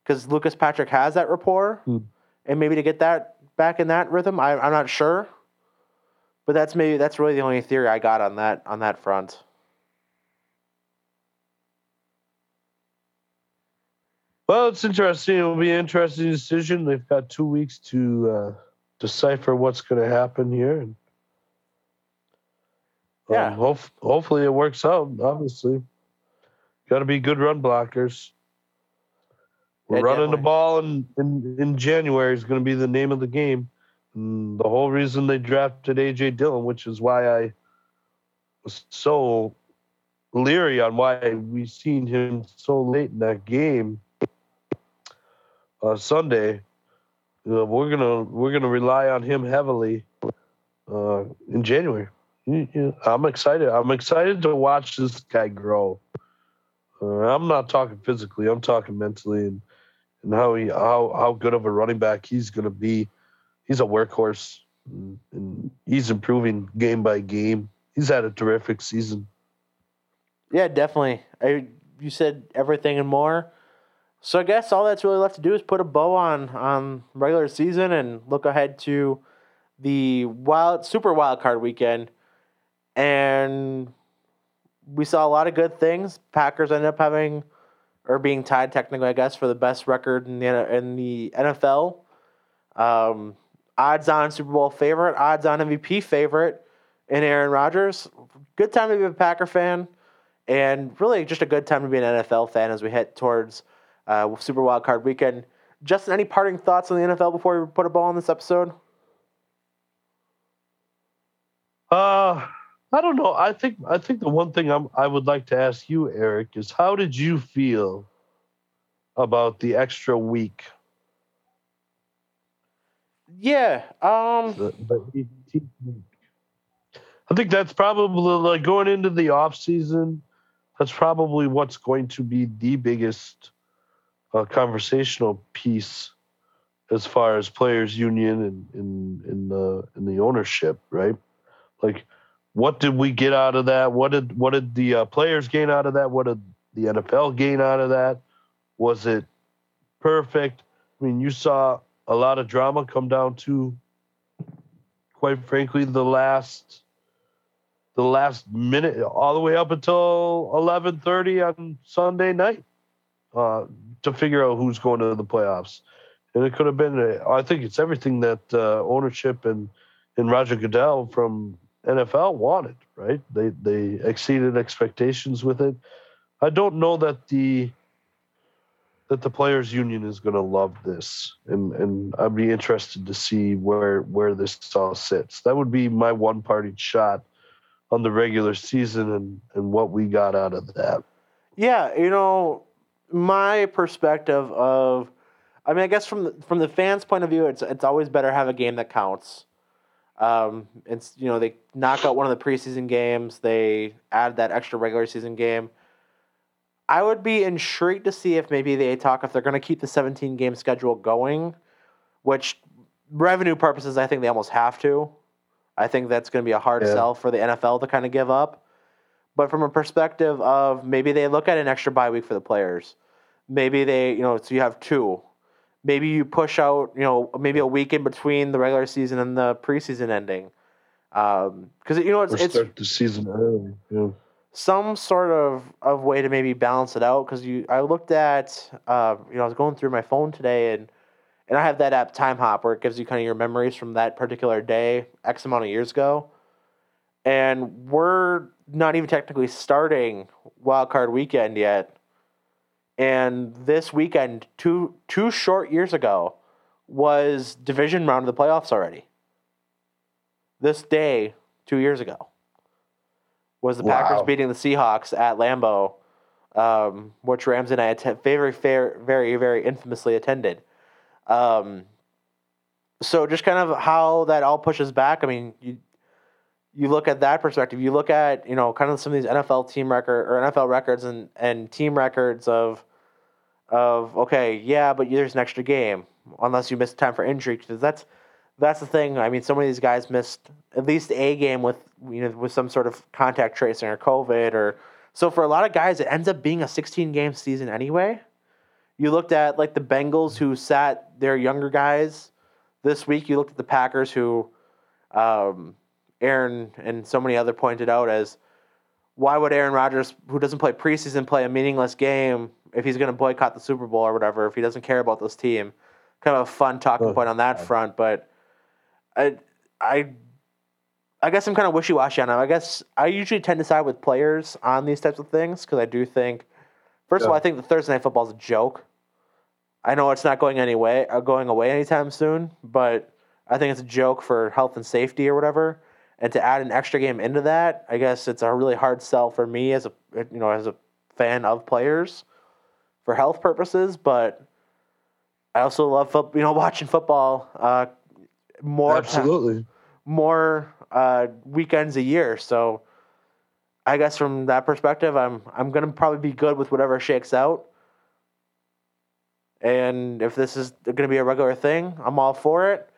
because Lucas Patrick has that rapport, hmm. and maybe to get that back in that rhythm, I, I'm not sure. But that's maybe that's really the only theory I got on that on that front. Well, it's interesting. It'll be an interesting decision. They've got two weeks to uh, decipher what's going to happen here. And, um, yeah. Hope, hopefully it works out. Obviously, got to be good run blockers. We're yeah, running definitely. the ball in, in, in January is going to be the name of the game. And the whole reason they drafted AJ Dillon, which is why I was so leery on why we seen him so late in that game uh, Sunday. We're gonna we're gonna rely on him heavily uh, in January. I'm excited. I'm excited to watch this guy grow. Uh, I'm not talking physically. I'm talking mentally and and how he how how good of a running back he's gonna be. He's a workhorse and, he's improving game by game. He's had a terrific season. Yeah, definitely. I you said everything and more. So I guess all that's really left to do is put a bow on on regular season and look ahead to the wild super wild card weekend. And we saw a lot of good things. Packers ended up having or being tied technically, I guess, for the best record in the in the NFL. Um, odds on Super Bowl favorite, odds on MVP favorite in Aaron Rodgers. Good time to be a Packer fan, and really just a good time to be an NFL fan as we head towards uh, Super Wild Card Weekend. Justin, any parting thoughts on the NFL before we put a ball on this episode? Uh, I don't know. I think I think the one thing I'm, I would like to ask you, Eric, is how did you feel about the extra week? Yeah. Um. The, the I think that's probably like going into the off season. That's probably what's going to be the biggest a conversational piece as far as players union and in in the in the ownership, right? Like, what did we get out of that? What did what did the uh, players gain out of that? What did the NFL gain out of that? Was it perfect? I mean, you saw a lot of drama come down to, quite frankly, the last the last minute, all the way up until eleven thirty on Sunday night. Uh, to figure out who's going to the playoffs. And it could have been, I think it's everything that uh, ownership and, and Roger Goodell from NFL wanted, right? They, they exceeded expectations with it. I don't know that the that the players union is going to love this and and I'd be interested to see where where this all sits. That would be my one party shot on the regular season and and what we got out of that. Yeah, you know, my perspective of, I mean, I guess from the, from the fans' point of view, it's it's always better have a game that counts. Um, it's you know they knock out one of the preseason games. They add that extra regular season game. I would be intrigued to see if maybe they talk if they're going to keep the 17 game schedule going, which revenue purposes I think they almost have to. I think that's going to be a hard Yeah. sell for the NFL to kind of give up. But from a perspective of maybe they look at an extra bye week for the players. Maybe they, you know, so you have two. Maybe you push out, you know, maybe a week in between the regular season and the preseason ending. Um, because, you know, it's, Or it's start the season early. Yeah. Some sort of, of way to maybe balance it out. Because you, I looked at, uh, you know, I was going through my phone today and and I have that app Timehop where it gives you kind of your memories from that particular day, X amount of years ago. And we're not even technically starting Wild Card Weekend yet. And this weekend, two two short years ago, was division round of the playoffs already. This day, two years ago, was the Packers beating the Seahawks at Lambeau, um, which Rams and I atten- very, fair, very, very infamously attended. Um, so just kind of how that all pushes back. I mean, you you look at that perspective. You look at you know kind of some of these NFL team record or NFL records and and team records of of okay, yeah, but there's an extra game unless you miss time for injury. 'cause that's that's the thing. I mean, some of these guys missed at least a game with you know with some sort of contact tracing or COVID or so for a lot of guys it ends up being a 16 game season anyway. You looked at like the Bengals who sat their younger guys this week. You looked at the Packers who um, Aaron and so many other pointed out as why would Aaron Rodgers, who doesn't play preseason, play a meaningless game if he's going to boycott the Super Bowl or whatever if he doesn't care about this team? Kind of a fun talking Oh, point on that God. front, but I, I, I guess I'm kind of wishy washy on it. I guess I usually tend to side with players on these types of things because I do think, first of all, I think the Thursday night football is a joke. I know it's not going anyway, uh, going away anytime soon, but I think it's a joke for health and safety or whatever. And to add an extra game into that, I guess it's a really hard sell for me as a you know as a fan of players for health purposes. But I also love you know watching football uh, more Absolutely. more uh, weekends a year. So I guess from that perspective, I'm I'm gonna probably be good with whatever shakes out. And if this is gonna be a regular thing, I'm all for it.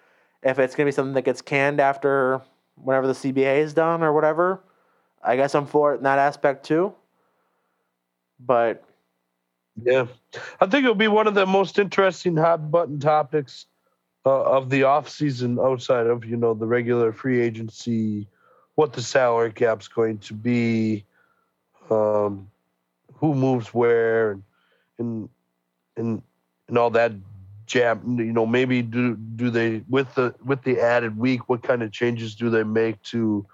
If it's gonna be something that gets canned after whenever the CBA is done or whatever, I guess I'm for it in that aspect too. But Yeah, I think it'll be one of the most interesting hot button topics uh, of the off season outside of you know the regular free agency, what the salary cap's going to be, um, who moves where, and and and, and all that jam. You know, maybe do do they with the with the added week, what kind of changes do they make to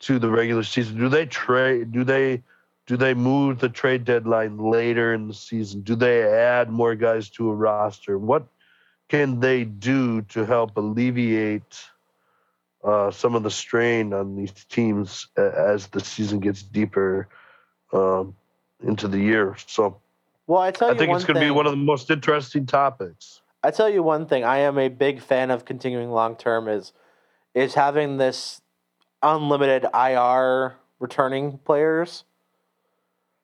to the regular season? Do they trade? Do they do they move the trade deadline later in the season? Do they add more guys to a roster? What can they do to help alleviate uh, some of the strain on these teams as the season gets deeper um, into the year? So well, I tell you, I think it's going to be one of the most interesting topics. I tell you one thing, I am a big fan of continuing long term is is having this unlimited IR returning players.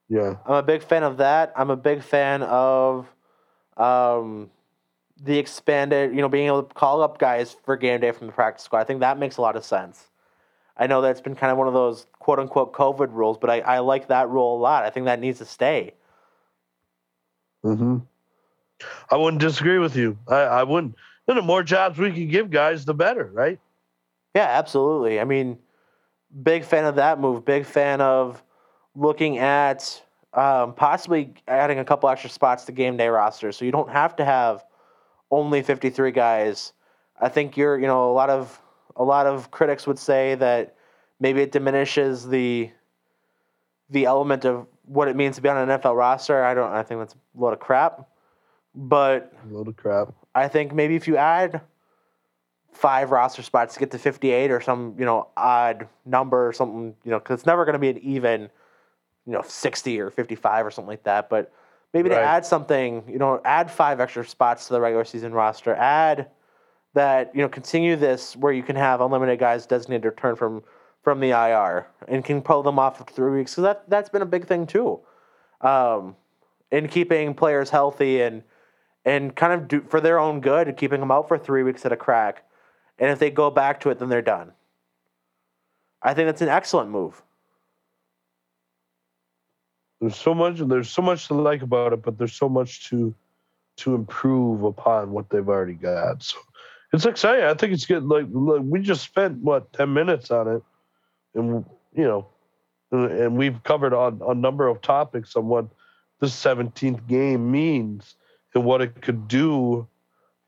Yeah, I'm a big fan of that. I'm a big fan of um, the expanded, you know, being able to call up guys for game day from the practice squad. I think that makes a lot of sense. I know that's been kind of one of those quote unquote COVID rules, but I, I like that rule a lot. I think that needs to stay. hmm I wouldn't disagree with you. I, I wouldn't. You know, the more jobs we can give guys, the better, right? Yeah, absolutely. I mean, big fan of that move. Big fan of looking at um, possibly adding a couple extra spots to game day roster, so you don't have to have only fifty three guys. I think you're, you know, a lot of a lot of critics would say that maybe it diminishes the the element of what it means to be on an NFL roster. I don't. I think that's a load of crap. But A load of crap. I think maybe if you add five roster spots to get to 58 or some, you know, odd number or something, you know, because it's never going to be an even, you know, 60 or 55 or something like that. But maybe to add something, you know, add five extra spots to the regular season roster, add that you know continue this where you can have unlimited guys designated to return from from the IR and can pull them off for three weeks. So that that's been a big thing too, um, in keeping players healthy and and kind of do, for their own good, keeping them out for three weeks at a crack. And if they go back to it, then they're done. I think that's an excellent move. There's so much. There's so much to like about it, but there's so much to to improve upon what they've already got. So it's exciting. I think it's good. Like, like we just spent what ten minutes on it, and you know, and, and we've covered on a number of topics on what this 17th game means and what it could do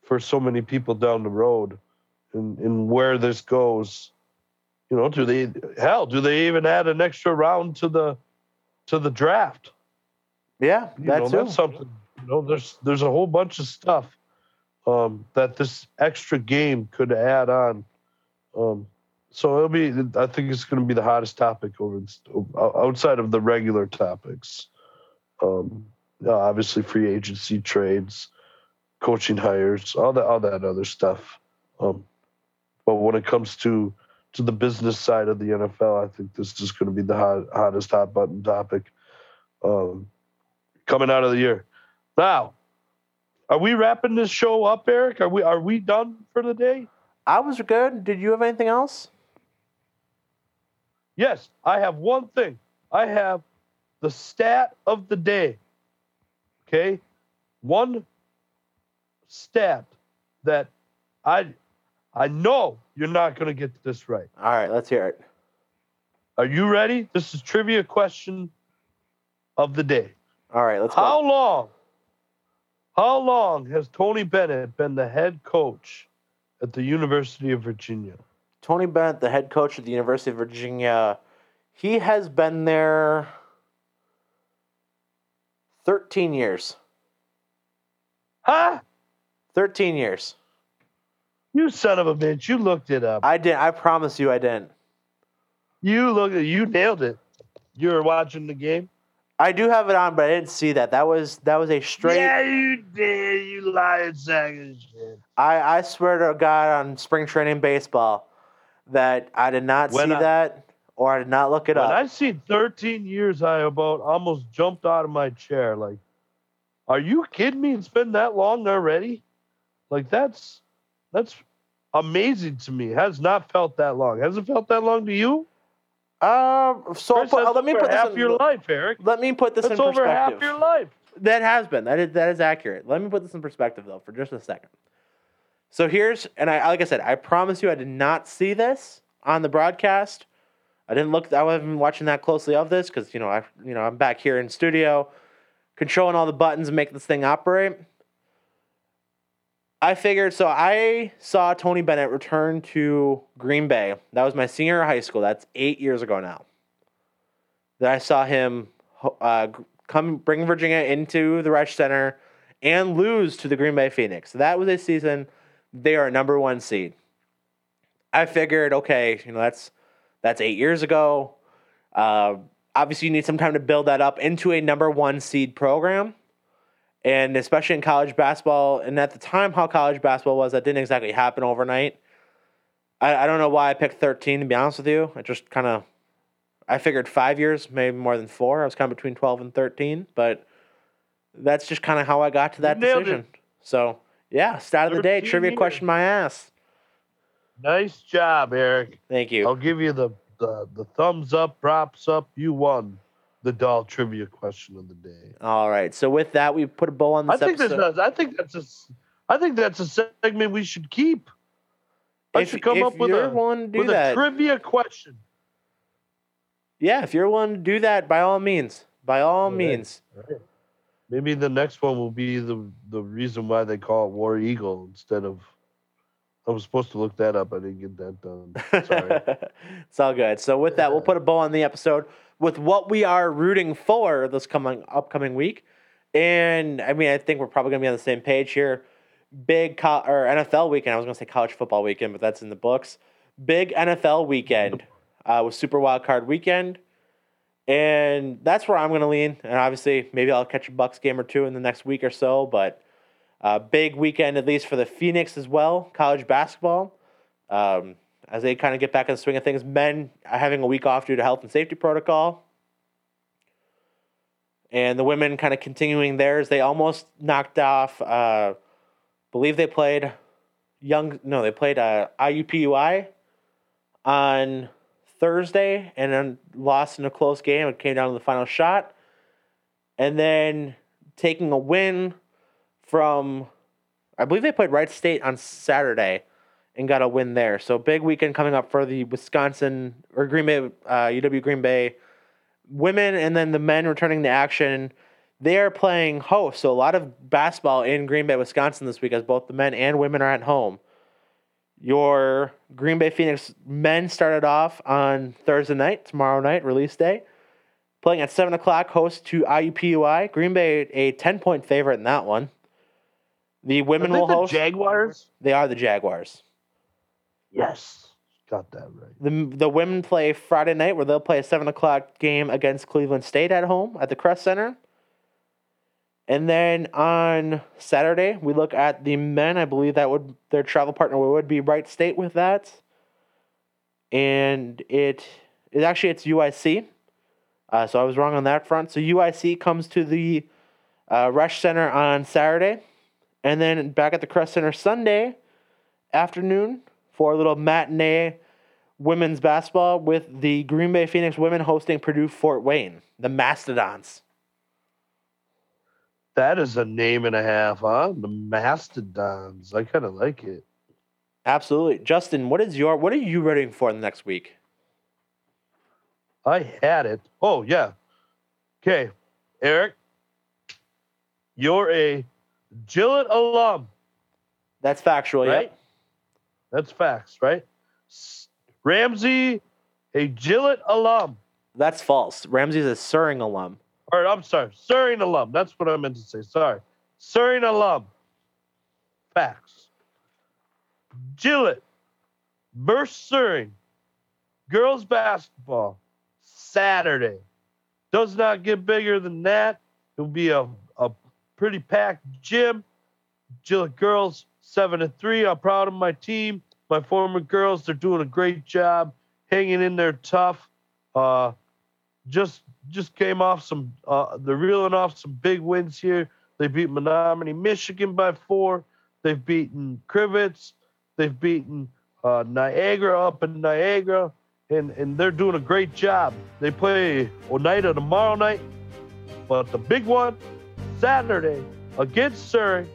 for so many people down the road, and and where this goes. You know, do they hell? Do they even add an extra round to the to the draft? Yeah, You that know, too. that's something. You know, there's there's a whole bunch of stuff um, that this extra game could add on. Um, so it'll be. I think it's going to be the hottest topic over outside of the regular topics. Um, obviously, free agency trades, coaching hires, all that, all that other stuff. Um, but when it comes to to the business side of the NFL, I think this is going to be the hot, hottest hot button topic um, coming out of the year. Now, are we wrapping this show up, Eric? Are we are we done for the day? I was good. Did you have anything else? Yes, I have one thing. I have the stat of the day. Okay, one stat that I I know you're not going to get this right. All right, let's hear it. Are you ready? This is trivia question of the day. All right, let's go. How long? How long has Tony Bennett been the head coach at the University of Virginia? Tony Bennett, the head coach at the University of Virginia, he has been there 13 years. Huh? 13 years. You son of a bitch! You looked it up. I didn't. I promise you I didn't. You look. You nailed it. You were watching the game. I do have it on, but I didn't see that. That was that was a straight. Yeah, you did. You lying sack of shit. I, I swear to God on spring training baseball that I did not When see I- that or I did not look it When up. I seen 13 years, I about almost jumped out of my chair. Like, are you kidding me? It's been that long already. Like that's that's amazing to me. Has not felt that long. Has it felt that long to you? Um, so Chris, put, let me put this half in, your life, Eric. Let me put this That's in over perspective. half your life. That has been. That is that is accurate. Let me put this in perspective though for just a second. So here's and I like I said, I promise you I did not see this on the broadcast. I didn't look I wasn't watching that closely of this because you know I you know I'm back here in studio controlling all the buttons and making this thing operate. I figured so I saw Tony Bennett return to Green Bay. That was my senior high school. That's eight years ago now. That I saw him uh, come bring Virginia into the Resch Center and lose to the Green Bay Phoenix. That was a season they are a number one seed. I figured, okay, you know that's that's eight years ago. Uh, obviously, you need some time to build that up into a number one seed program, and especially in college basketball. And at the time, how college basketball was, that didn't exactly happen overnight. I, I don't know why I picked 13, to be honest with you. I just kind of, I figured five years, maybe more than four. I was kind of between 12 and 13, but that's just kind of how I got to that decision. So, yeah, start of the day, trivia years. question my ass. Nice job, Eric. Thank you. I'll give you the, the the thumbs up, props up. You won the doll trivia question of the day. All right. So with that, we put a bow on the I think episode. that's a, I think that's a I think that's a segment we should keep. I if should come up with a do with a trivia question. yeah, if you're willing to do that, by all means, by all All right. means. Maybe the next one will be the the reason why they call it War Eagle instead of. I was supposed to look that up. I didn't get that done. Sorry. it's all good. So with that, we'll put a bow on the episode with what we are rooting for this coming upcoming week. And I mean, I think we're probably gonna be on the same page here. Big co- or NFL weekend. I was gonna say college football weekend, but that's in the books. Big NFL weekend uh, with Super Wild Card Weekend, and that's where I'm gonna lean. And obviously, maybe I'll catch a Bucks game or two in the next week or so. But Uh, big weekend, at least for the Phoenix as well, college basketball. Um, as they kind of get back in the swing of things, men are having a week off due to health and safety protocol. And the women kind of continuing theirs. They almost knocked off, uh, believe they played young, no, they played uh, IUPUI on Thursday and then lost in a close game. It came down to the final shot. And then taking a win from, I believe they played Wright State on Saturday and got a win there. So big weekend coming up for the Wisconsin or Green Bay, uh, UW Green Bay women, and then the men returning to action. They are playing host, so a lot of basketball in Green Bay, Wisconsin this week, as both the men and women are at home. Your Green Bay Phoenix men started off on Thursday night, tomorrow night, release day, playing at 7 o'clock, host to IUPUI. Green Bay, a 10 point favorite in that one. The women will the host. Jaguars. they are the Jaguars. Yes, got that right. The, the women play Friday night where they'll play a 7 o'clock game against Cleveland State at home at the Kress Center. And then on Saturday, we look at the men. I believe that would their travel partner would be Wright State with that. And it it actually it's UIC. Uh, so I was wrong on that front. So UIC comes to the uh, Resch Center on Saturday, and then back at the Kress Center Sunday afternoon for a little matinee women's basketball with the Green Bay Phoenix women hosting Purdue Fort Wayne, the Mastodons. That is a name and a half, huh? The Mastodons. I kind of like it. Absolutely, Justin. What is your what are you rooting for in the next week? I had it. Oh yeah. Okay, Eric, you're a Gillett alum, That's factual, right? yep. That's facts, right? Ramsey, a Gillett alum. That's false. Ramsey's a Suring alum. All right, I'm sorry, Surrey alum. That's what I meant to say. Sorry, Surrey alum. Facts. Gillett, Merce Surrey, girls basketball, Saturday. Does not get bigger than that. It'll be a, a pretty packed gym. Gillett girls, seven and three. I'm proud of my team. My former girls, they're doing a great job, hanging in there tough. Uh, just just came off some uh, they're reeling off some big wins here. They beat Menominee, Michigan by four. They've beaten Crivitz. They've beaten uh, Niagara up in Niagara, and and they're doing a great job. They play Oneida tomorrow night, but the big one Saturday against Surrey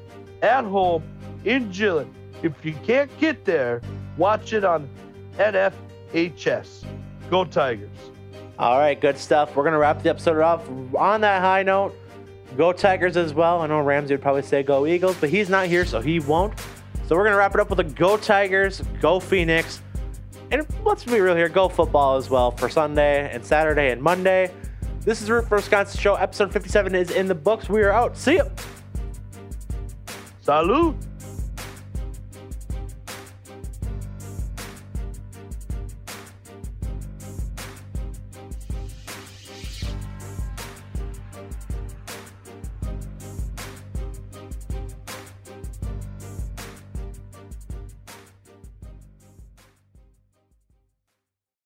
at home in Gillett. If you can't get there, watch it on NFHS. Go Tigers. All right, good stuff. We're gonna wrap the episode off on that high note. Go Tigers as well. I know Ramsey would probably say go Eagles, but he's not here, so he won't. So we're gonna wrap it up with a go Tigers, go Phoenix, and let's be real here, go football as well for Sunday and Saturday and Monday. This is Root for Wisconsin Show. Episode 57 is in the books. We are out. See you. Salute.